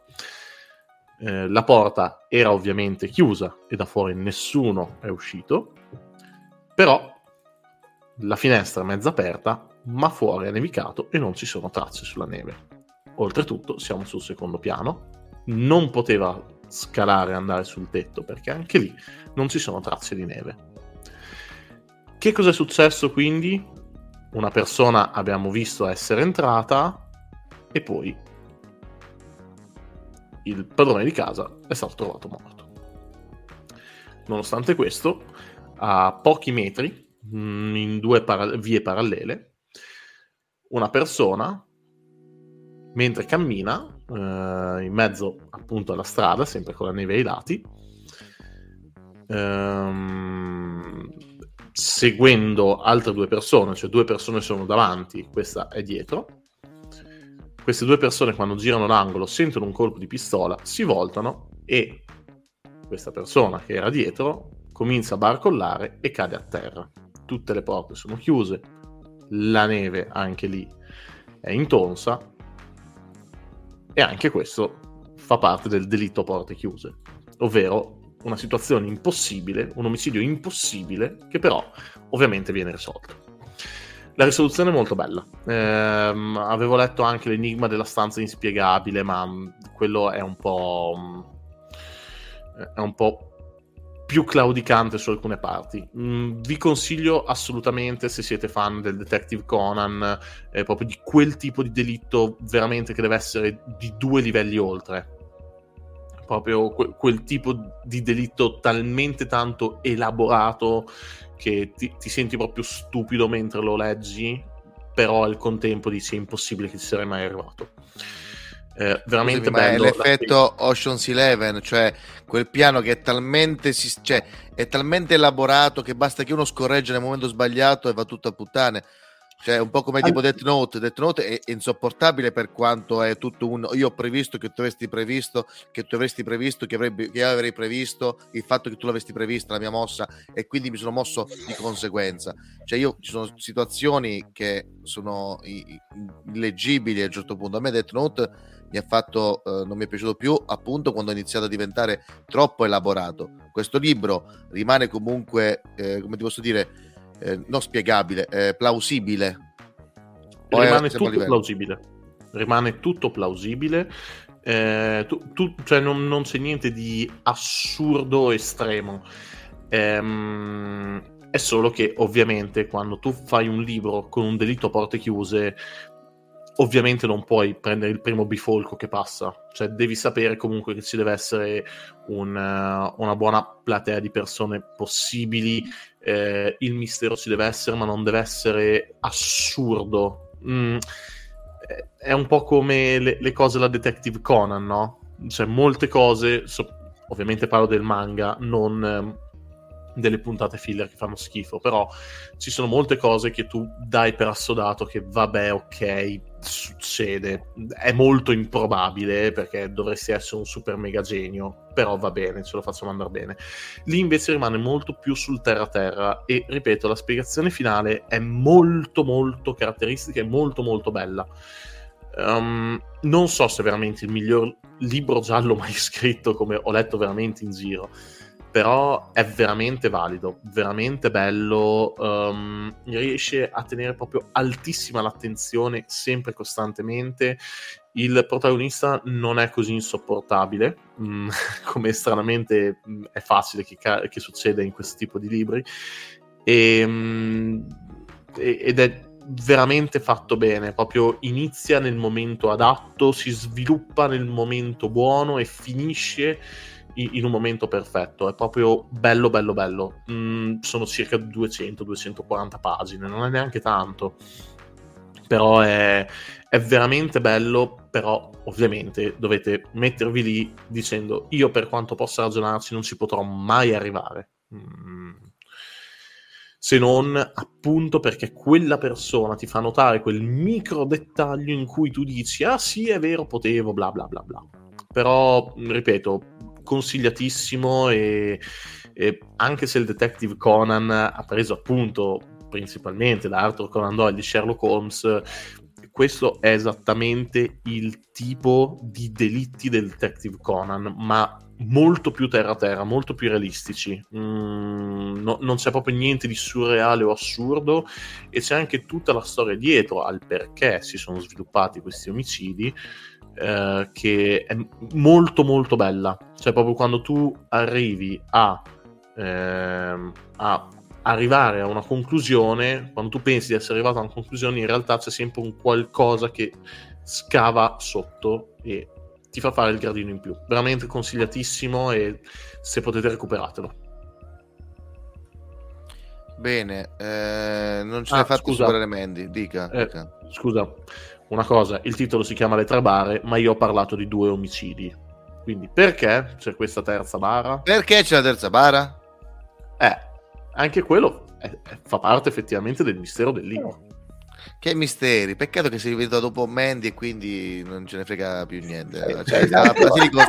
Eh, la porta era ovviamente chiusa e da fuori nessuno è uscito, però la finestra è mezza aperta, ma fuori è nevicato e non ci sono tracce sulla neve. Oltretutto, siamo sul secondo piano, non poteva scalare e andare sul tetto perché anche lì non ci sono tracce di neve. Che cosa è successo quindi? Una persona abbiamo visto essere entrata e poi il padrone di casa è stato trovato morto. Nonostante questo, a pochi metri, mh, in due para- vie parallele, una persona, mentre cammina eh, in mezzo appunto alla strada, sempre con la neve ai lati, ehm, seguendo altre due persone, cioè due persone sono davanti, questa è dietro. Queste due persone quando girano l'angolo sentono un colpo di pistola, si voltano e questa persona che era dietro comincia a barcollare e cade a terra. Tutte le porte sono chiuse, la neve anche lì è intonsa e anche questo fa parte del delitto a porte chiuse, ovvero una situazione impossibile, un omicidio impossibile che però ovviamente viene risolto. La risoluzione è molto bella. Ehm, avevo letto anche l'enigma della stanza inspiegabile, ma quello è un po'. è un po' più claudicante su alcune parti. Mm, vi consiglio assolutamente, se siete fan del Detective Conan, eh, proprio di quel tipo di delitto veramente che deve essere di due livelli oltre. Proprio que- quel tipo di delitto talmente tanto elaborato che ti, ti senti proprio stupido mentre lo leggi, però al contempo dici è impossibile che ci sarei mai arrivato. Eh, veramente
Scusami, ma è
bello.
l'effetto Ocean's Eleven, cioè quel piano che è talmente, si- cioè, è talmente elaborato che basta che uno scorregge nel momento sbagliato e va tutto a puttane. Cioè, un po' come tipo Death Note. Death Note è è insopportabile per quanto è tutto un. Io ho previsto che tu avresti previsto, che tu avresti previsto, che, avrebbe, che io avrei previsto, il fatto che tu l'avresti prevista, la mia mossa, e quindi mi sono mosso di conseguenza. Cioè, io ci sono situazioni che sono illeggibili a un certo punto. A me Death Note mi ha fatto, eh, non mi è piaciuto più appunto quando ha iniziato a diventare troppo elaborato. Questo libro rimane comunque, eh, come ti posso dire, eh, non spiegabile, plausibile. Poi
rimane tutto plausibile. Rimane tutto plausibile. eh, tu- tu- cioè non, non c'è niente di assurdo estremo. Ehm, è solo che ovviamente quando tu fai un libro con un delitto a porte chiuse, ovviamente non puoi prendere il primo bifolco che passa. Cioè devi sapere comunque che ci deve essere un, eh, una buona platea di persone possibili. eh, il mistero ci deve essere, ma non deve essere assurdo. Mm, eh, è un po' come le, le cose della Detective Conan, no? Cioè, molte cose, so- ovviamente parlo del manga, non ehm, delle puntate filler che fanno schifo, però ci sono molte cose che tu dai per assodato che vabbè, ok, succede, è molto improbabile perché dovresti essere un super mega genio, però va bene, ce lo facciamo andare bene. Lì invece rimane molto più sul terra-terra e ripeto, la spiegazione finale è molto molto caratteristica e molto molto bella. Um, non so se è veramente il miglior libro giallo *laughs* mai scritto, come ho letto veramente in giro, però è veramente valido, veramente bello, um, riesce a tenere proprio altissima l'attenzione sempre costantemente. Il protagonista non è così insopportabile, mm, *laughs* come stranamente mm, è facile che, ca- che succeda in questo tipo di libri, e, mm, e- ed è veramente fatto bene, proprio inizia nel momento adatto, si sviluppa nel momento buono e finisce in un momento perfetto. È proprio bello, bello, bello. Mm, sono circa 200-240 pagine, non è neanche tanto. Però è, è veramente bello, però ovviamente dovete mettervi lì dicendo io per quanto possa ragionarci non ci potrò mai arrivare. Mm. Se non appunto perché quella persona ti fa notare quel micro dettaglio in cui tu dici ah sì è vero potevo bla bla bla bla. Però ripeto, consigliatissimo e, e anche se il detective Conan ha preso appunto principalmente da Arthur Conan Doyle di Sherlock Holmes questo è esattamente il tipo di delitti del detective Conan ma molto più terra terra molto più realistici. Mm, no- non c'è proprio niente di surreale o assurdo e c'è anche tutta la storia dietro al perché si sono sviluppati questi omicidi eh, che è molto molto bella. Cioè proprio quando tu arrivi a, ehm, a arrivare a una conclusione, quando tu pensi di essere arrivato a una conclusione, in realtà c'è sempre un qualcosa che scava sotto e ti fa fare il gradino in più. Veramente consigliatissimo e se potete recuperatelo.
Bene, eh, non ce
Ah,
l'hai fatta
scusa.
superare Mandy, dica.
Eh,
dica.
scusa, una cosa, il titolo si chiama Le tre bare, ma io ho parlato di due omicidi. Quindi perché c'è questa terza bara?
Perché c'è la terza bara?
Eh, anche quello è- è- fa parte effettivamente del mistero del libro.
Che misteri, peccato che si veda dopo Mandy e quindi non ce ne frega più niente.
Eh,
Cioè,
esatto.
Basilicos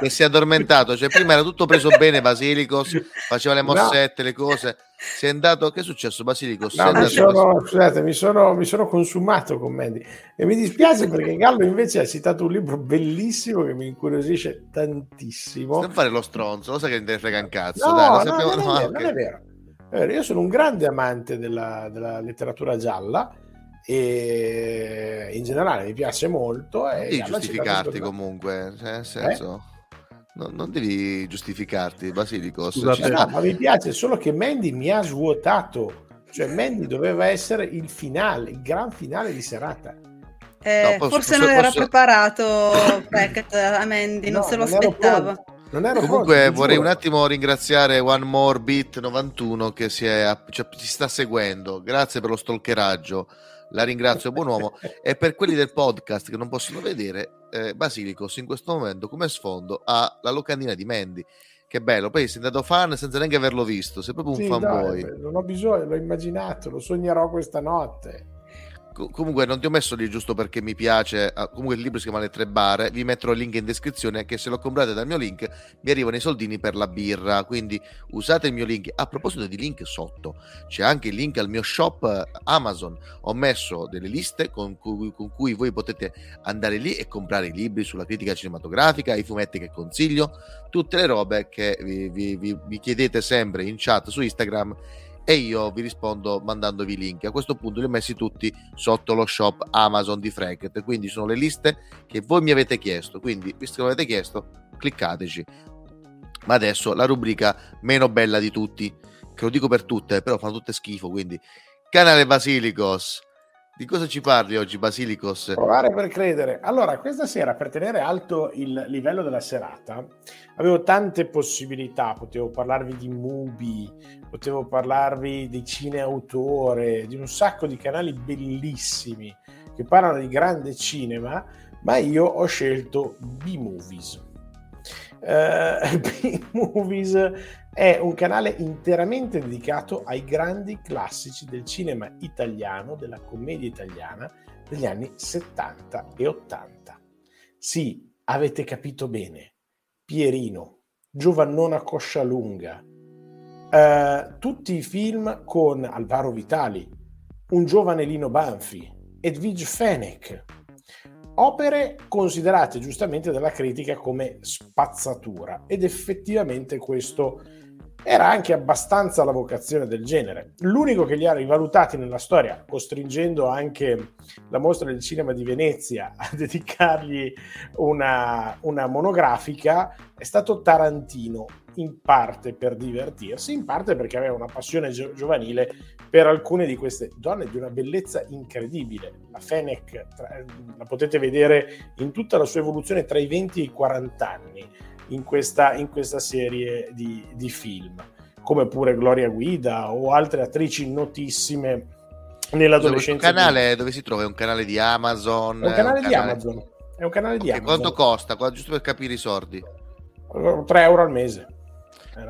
che si è addormentato, cioè prima era tutto preso bene Basilicos, faceva le
No.
mossette, le cose. È andato, che è successo Basilicos? Si è
No, mi sono, scusate, mi sono, mi sono consumato con Mandy e mi dispiace perché Gallo invece ha citato un libro bellissimo che mi incuriosisce tantissimo.
Non fare lo stronzo, lo sai che te ne frega un cazzo.
No,
dai,
no,
sappiamo-
non, è
no,
non è vero. È vero, Io sono un grande amante della, della letteratura gialla e in generale mi piace molto. E
devi giustificarti comunque, cioè,
Eh?
nel senso, no- non devi giustificarti, Basilicos.
Scusate.
No, ma mi piace solo che Mandy mi ha svuotato. Cioè, Mandy doveva essere il finale, il gran finale di serata.
Eh,
No, posso-
forse
posso-
non era
posso-
preparato *coughs* Beckett a Mandy, non
No,
se lo
non ero
aspettava.
pronto. Non ero
Comunque
pronto,
vorrei un attimo ringraziare One More Beat 91 che si, è, cioè, ci sta seguendo. Grazie per lo stalkeraggio. la ringrazio, buon uomo. *laughs* e per quelli del podcast che non possono vedere, eh, Basilicos in questo momento come sfondo ha la locandina di Mandy. Che bello, poi sei andato fan senza neanche averlo visto, sei proprio un
Sì,
fanboy.
dai, non ho bisogno, l'ho immaginato, lo sognerò questa notte.
Co- comunque non ti ho messo lì giusto perché mi piace ah, comunque il libro si chiama Le tre bare vi metterò il link in descrizione che se lo comprate dal mio link vi arrivano i soldini per la birra quindi usate il mio link. A proposito di link sotto c'è anche il link al mio shop eh, Amazon. Ho messo delle liste con cui, con cui voi potete andare lì e comprare i libri sulla critica cinematografica i fumetti che consiglio tutte le robe che vi, vi- vi- vi chiedete sempre in chat su Instagram e io vi rispondo mandandovi link. A questo punto li ho messi tutti sotto lo shop Amazon di Fracket, quindi sono le liste che voi mi avete chiesto, quindi visto che l'avete chiesto, cliccateci. Ma adesso la rubrica meno bella di tutti, che lo dico per tutte, però fanno tutte schifo, quindi canale Basilicos. Di cosa ci parli oggi Basilicos?
Provare per credere. Allora, questa sera, per tenere alto il livello della serata, avevo tante possibilità. Potevo parlarvi di Mubi, potevo parlarvi di cineautore, di un sacco di canali bellissimi che parlano di grande cinema, ma io ho scelto B-Movies. Eh, *laughs* B-Movies è un canale interamente dedicato ai grandi classici del cinema italiano, della commedia italiana degli anni 70 e 80. Sì, avete capito bene. Pierino, Giovannona Coscialunga, eh, tutti i film con Alvaro Vitali, un giovane Lino Banfi, Edwige Fenech, opere considerate giustamente dalla critica come spazzatura ed effettivamente questo era anche abbastanza la vocazione del genere. L'unico che li ha rivalutati nella storia, costringendo anche la mostra del cinema di Venezia *laughs* a dedicargli una, una monografica, è stato Tarantino, in parte per divertirsi, in parte perché aveva una passione gio- giovanile per alcune di queste donne di una bellezza incredibile. La Fennec tra- la potete vedere in tutta la sua evoluzione tra i 20 e i 40 anni in questa, in questa serie di, di film, come pure Gloria Guida o altre attrici notissime nell'adolescenza.
Un canale dove si trova? È un canale di Amazon?
È un canale di Amazon. È un canale di
Ok,
Amazon.
Quanto costa? Qua- Giusto per capire i sordi.
3 euro al mese.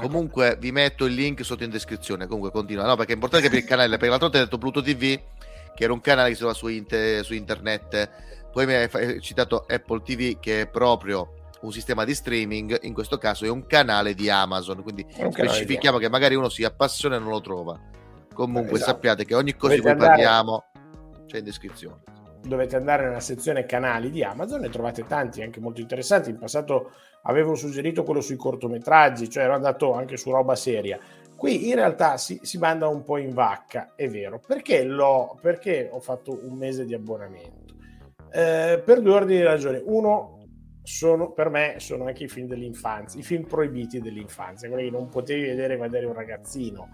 Comunque vi metto il link sotto in descrizione. Comunque continua, no? Perché è importante capire il canale. Perché l'altro volta hai detto Pluto TV, che era un canale che si trova su, inte- su internet. Poi mi hai citato Apple TV, che è proprio un sistema di streaming. In questo caso è un canale di Amazon. Quindi
di
specifichiamo che magari uno si appassiona e non lo trova. Comunque
Esatto.
sappiate che ogni cosa di
Dovete
cui
andare-
parliamo c'è in descrizione.
dovete andare nella sezione canali di Amazon e trovate tanti anche molto interessanti. In passato avevo suggerito quello sui cortometraggi, cioè ero andato anche su roba seria. Qui in realtà si, si manda un po' in vacca, è vero. Perché, l'ho, perché ho fatto un mese di abbonamento? Eh, per due ordini di ragioni. Uno, sono, per me sono anche i film dell'infanzia, i film proibiti dell'infanzia, quelli che non potevi vedere quando eri un ragazzino,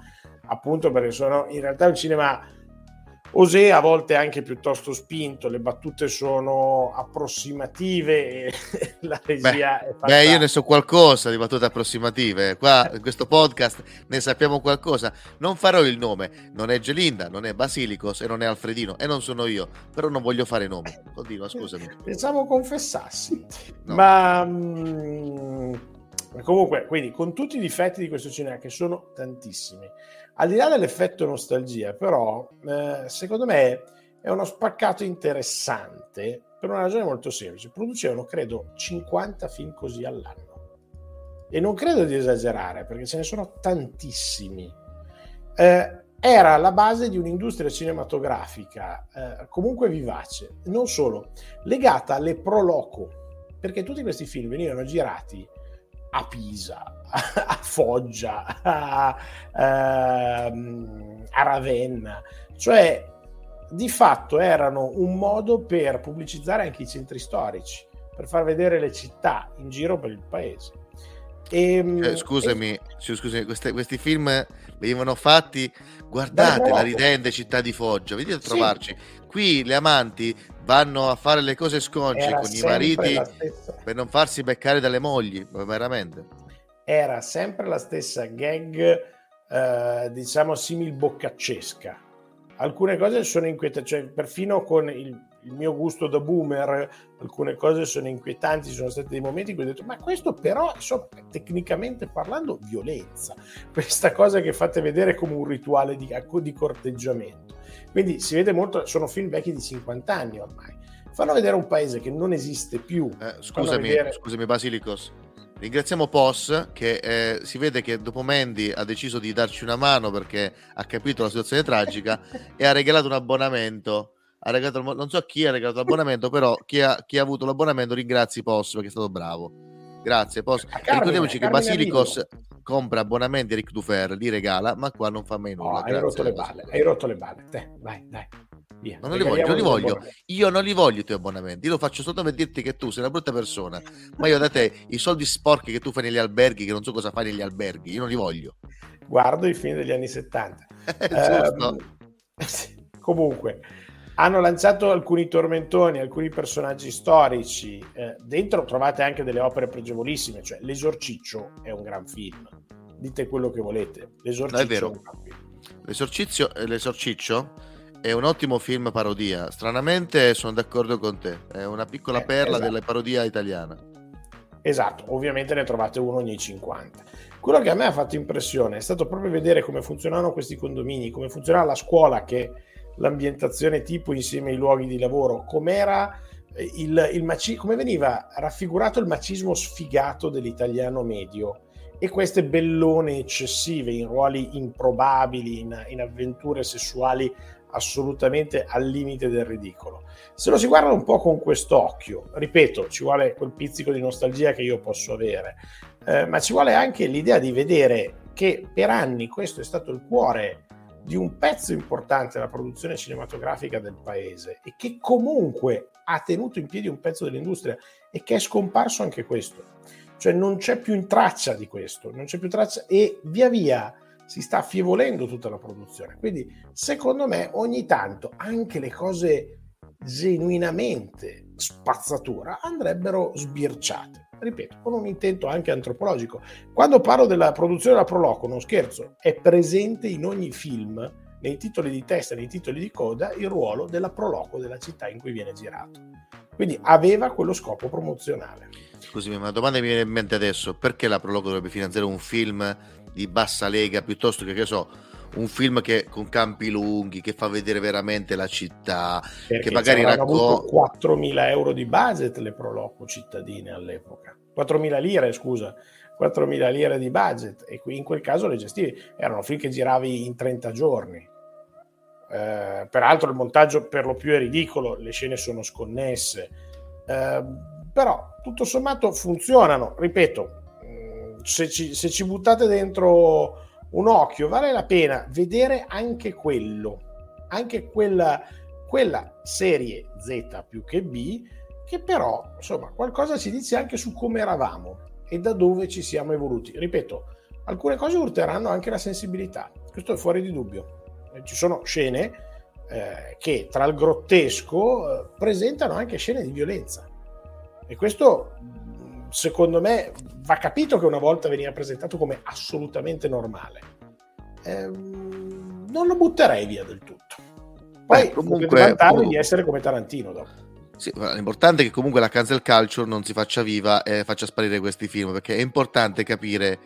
appunto perché sono in realtà un cinema Osè a volte anche piuttosto spinto, le battute sono approssimative e *laughs* la regia è fatta...
Beh, io ne so qualcosa di battute approssimative. Qua in questo podcast ne sappiamo qualcosa. Non farò il nome. Non è Gelinda, non è Basilicos e non è Alfredino e non sono io. Però non voglio fare nomi. Continua, scusami.
Pensavo confessassi, ma mm, comunque, quindi con tutti i difetti di questo cinema, che sono tantissimi, al di là dell'effetto nostalgia, però, eh, secondo me è uno spaccato interessante per una ragione molto semplice. Producevano, credo, 50 film così all'anno. E non credo di esagerare, perché ce ne sono tantissimi. Eh, era la base di un'industria cinematografica eh, comunque vivace, non solo, legata alle pro loco, perché tutti questi film venivano girati a Pisa, *laughs* a Foggia, a, ehm, a Ravenna, cioè di fatto erano un modo per pubblicizzare anche i centri storici, per far vedere le città in giro per il paese. E,
Eh, scusami, sì, scusami, queste- questi film venivano fatti. Guardate la ridente città di Foggia, venite a
Sì.
trovarci. Qui le amanti vanno a fare le cose sconce con i mariti per non farsi beccare dalle mogli, veramente.
era sempre la stessa gag, eh, diciamo simil boccaccesca. alcune cose sono inquietanti, cioè perfino con il, il, mio gusto da boomer, alcune cose sono inquietanti, ci sono stati dei momenti in cui ho detto, ma questo però, insomma, tecnicamente parlando, violenza, questa cosa che fate vedere come un rituale di, di corteggiamento. Quindi si vede molto, sono film vecchi di 50 anni ormai. Fanno vedere un paese che non esiste più.
Eh, scusami, vedere... scusami Basilicos. Ringraziamo POS che eh, si vede che dopo Mandy ha deciso di darci una mano perché ha capito la situazione tragica *laughs* e ha regalato un abbonamento. Ha regalato, non so chi ha regalato l'abbonamento, però chi ha, chi ha avuto l'abbonamento ringrazi POS perché è stato bravo. Grazie POS. Carmine, Ricordiamoci che Basilicos compra abbonamenti a Ric Dufer, li regala, ma qua non fa mai nulla.
Oh, hai rotto le balle, hai rotto le balle. Te, vai, dai.
Via. Non li voglio, non li voglio. Io non li voglio i tuoi abbonamenti. Io lo faccio solo per dirti che tu sei una brutta persona. Ma io da te i soldi sporchi che tu fai negli alberghi, che non so cosa fai negli alberghi, io non li voglio.
Guardo i film degli anni 70. *laughs* eh, *laughs* comunque, hanno lanciato alcuni tormentoni, alcuni personaggi storici. Eh, dentro trovate anche delle opere pregevolissime. Cioè, L'Esorciccio è un gran film. Dite quello che volete. L'esorciccio è vero. È un gran film.
L'esorciccio, l'esorciccio è un ottimo film parodia. Stranamente sono d'accordo con te. È una piccola eh, perla esatto. della parodia italiana.
Esatto, ovviamente ne trovate uno ogni 50. Quello che a me ha fatto impressione è stato proprio vedere come funzionavano questi condomini, come funzionava la scuola, che l'ambientazione tipo insieme ai luoghi di lavoro, com'era eh, il, il maci- come veniva raffigurato il macismo sfigato dell'italiano medio e queste bellone eccessive in ruoli improbabili, in, in avventure sessuali assolutamente al limite del ridicolo. Se lo si guarda un po' con quest'occhio, ripeto, ci vuole quel pizzico di nostalgia che io posso avere, eh, ma ci vuole anche l'idea di vedere che per anni questo è stato il cuore di un pezzo importante della produzione cinematografica del paese e che comunque ha tenuto in piedi un pezzo dell'industria e che è scomparso anche questo. Cioè non c'è più in traccia di questo, non c'è più traccia e via via si sta affievolendo tutta la produzione. Quindi, secondo me, ogni tanto anche le cose genuinamente spazzatura andrebbero sbirciate. Ripeto, con un intento anche antropologico. Quando parlo della produzione della Proloco, non scherzo, è presente in ogni film, nei titoli di testa, nei titoli di coda, il ruolo della Proloco della città in cui viene girato. Quindi aveva quello scopo promozionale.
Scusami, ma una domanda mi viene in mente adesso: perché la Proloco dovrebbe finanziare un film di bassa lega piuttosto che, che so, un film che, con campi lunghi che fa vedere veramente la città
Perché
che magari
racconta 4.000 euro di budget le Proloco cittadine all'epoca. 4.000 lire scusa. 4.000 lire di budget. E qui in quel caso le gestivi. Erano film che giravi in 30 giorni. Eh, peraltro il montaggio per lo più è ridicolo. Le scene sono sconnesse. Eh, però tutto sommato funzionano. Ripeto se ci, se ci buttate dentro un occhio, vale la pena vedere anche quello, anche quella, quella serie Z più che B, che però insomma qualcosa ci dice anche su come eravamo e da dove ci siamo evoluti. Ripeto, alcune cose urteranno anche la sensibilità, questo è fuori di dubbio. Ci sono scene eh, che tra il grottesco eh, presentano anche scene di violenza e questo secondo me va capito che una volta veniva presentato come assolutamente normale. Eh, non lo butterei via del tutto. Poi Beh, comunque vantarvi di essere come Tarantino dopo.
Sì, l'importante è che comunque la cancel culture non si faccia viva e faccia sparire questi film, perché è importante capire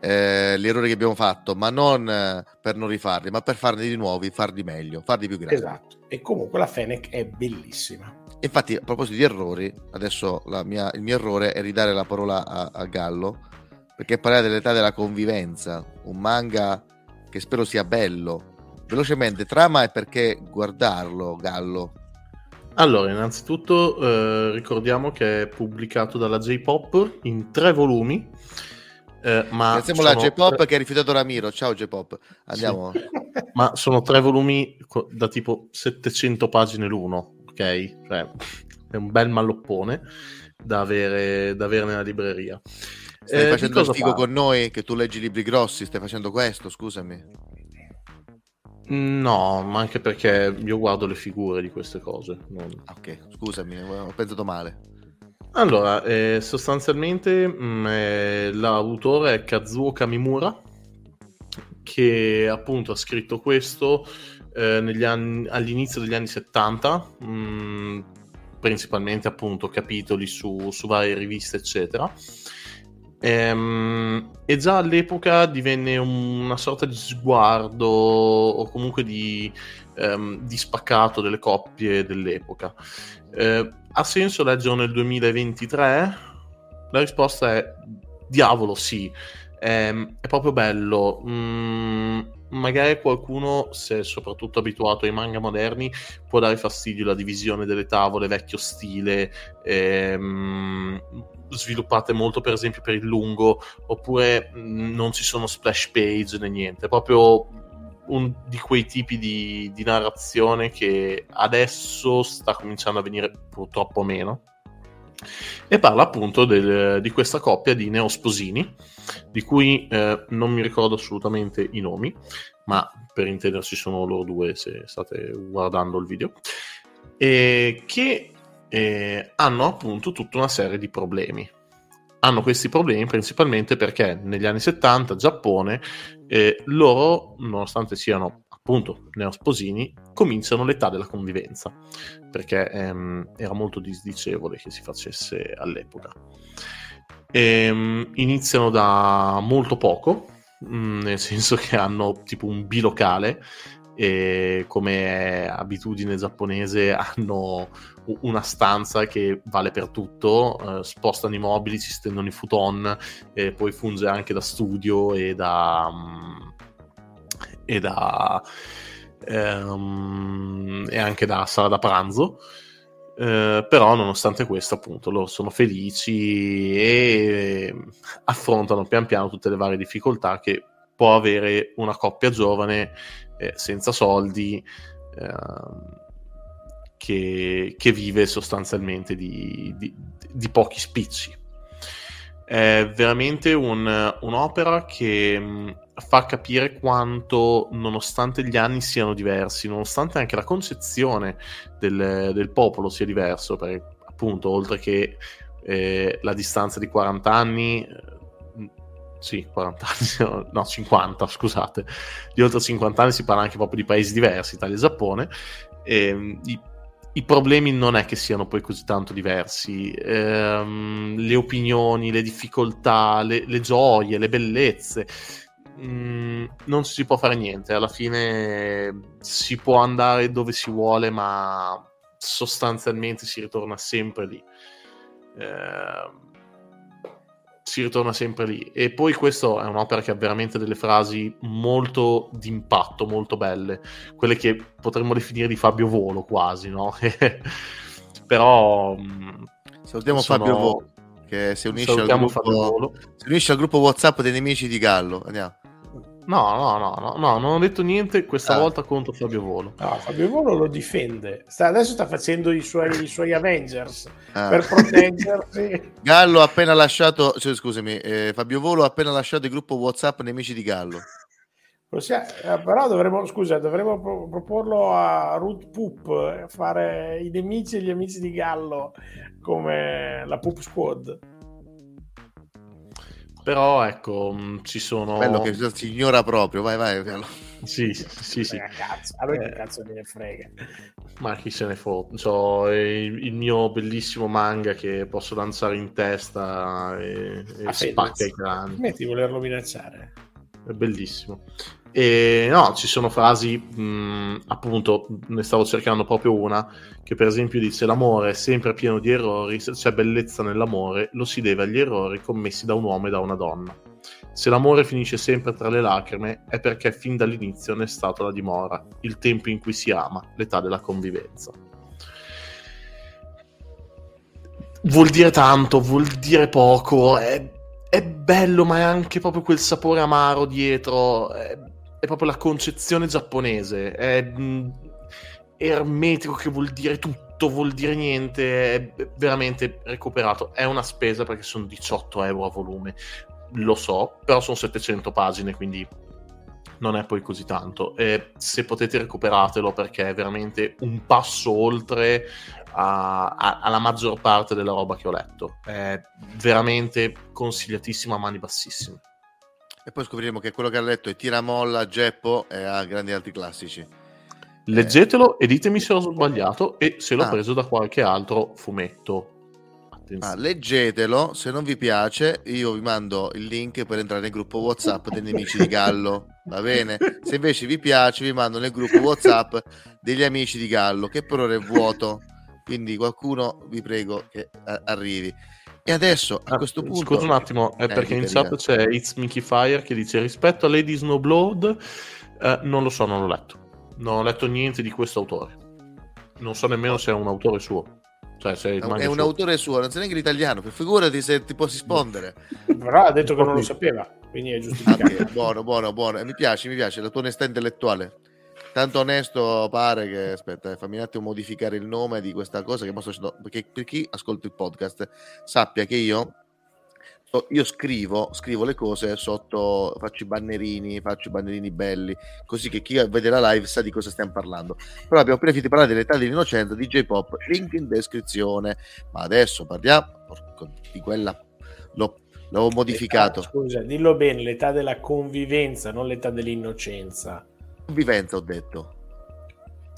eh, gli errori che abbiamo fatto, ma non eh, per non rifarli, ma per farli di nuovi, farli meglio, farli più grandi.
Esatto. E comunque la Fennec è bellissima.
Infatti, a proposito di errori, adesso mia, il mio errore è ridare la parola a, a Gallo, perché parlare dell'età della convivenza, un manga che spero sia bello. Velocemente, trama e perché guardarlo, Gallo?
Allora, innanzitutto eh, ricordiamo che è pubblicato dalla J-Pop in tre volumi.
Eh, ma Ringraziamo la J-Pop tre... che ha rifiutato Ramiro. Ciao J-Pop. Andiamo.
Sì. *laughs* ma sono tre volumi da tipo 700 pagine l'uno ok? Cioè, è un bel malloppone da avere, da avere nella libreria.
Stai eh, facendo il figo fa? con noi che tu leggi libri grossi, stai facendo questo, scusami.
No, ma anche perché io guardo le figure di queste cose. Non...
Ok, scusami, ho pensato male.
Allora, eh, sostanzialmente mh, mm, eh, l'autore è Kazuo Kamimura, che appunto ha scritto questo eh, anni, all'inizio degli anni 70, mh, principalmente appunto capitoli su, su varie riviste, eccetera. Ehm, e già all'epoca divenne una sorta di sguardo o comunque di, ehm, di spaccato delle coppie dell'epoca. Eh, ha senso leggere nel 2023? La risposta è diavolo sì. Eh, è proprio bello. Mm, magari qualcuno, se è soprattutto abituato ai manga moderni, può dare fastidio la divisione delle tavole vecchio stile, ehm, sviluppate molto per esempio per il lungo, oppure mm, non ci sono splash page né niente, è proprio un di quei tipi di, di narrazione che adesso sta cominciando a venire purtroppo meno e parla appunto del, di questa coppia di neosposini, di cui eh, non mi ricordo assolutamente i nomi, ma per intenderci sono loro due se state guardando il video, e che eh, hanno appunto tutta una serie di problemi. Hanno questi problemi principalmente perché negli anni 70 Giappone eh, loro, nonostante siano appunto neosposini, cominciano l'età della convivenza, perché ehm, era molto disdicevole che si facesse all'epoca. Ehm, iniziano da molto poco, mm, nel senso che hanno tipo un bilocale e come abitudine giapponese *laughs* hanno una stanza che vale per tutto, eh, spostano i mobili, si stendono i futon e poi funge anche da studio e da... Um, e da... Um, e anche da sala da pranzo. Uh, però nonostante questo appunto loro sono felici e affrontano pian piano tutte le varie difficoltà che può avere una coppia giovane eh, senza soldi eh, che, che, vive sostanzialmente di, di, di, pochi spicci. È veramente un, un'opera che mh, mm, fa capire quanto, nonostante gli anni siano diversi, nonostante anche la concezione del, del popolo sia diverso, perché appunto oltre che eh, la distanza di 40 anni, sì, 40 anni, *laughs* no, 50, scusate, di oltre 50 anni si parla anche proprio di paesi diversi, Italia e Giappone, e, ehm, i, i, problemi non è che siano poi così tanto diversi, ehm, le opinioni, le difficoltà, le, le gioie, le bellezze, mh, mm, non si può fare niente, alla fine si può andare dove si vuole, ma sostanzialmente si ritorna sempre lì. Eh, si ritorna sempre lì. E poi questa è un'opera che ha veramente delle frasi molto d'impatto, molto belle, quelle che potremmo definire di Fabio Volo quasi, no? *laughs* Però...
Mm, Salutiamo sono... Fabio Volo, che si unisce, al gruppo, si unisce al gruppo WhatsApp dei nemici di Gallo. Andiamo.
No, no, no, no, no, non ho detto niente questa ah. volta contro Fabio Volo.
No, Fabio Volo lo difende. Sta, adesso sta facendo i suoi, i suoi Avengers ah. per proteggersi. *laughs*
Gallo ha appena lasciato, cioè, scusami, eh, Fabio Volo ha appena lasciato il gruppo WhatsApp Nemici di Gallo.
Possiamo, eh, però dovremmo, scusa, dovremmo pro- proporlo a Root Poop, eh, fare i nemici e gli amici di Gallo come la Poop Squad.
Però ecco, mm, ci sono...
Bello che si ignora proprio, vai vai.
Sì, sì, sì.
Eh, cazzo, a lui che eh, cazzo me ne frega.
Ma chi se ne fotte. So, il, il, mio bellissimo manga che posso lanciare in testa e, e spacca i crani.
Smetti di volerlo minacciare.
È bellissimo. E no, ci sono frasi, mh, appunto, ne stavo cercando proprio una, che per esempio dice l'amore è sempre pieno di errori, se c'è bellezza nell'amore lo si deve agli errori commessi da un uomo e da una donna. Se l'amore finisce sempre tra le lacrime è perché fin dall'inizio ne è stato la dimora, il tempo in cui si ama, l'età della convivenza. Vuol dire tanto, vuol dire poco, è, è bello ma è anche proprio quel sapore amaro dietro, è è proprio la concezione giapponese, è mh, mm, ermetico che vuol dire tutto, vuol dire niente, è veramente recuperato. È una spesa perché sono 18 euro a volume, lo so, però sono 700 pagine, quindi non è poi così tanto. E se potete recuperatelo perché è veramente un passo oltre a, a, alla maggior parte della roba che ho letto. È veramente consigliatissimo a mani bassissime.
E poi scopriremo che quello che ha letto è Tiramolla, Geppo e ha grandi altri classici.
Leggetelo e ditemi se ho sbagliato e se l'ho
Ah.
preso da qualche altro fumetto.
Ah, leggetelo, se non vi piace io vi mando il link per entrare nel gruppo Whatsapp dei nemici di Gallo, va bene? Se invece vi piace vi mando nel gruppo Whatsapp degli amici di Gallo, che per ora è vuoto, quindi qualcuno vi prego che arrivi. E adesso a questo punto...
Scusa un attimo, è
Eh,
perché in chat c'è It's Mickey Fire che dice rispetto a Lady Snowblood, eh, non lo so, non l'ho letto. Non ho letto niente di questo autore. Non so nemmeno se è un autore suo. Cioè, se
È è un
suo.
autore suo, non sa neanche l'italiano, per figurati se ti può rispondere.
Però ha detto che non lo sapeva, quindi è giustificato.
Ok, buono, buono, buono. E mi piace, mi piace la tua onestà intellettuale. Tanto onesto pare che, aspetta, eh, fammi un attimo modificare il nome di questa cosa che facendo, perché per chi ascolta il podcast sappia che io, io scrivo, scrivo le cose sotto, faccio i bannerini, faccio i bannerini belli, così che chi vede la live sa di cosa stiamo parlando. Però abbiamo di parlare dell'età dell'innocenza di J-Pop, link in descrizione. Ma adesso parliamo porco, di quella, l'ho, l'avevo modificato.
L'età- scusa, dillo bene, l'età della convivenza, non l'età dell'innocenza.
Convivenza ho detto.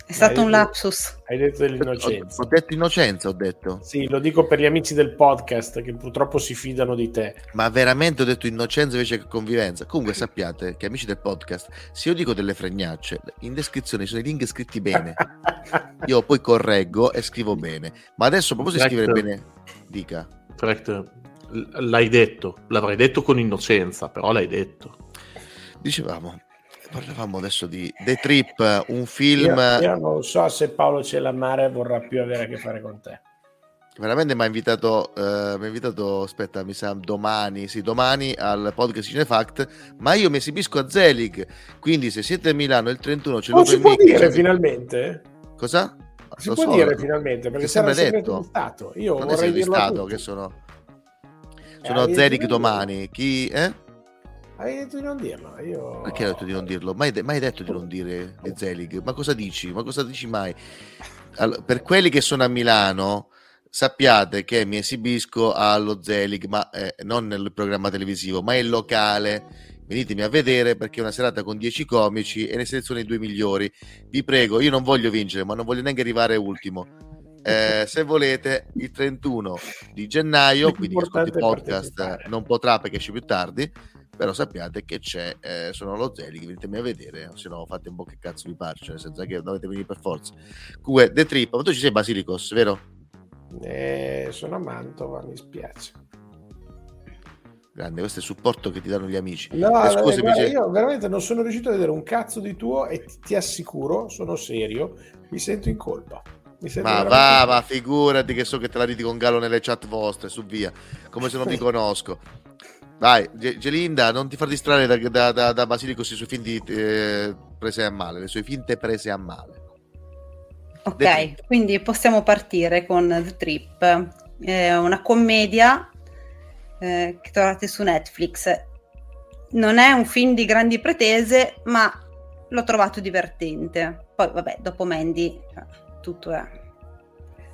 È stato un lapsus.
Hai detto dell'innocenza.
Ho, ho detto innocenza, ho detto.
Sì, lo dico per gli amici del podcast che purtroppo si fidano di te.
Ma veramente ho detto innocenza invece che convivenza. Comunque sappiate che amici del podcast, se io dico delle fregnacce, in descrizione ci sono i link scritti bene. *laughs* Io poi correggo e scrivo bene. Ma adesso proprio se scrivere
Corretto.
bene, dica.
Correct. L'hai detto, l'avrei detto con innocenza, però l'hai detto.
Dicevamo, parlavamo adesso di The Trip, un film
Io, io non so se Paolo Celamare vorrà più avere a che fare con te.
veramente mi ha invitato, eh, mi ha invitato, aspetta, mi sa domani, sì, domani al podcast Cinefact, ma io mi esibisco a Zelig, quindi se siete a Milano il 31 c'è
Non
l'open
si può dire
c'è-
finalmente?
Cosa?
Si
Lo
può
so,
dire finalmente, perché
sembra detto?
Stato. Io
non
vorrei dirlo
Stato che sono
Eh,
sono
hai
Zelig domani chi eh?
Hai detto di non dirlo. Io...
perché hai detto di non dirlo? Mai, de- mai detto di non dire di Zelig. Ma cosa dici? Ma cosa dici mai? Allora, per quelli che sono a Milano sappiate che mi esibisco allo Zelig ma eh, non nel programma televisivo ma in locale. Venitemi a vedere perché è una serata con 10 comici e ne seleziono i due migliori. Vi prego io non voglio vincere ma non voglio neanche arrivare ultimo. Eh, se volete il 31 di gennaio quindi il podcast
partecipare.
non potrà perché esce più tardi però sappiate che c'è eh, sono allo Zelig venitemi a vedere se no fate un po' che cazzo vi pare cioè senso che dovete venire per forza comunque The Trip ma tu ci sei Basilicos vero?
Eh, sono a Mantova, mi spiace.
grande questo è il supporto che ti danno gli amici
No,
Eh, scusami,
guarda,
c'è-
io veramente non sono riuscito a vedere un cazzo di tuo e ti, ti assicuro, sono serio, mi sento in colpa.
Ma va ma figurati che so che te la ridi con Gallo nelle chat vostre su via come se non ti *laughs* conosco vai Ge- Gelinda non ti far distrarre da, da, da, da Basilicos i suoi finti eh, prese a male le sue finte prese a male
Ok, quindi possiamo partire con The Trip, è una commedia eh, che trovate su Netflix. Non è un film di grandi pretese, ma l'ho trovato divertente. Poi, vabbè, dopo Mandy cioè, tutto è...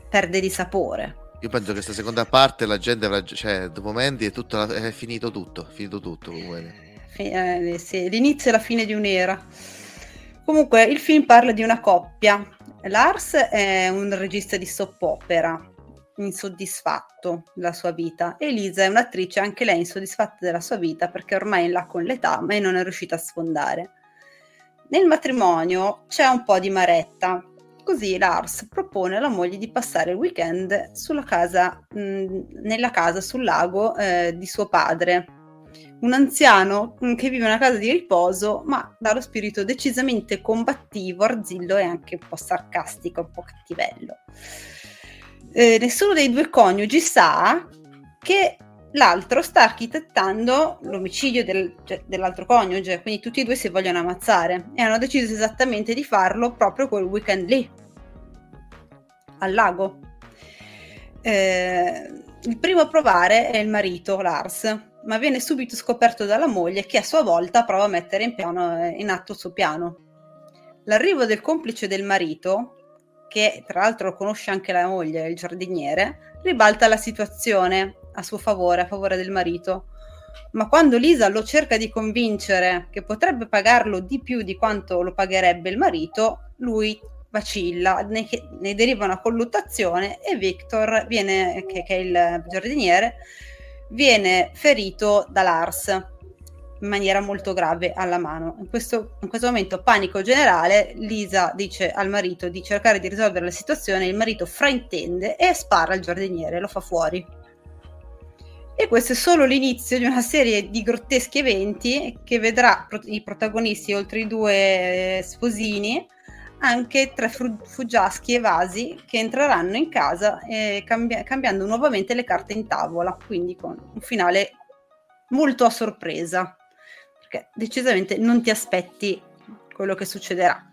perde di sapore.
Io penso che questa seconda parte la gente avrà, cioè, dopo Mandy è, tutto, è finito tutto, è finito tutto. comunque.
Fi- eh, sì, l'inizio e la fine di un'era. Comunque, il film parla di una coppia. Lars è un regista di soap opera, insoddisfatto della sua vita. Elisa è un'attrice, anche lei insoddisfatta della sua vita perché ormai è in là con l'età, ma non è riuscita a sfondare. Nel matrimonio c'è un po' di maretta. Così Lars propone alla moglie di passare il weekend casa, mh, nella casa sul lago eh, di suo padre, un anziano mm, che vive una casa di riposo, ma dallo spirito decisamente combattivo, arzillo e anche un po' sarcastico, un po' cattivello. Eh, nessuno dei due coniugi sa che l'altro sta architettando l'omicidio del- cioè, dell'altro coniuge, quindi tutti e due si vogliono ammazzare e hanno deciso esattamente di farlo proprio quel weekend lì, al lago. Eh, il primo a provare è il marito, Lars, ma viene subito scoperto dalla moglie che a sua volta prova a mettere in, piano- in atto il suo piano. L'arrivo del complice del marito, che tra l'altro conosce anche la moglie, il giardiniere, ribalta la situazione a suo favore, a favore del marito. ma quando Lisa lo cerca di convincere che potrebbe pagarlo di più di quanto lo pagherebbe il marito, lui vacilla, ne, ne deriva una colluttazione e Victor, viene, che, che, è il giardiniere, viene ferito da Lars in maniera molto grave alla mano. In questo, in questo momento panico generale, Lisa dice al marito di cercare di risolvere la situazione, il marito fraintende e spara al giardiniere, lo fa fuori. E questo è solo l'inizio di una serie di grotteschi eventi che vedrà i protagonisti, oltre i due eh, sposini, anche tre fuggiaschi evasi che entreranno in casa eh, cambi- cambiando nuovamente le carte in tavola, quindi con un finale molto a sorpresa, perché decisamente non ti aspetti quello che succederà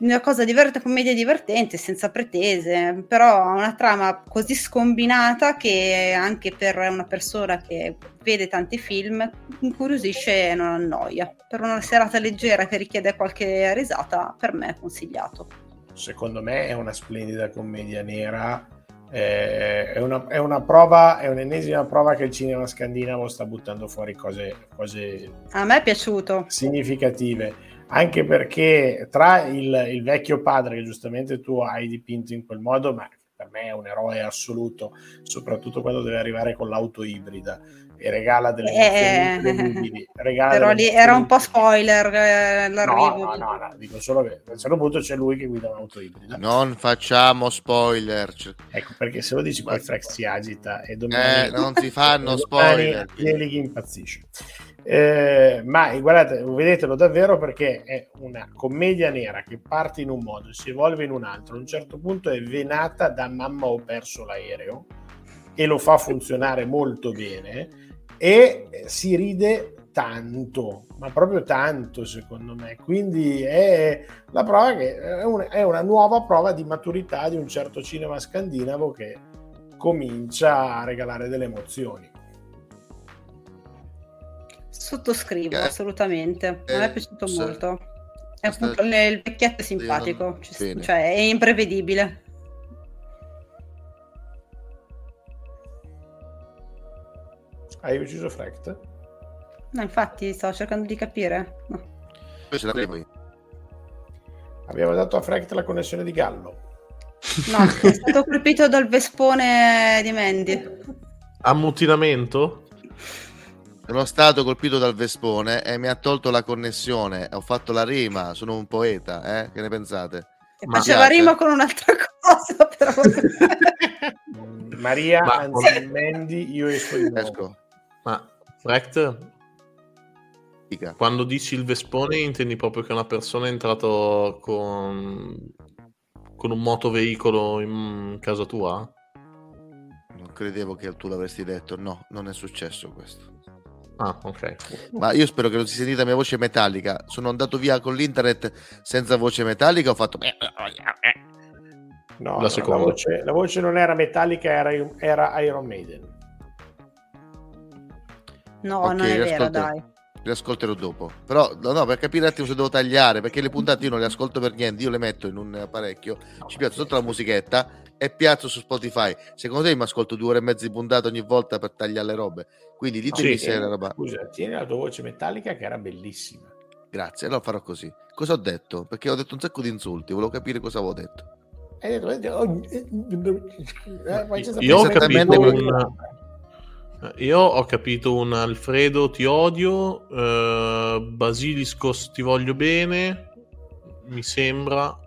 una cosa divertente, commedia divertente, senza pretese, però ha una trama così scombinata che anche per una persona che vede tanti film incuriosisce e non annoia. Per una serata leggera che richiede qualche risata, per me è consigliato.
Secondo me è una splendida commedia nera. Eh, è, una, è, una, prova, è un'ennesima prova che il cinema scandinavo sta buttando fuori cose, cose
a me è piaciuto
significative anche perché tra il, il, vecchio padre che giustamente tu hai dipinto in quel modo, ma per me è un eroe assoluto, soprattutto quando deve arrivare con l'auto ibrida e regala delle
eh,
incredibili.
Regala però lì era un po' spoiler eh, l'arrivo.
No, no, no, no, dico solo che a un certo punto c'è lui che guida un'auto ibrida.
Non facciamo spoiler.
Ecco, perché se lo dici poi Frex si agita e domani...
Eh, non si fanno *laughs* spoiler.
Pieli impazzisce. Eh, ma guardate, vedetelo davvero perché è una commedia nera che parte in un modo, si evolve in un altro. A un certo punto è venata da mamma ho perso l'aereo e lo fa funzionare molto bene e si ride tanto, ma proprio tanto secondo me. Quindi è la prova che è, un, è una nuova prova di maturità di un certo cinema scandinavo che comincia a regalare delle emozioni.
Sottoscrivo, eh, assolutamente. A me è eh, piaciuto se, molto. È appunto, sta... il vecchietto è simpatico, cioè, cioè è imprevedibile.
Hai ucciso Frecht?
No, infatti stavo cercando di capire. No.
Abbiamo dato a Frecht la connessione di Gallo.
No, è stato *laughs* colpito dal vespone di Mandy.
Ammutinamento?
Sono stato colpito dal Vespone e mi ha tolto la connessione. Ho fatto la rima, sono un poeta, eh? Che ne pensate?
Ma faceva rima con un'altra cosa, *laughs* però. *laughs*
Maria, Ma... anzi Mandy, io esco di
nuovo. Ma Frecht, quando dici il Vespone intendi proprio che una persona è entrato con, con un motoveicolo in casa tua?
Non credevo che tu l'avresti detto, no, non è successo questo.
Ah, ok.
Ma io spero che non si sentita la mia voce metallica. Sono andato via con l'internet senza voce metallica. Ho fatto.
No, la, no, la, voce, la voce, non era metallica, era, era Iron Maiden.
No, okay, non è vero, dai.
Le ascolterò dopo. Però, no, no, per capire un attimo se devo tagliare, perché le puntate io non le ascolto per niente, io le metto in un apparecchio, ci piazzo sotto la musichetta e piazzo su Spotify. Secondo te mi ascolto due ore e mezza di puntata ogni volta per tagliare le robe? Quindi ditemi sì, se era roba.
Scusa, tieni la tua voce metallica che era bellissima.
Grazie, allora farò così. Cosa ho detto? Perché ho detto un sacco di insulti, volevo capire cosa avevo detto.
Hai detto, oh, eh,
io ho capito un... Io ho capito un Alfredo ti odio, uh, Basiliscos ti voglio bene, mi sembra.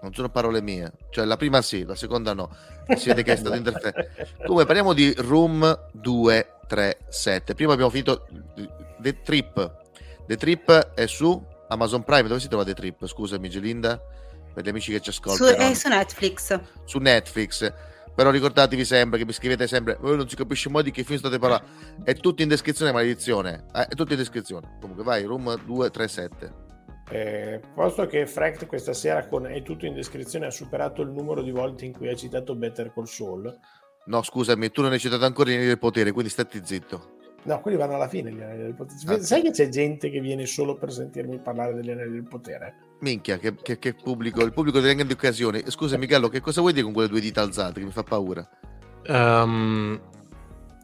Non sono parole mie, cioè la prima sì, la seconda no. *laughs* Si vede che è stato interferito. Comunque parliamo di Room 2 3, 7. Prima abbiamo finito The Trip. The Trip è su Amazon Prime. Dove si trova The Trip? Scusami, Gelinda, per gli amici che ci ascoltano.
Su, è su Netflix.
Su Netflix. Però ricordatevi sempre che mi scrivete sempre, voi non si capisce mai di che film state parlando. È tutto in descrizione, maledizione. Eh, è tutto in descrizione. Comunque vai, Room 237.
Eh, posto che Fract questa sera con È tutto in descrizione ha superato il numero di volte in cui ha citato Better Call Saul,
No, scusami, tu non hai citato ancora gli anelli del potere, quindi stati zitto.
No, quelli vanno alla fine gli anelli del potere. Ah, Sai che c'è gente che viene solo per sentirmi parlare degli anelli del potere?
Minchia, che, che, che pubblico, il pubblico delle grandi occasioni. Scusami, Gallo, che cosa vuoi dire con quelle due dita alzate che mi fa paura?
Um,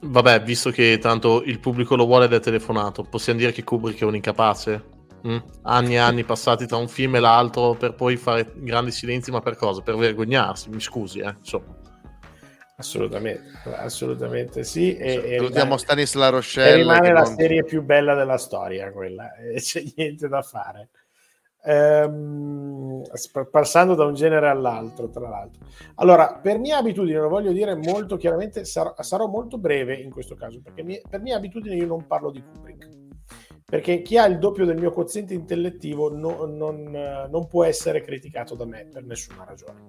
Vabbè, visto che tanto il pubblico lo vuole ed è telefonato, possiamo dire che Kubrick è un incapace? Mm? Anni e anni passati tra un film e l'altro per poi fare grandi silenzi, ma per cosa? Per vergognarsi, mi scusi, eh, insomma.
Assolutamente, assolutamente sì. E, e
Salutiamo Stanisla Rochelle.
e rimane la
non-
serie più bella della storia, quella, *laughs* e c'è niente da fare. Ehm, passando da un genere all'altro, tra l'altro. Allora, per mia abitudine, lo voglio dire molto chiaramente, sarò, sarò molto breve in questo caso, perché mi- per mia abitudine io non parlo di Kubrick. Perché chi ha il doppio del mio quoziente intellettivo no- non, eh, non può essere criticato da me per nessuna ragione.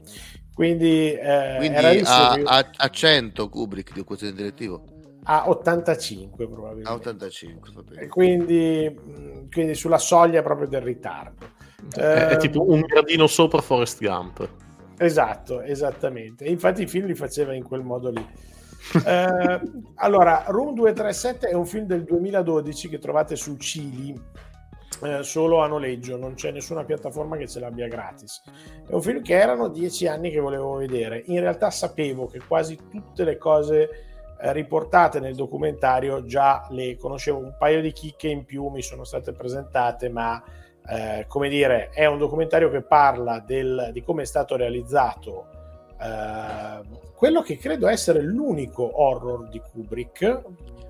Quindi, eh,
Quindi a, a, a 100 Kubrick di quoziente direttivo.
a 85 probabilmente.
A 85, va bene.
E quindi, mh, quindi sulla soglia proprio del ritardo.
È, è
Eh,
tipo un gradino sopra Forrest Gump.
Esatto, esattamente. Infatti i film li faceva in quel modo lì. *laughs* Eh, allora, Room 237 è un film del 2012 che trovate su Cili eh, solo a noleggio, non c'è nessuna piattaforma che ce l'abbia gratis. È un film che erano dieci anni che volevo vedere. In realtà sapevo che quasi tutte le cose eh, riportate nel documentario già le conoscevo, un paio di chicche in più mi sono state presentate, ma eh, come dire, è un documentario che parla del- di come è stato realizzato eh, quello che credo essere l'unico horror di Kubrick.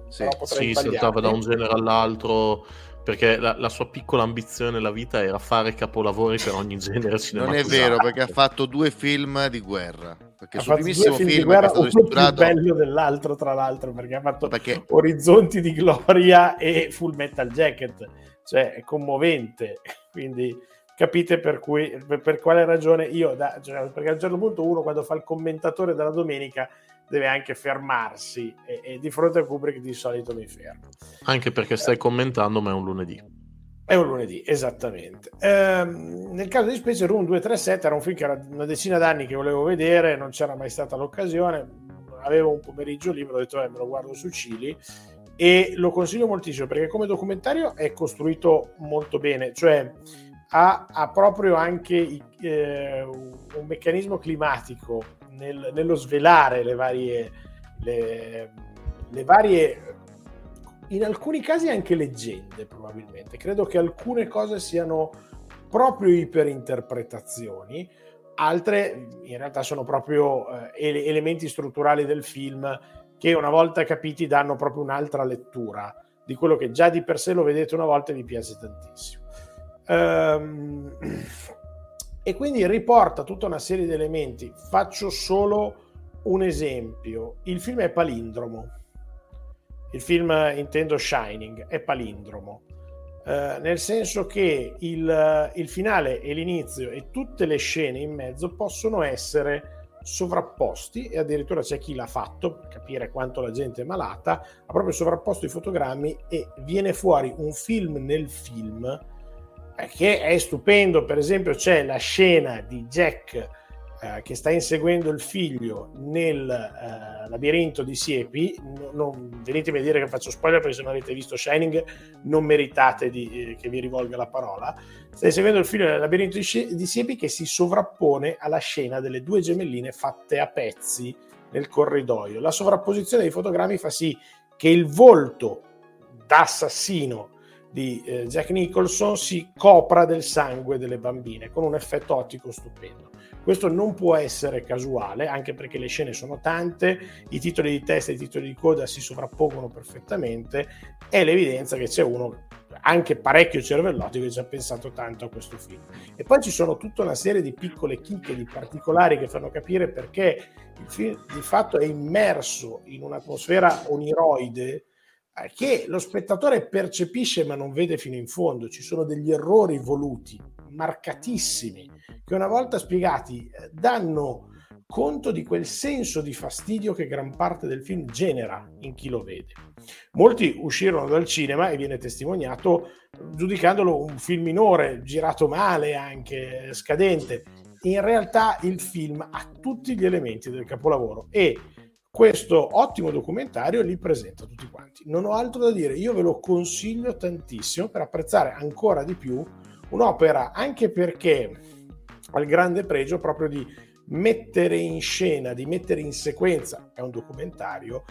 Sì,
sbagliarmi.
saltava da un genere all'altro perché la, la sua piccola ambizione nella vita era fare capolavori per ogni genere *laughs*
Non
cinematografico.
è vero perché ha fatto due film di guerra. Perché
ha
il suo
fatto due
primissimo
film,
film,
di guerra,
è stato
uno più bello dell'altro tra l'altro perché ha fatto Orizzonti di Gloria e Full Metal Jacket cioè è commovente *laughs* quindi capite per, cui, per, quale ragione io da, cioè, perché a un certo punto uno quando fa il commentatore della domenica deve anche fermarsi e, e di fronte a Kubrick di solito mi fermo
Anche perché stai commentando, ma è un lunedì.
è un lunedì, esattamente. Ehm, nel caso di specie, Room 237 era un film che era una decina d'anni che volevo vedere, non c'era mai stata l'occasione. Avevo un pomeriggio libero, ho detto eh, me lo guardo su Cili e lo consiglio moltissimo perché come documentario è costruito molto bene, cioè ha, ha proprio anche eh, un meccanismo climatico nel- nello svelare le varie, le, le varie in alcuni casi anche leggende probabilmente. Credo che alcune cose siano proprio iperinterpretazioni, altre in realtà sono proprio eh, ele- elementi strutturali del film che una volta capiti danno proprio un'altra lettura di quello che già di per sé lo vedete una volta e vi piace tantissimo. Ehm, e quindi riporta tutta una serie di elementi. Faccio solo un esempio. Il film è palindromo. Il film, intendo Shining, è palindromo. Eh, nel senso che il, il finale e l'inizio e tutte le scene in mezzo possono essere sovrapposti e addirittura c'è chi l'ha fatto per capire quanto la gente è malata ha proprio sovrapposto i fotogrammi e viene fuori un film nel film che è stupendo. Per esempio c'è la scena di Jack eh, che sta inseguendo il figlio nel eh, labirinto di Siepi. No- non venitemi a dire che faccio spoiler perché se non avete visto Shining non meritate di, eh, che vi rivolga la parola. Sta inseguendo il figlio nel labirinto di, Siepi che si sovrappone alla scena delle due gemelline fatte a pezzi nel corridoio. La sovrapposizione dei fotogrammi fa sì che il volto da assassino di eh, Jack Nicholson si copra del sangue delle bambine con un effetto ottico stupendo. Questo non può essere casuale, anche perché le scene sono tante, i titoli di testa e i titoli di coda si sovrappongono perfettamente, è l'evidenza che c'è uno anche parecchio cervellotico che ci ha pensato tanto a questo film. E poi ci sono tutta una serie di piccole chicche, di particolari che fanno capire perché il film di fatto è immerso in un'atmosfera oniroide che lo spettatore percepisce ma non vede fino in fondo. Ci sono degli errori voluti, marcatissimi, che una volta spiegati eh, danno conto di quel senso di fastidio che gran parte del film genera in chi lo vede. Molti uscirono dal cinema e viene testimoniato giudicandolo un film minore, girato male, anche scadente. In realtà il film ha tutti gli elementi del capolavoro e questo ottimo documentario li presenta tutti quanti. Non ho altro da dire, io ve lo consiglio tantissimo per apprezzare ancora di più un'opera, anche perché ha il grande pregio proprio di mettere in scena, di mettere in sequenza, è un documentario,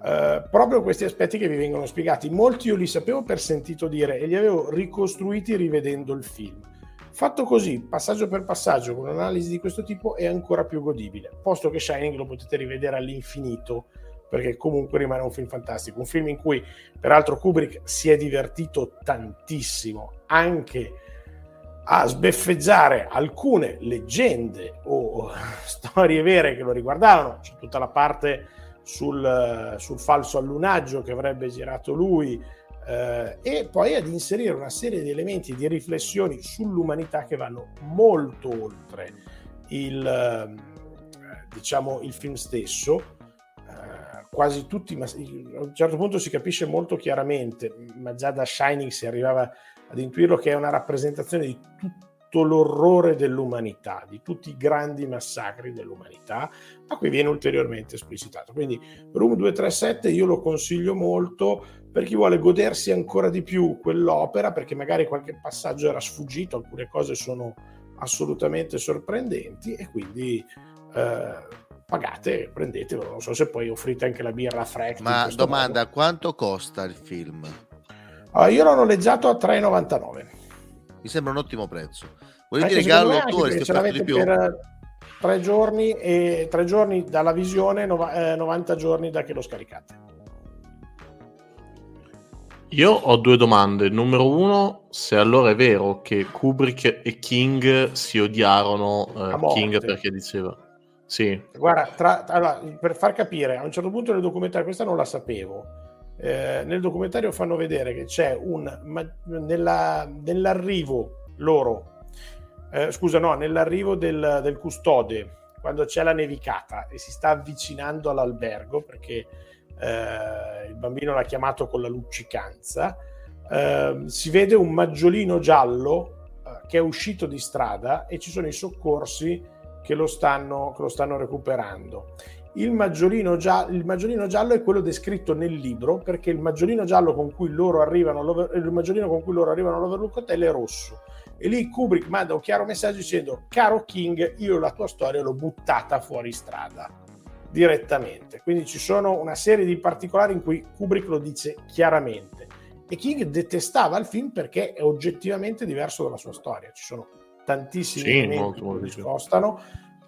Uh, proprio questi aspetti che vi vengono spiegati. Molti io li sapevo per sentito dire e li avevo ricostruiti rivedendo il film. Fatto così, passaggio per passaggio, con un'analisi di questo tipo, è ancora più godibile, posto che Shining lo potete rivedere all'infinito, perché comunque rimane un film fantastico, un film in cui peraltro Kubrick si è divertito tantissimo, anche a sbeffeggiare alcune leggende o *laughs* storie vere che lo riguardavano, c'è tutta la parte sul, sul falso allunaggio che avrebbe girato lui, eh, e poi ad inserire una serie di elementi di riflessioni sull'umanità che vanno molto oltre il, eh, diciamo, il film stesso. Eh, quasi tutti, ma a un certo punto si capisce molto chiaramente, ma già da Shining si arrivava ad intuirlo, che è una rappresentazione di tutto l'orrore dell'umanità, di tutti i grandi massacri dell'umanità, ma qui viene ulteriormente esplicitato. Quindi Room 237 io lo consiglio molto per chi vuole godersi ancora di più quell'opera, perché magari qualche passaggio era sfuggito, alcune cose sono assolutamente sorprendenti e quindi eh, pagate, prendetelo. Non so se poi offrite anche la birra fresca.
Ma domanda, modo. quanto costa il film?
Allora, io l'ho noleggiato a 3,99.
Mi sembra un ottimo prezzo. Eh, dire che all'autore
ce l'avete per tre giorni e tre giorni dalla visione, 90 eh, giorni da che lo scaricate.
Io ho due domande. Numero uno, se allora è vero che Kubrick e King si odiarono, eh, King perché diceva... Sì.
Guarda, tra, allora, per far capire, a un certo punto nel documentario, questa non la sapevo, eh, nel documentario fanno vedere che c'è un... Ma, nella, nell'arrivo loro, eh, scusa no, nell'arrivo del, del custode, quando c'è la nevicata e si sta avvicinando all'albergo, perché eh, il bambino l'ha chiamato con la luccicanza, eh, si vede un maggiolino giallo eh, che è uscito di strada e ci sono i soccorsi che lo stanno, che lo stanno recuperando. Il maggiolino, giallo, il maggiolino, giallo, è quello descritto nel libro perché il maggiolino giallo con cui loro arrivano, il maggiolino con cui loro arrivano all'Overlook Hotel è rosso. E lì Kubrick manda un chiaro messaggio dicendo: Caro King, io la tua storia l'ho buttata fuori strada direttamente. Quindi ci sono una serie di particolari in cui Kubrick lo dice chiaramente. E King detestava il film perché è oggettivamente diverso dalla sua storia. Ci sono tantissimi sì, elementi molto, molto che discostano,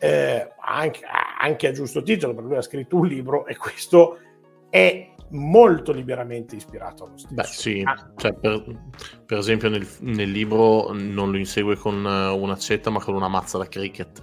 eh, anche, anche, a giusto titolo, perché lui ha scritto un libro e questo è molto liberamente ispirato allo stesso.
Beh, sì, ah. cioè, per, per, esempio nel, nel, libro non lo insegue con un'accetta ma con una mazza da cricket,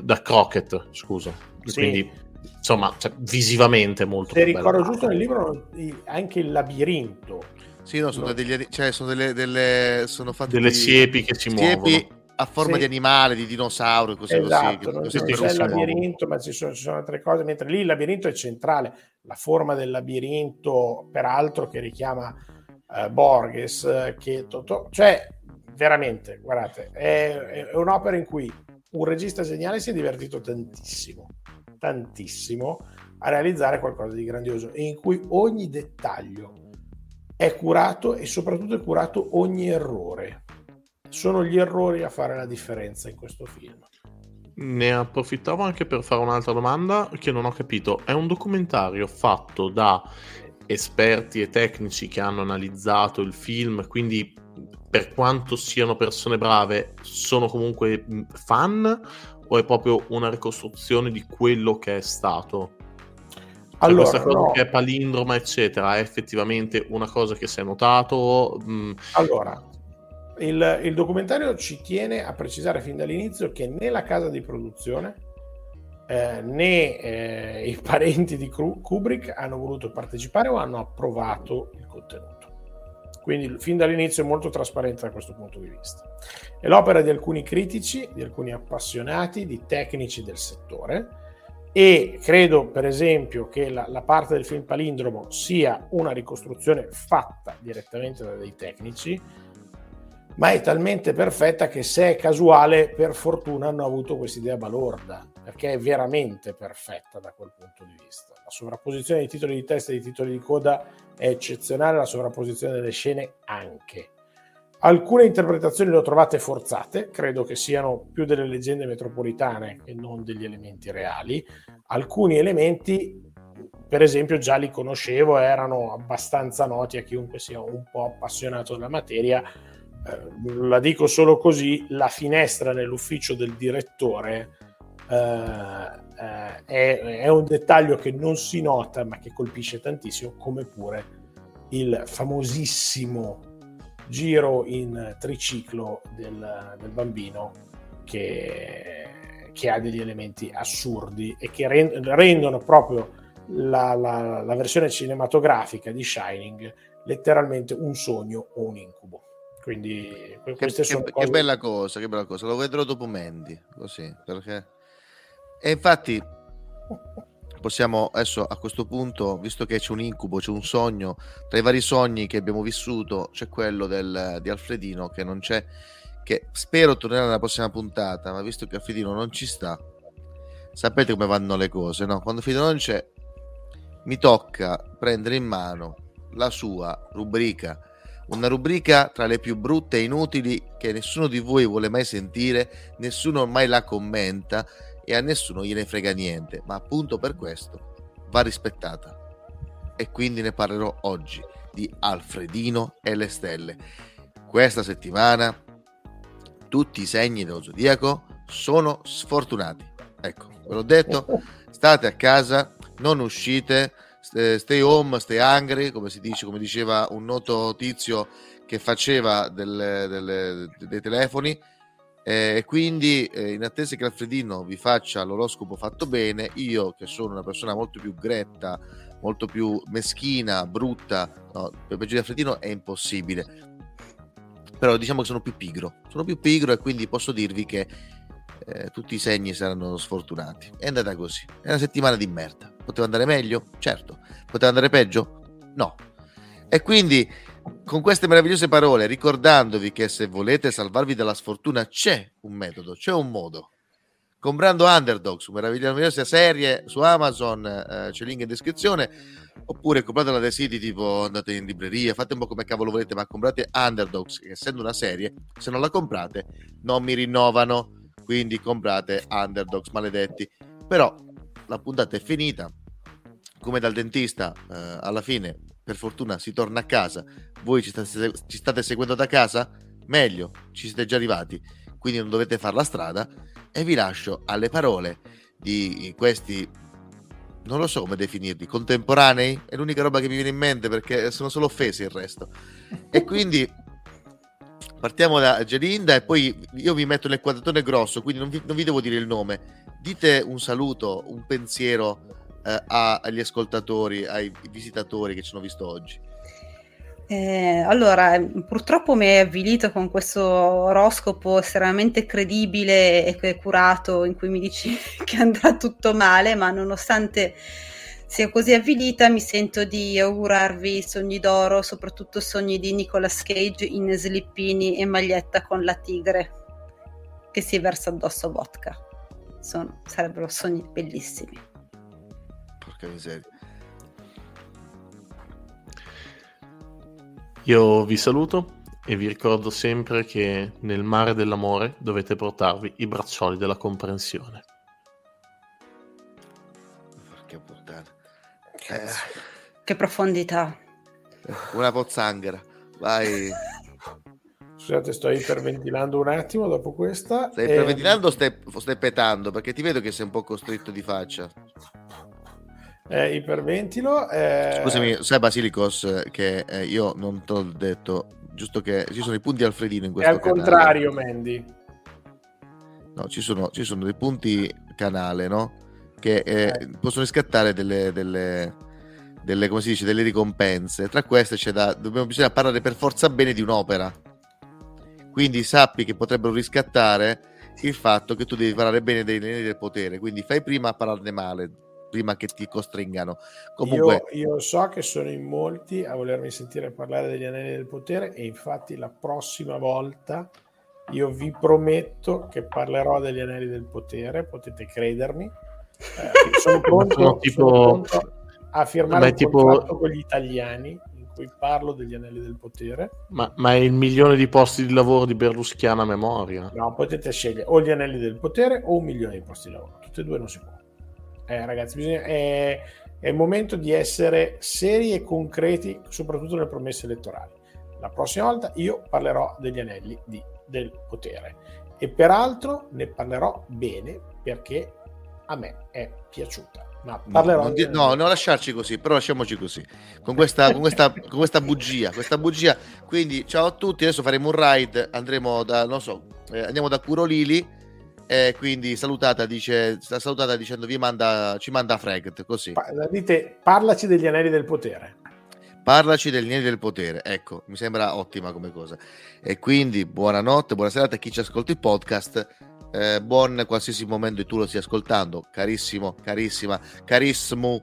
da croquet, scusa. Sì. Quindi insomma, cioè, visivamente molto
Se ricordo giusto nel libro, anche il labirinto.
Sì, no, sono, degli, cioè, sono delle, delle sono fatti
delle siepi che si siepi muovono
a forma sì. di animale, di dinosauro, così
esatto, così. Non c'è il labirinto, ma ci sono, ci sono, altre cose, mentre lì il labirinto è centrale. La forma del labirinto, peraltro, che richiama uh, Borges, che to, cioè veramente, guardate, è, è un'opera in cui un regista geniale si è divertito tantissimo tantissimo a realizzare qualcosa di grandioso e in cui ogni dettaglio è curato e soprattutto è curato ogni errore. Sono gli errori a fare la differenza in questo film.
Ne approfittavo anche per fare un'altra domanda che non ho capito. È un documentario fatto da esperti e tecnici che hanno analizzato il film, quindi per quanto siano persone brave, sono comunque fan o è proprio una ricostruzione di quello che è stato? Cioè, allora, questa cosa no. che è palindroma, eccetera, è effettivamente una cosa che si è notato?
Mm. Allora, il, il, documentario ci tiene a precisare fin dall'inizio che né la casa di produzione eh, né eh, i *laughs* parenti di Kubrick hanno voluto partecipare o hanno approvato il contenuto. Quindi fin dall'inizio è molto trasparente da questo punto di vista. È l'opera di alcuni critici, di alcuni appassionati, di tecnici del settore e credo per esempio che la, la parte del film palindromo sia una ricostruzione fatta direttamente da dei tecnici, ma è talmente perfetta che se è casuale, per fortuna hanno avuto questa idea balorda, perché è veramente perfetta da quel punto di vista. La sovrapposizione dei titoli di testa e dei titoli di coda è eccezionale, la sovrapposizione delle scene anche. Alcune interpretazioni le ho trovate forzate, credo che siano più delle leggende metropolitane che non degli elementi reali. Alcuni elementi per esempio già li conoscevo, erano abbastanza noti a chiunque sia un po' appassionato della materia. Eh, la dico solo così, la finestra nell'ufficio del direttore eh, eh, è, è, un dettaglio che non si nota ma che colpisce tantissimo, come pure il famosissimo giro in triciclo del, del bambino che, che, ha degli elementi assurdi e che rendono proprio la, la, la, versione cinematografica di Shining letteralmente un sogno o un incubo. Quindi
che, che, cose... che bella cosa, che bella cosa. Lo vedrò dopo Mandy, così, perché... E infatti possiamo adesso a questo punto, visto che c'è un incubo, c'è un sogno, tra i vari sogni che abbiamo vissuto c'è quello del, di Alfredino che non c'è, che spero tornerà nella prossima puntata, ma visto che Alfredino non ci sta, sapete come vanno le cose, no? Quando Alfredino non c'è, mi tocca prendere in mano la sua rubrica, una rubrica tra le più brutte e inutili che nessuno di voi vuole mai sentire, nessuno mai la commenta e a nessuno gliene frega niente, ma appunto per questo va rispettata. E quindi ne parlerò oggi di Alfredino e le stelle. Questa settimana tutti i segni dello zodiaco sono sfortunati. Ecco, ve l'ho detto, *laughs* state a casa, non uscite, stay home, stay hungry, come si dice, come diceva un noto tizio che faceva delle, delle, dei telefoni e quindi, eh, in attesa che Alfredino vi faccia l'oroscopo fatto bene, io che sono una persona molto più gretta, molto più meschina, brutta, no, per peggio di Alfredino è impossibile. Però diciamo che sono più pigro, sono più pigro e quindi posso dirvi che eh, tutti i segni saranno sfortunati. È andata così, è una settimana di merda. Poteva andare meglio? Certo. Poteva andare peggio? No. E quindi con queste meravigliose parole, ricordandovi che se volete salvarvi dalla sfortuna c'è un metodo, c'è un modo. Comprando Underdogs, una meravigliosa serie su Amazon, eh, c'è il link in descrizione, oppure compratela dai siti tipo andate in libreria, fate un po' come cavolo volete, ma comprate Underdogs, che essendo una serie, se non la comprate non mi rinnovano, quindi comprate Underdogs, maledetti. Però la puntata è finita, come dal dentista, eh, alla fine per fortuna si torna a casa, voi ci state, ci state seguendo da casa, meglio, ci siete già arrivati, quindi non dovete fare la strada. E vi lascio alle parole di questi non lo so come definirli, contemporanei, è l'unica roba che mi viene in mente perché sono solo offese il resto. E quindi partiamo da Gelinda e poi io vi metto nel quadratone grosso, quindi non vi, non vi devo dire il nome. Dite un saluto, un pensiero eh, agli ascoltatori, ai visitatori che ci hanno visto oggi?
Eh, allora, purtroppo mi hai avvilito con questo oroscopo estremamente credibile e curato in cui mi dici *laughs* che andrà tutto male, ma nonostante sia così avvilita mi sento di augurarvi sogni d'oro, soprattutto sogni di Nicolas Cage in slippini e maglietta con la tigre che si versa addosso vodka. Sono, sarebbero sogni bellissimi
porca miseria.
Io vi saluto e vi ricordo sempre che nel mare dell'amore dovete portarvi i braccioli della comprensione.
Eh. Che profondità.
Una pozzanghera. Vai.
Scusate, sto iperventilando un attimo dopo questa.
Stai iperventilando o stai, stai petando? Perché ti vedo che sei un po' costretto di faccia
eh, iperventilo. Eh...
Scusami, sai Basilicos che eh, io non te l'ho detto, giusto che ci sono i punti Alfredino in questo
È al canale. contrario, Mandy.
No, ci sono, ci sono dei punti canale, no? Che eh, possono riscattare delle, delle, delle, come si dice, delle ricompense. Tra queste c'è da, dobbiamo, bisogna parlare per forza bene di un'opera. Quindi sappi che potrebbero riscattare il fatto che tu devi parlare bene dei neri del potere. Quindi fai prima a parlarne male prima che ti costringano. Comunque...
Io, io, so che sono in molti a volermi sentire parlare degli anelli del potere e infatti la prossima volta io vi prometto che parlerò degli anelli del potere, potete credermi. Eh, sono, pronto, sono, tipo... sono a firmare un tipo... con gli italiani in cui parlo degli anelli del potere.
Ma, ma, è il milione di posti di lavoro di Berluschiana memoria.
No, potete scegliere o gli anelli del potere o un milione di posti di lavoro. Tutte e due non si può. Eh, ragazzi, bisogna, eh, È il momento di essere seri e concreti, soprattutto nelle promesse elettorali. La prossima volta io parlerò degli anelli di, del potere e peraltro ne parlerò bene perché a me è piaciuta. Ma parlerò
no, non, no, non lasciarci così, però lasciamoci così, con questa, con questa, con questa bugia, questa bugia. Quindi ciao a tutti, adesso faremo un ride, andremo da, non so, eh, andiamo da Curolili, eh, quindi salutata, dice, salutata dicendo vi manda, ci manda Fregt, così.
Dite, parlaci degli anelli del potere.
Parlaci degli anelli del potere, ecco, mi sembra ottima come cosa. E quindi buonanotte, buona serata a chi ci ascolta il podcast eh, buon qualsiasi momento tu lo stia ascoltando, carissimo, carissima, carissimo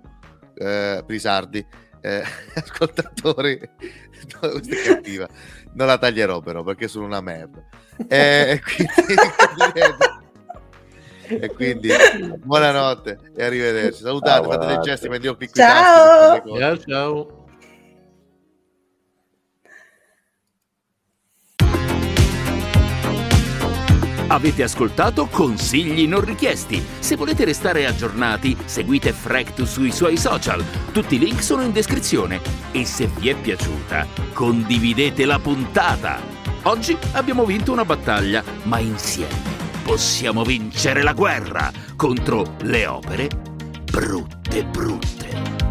eh, Prisardi, eh, *laughs* ascoltatori, no, questa è cattiva, non la taglierò però perché sono una merda. Eh, e *laughs* *laughs* quindi buonanotte e arrivederci. Salutate, fate dei gesti picco
ciao.
ciao ciao.
Avete ascoltato consigli non richiesti. Se volete restare aggiornati, seguite Fractus sui suoi social. Tutti i link sono in descrizione. E se vi è piaciuta, condividete la puntata. Oggi abbiamo vinto una battaglia, ma insieme possiamo vincere la guerra contro le opere brutte brutte.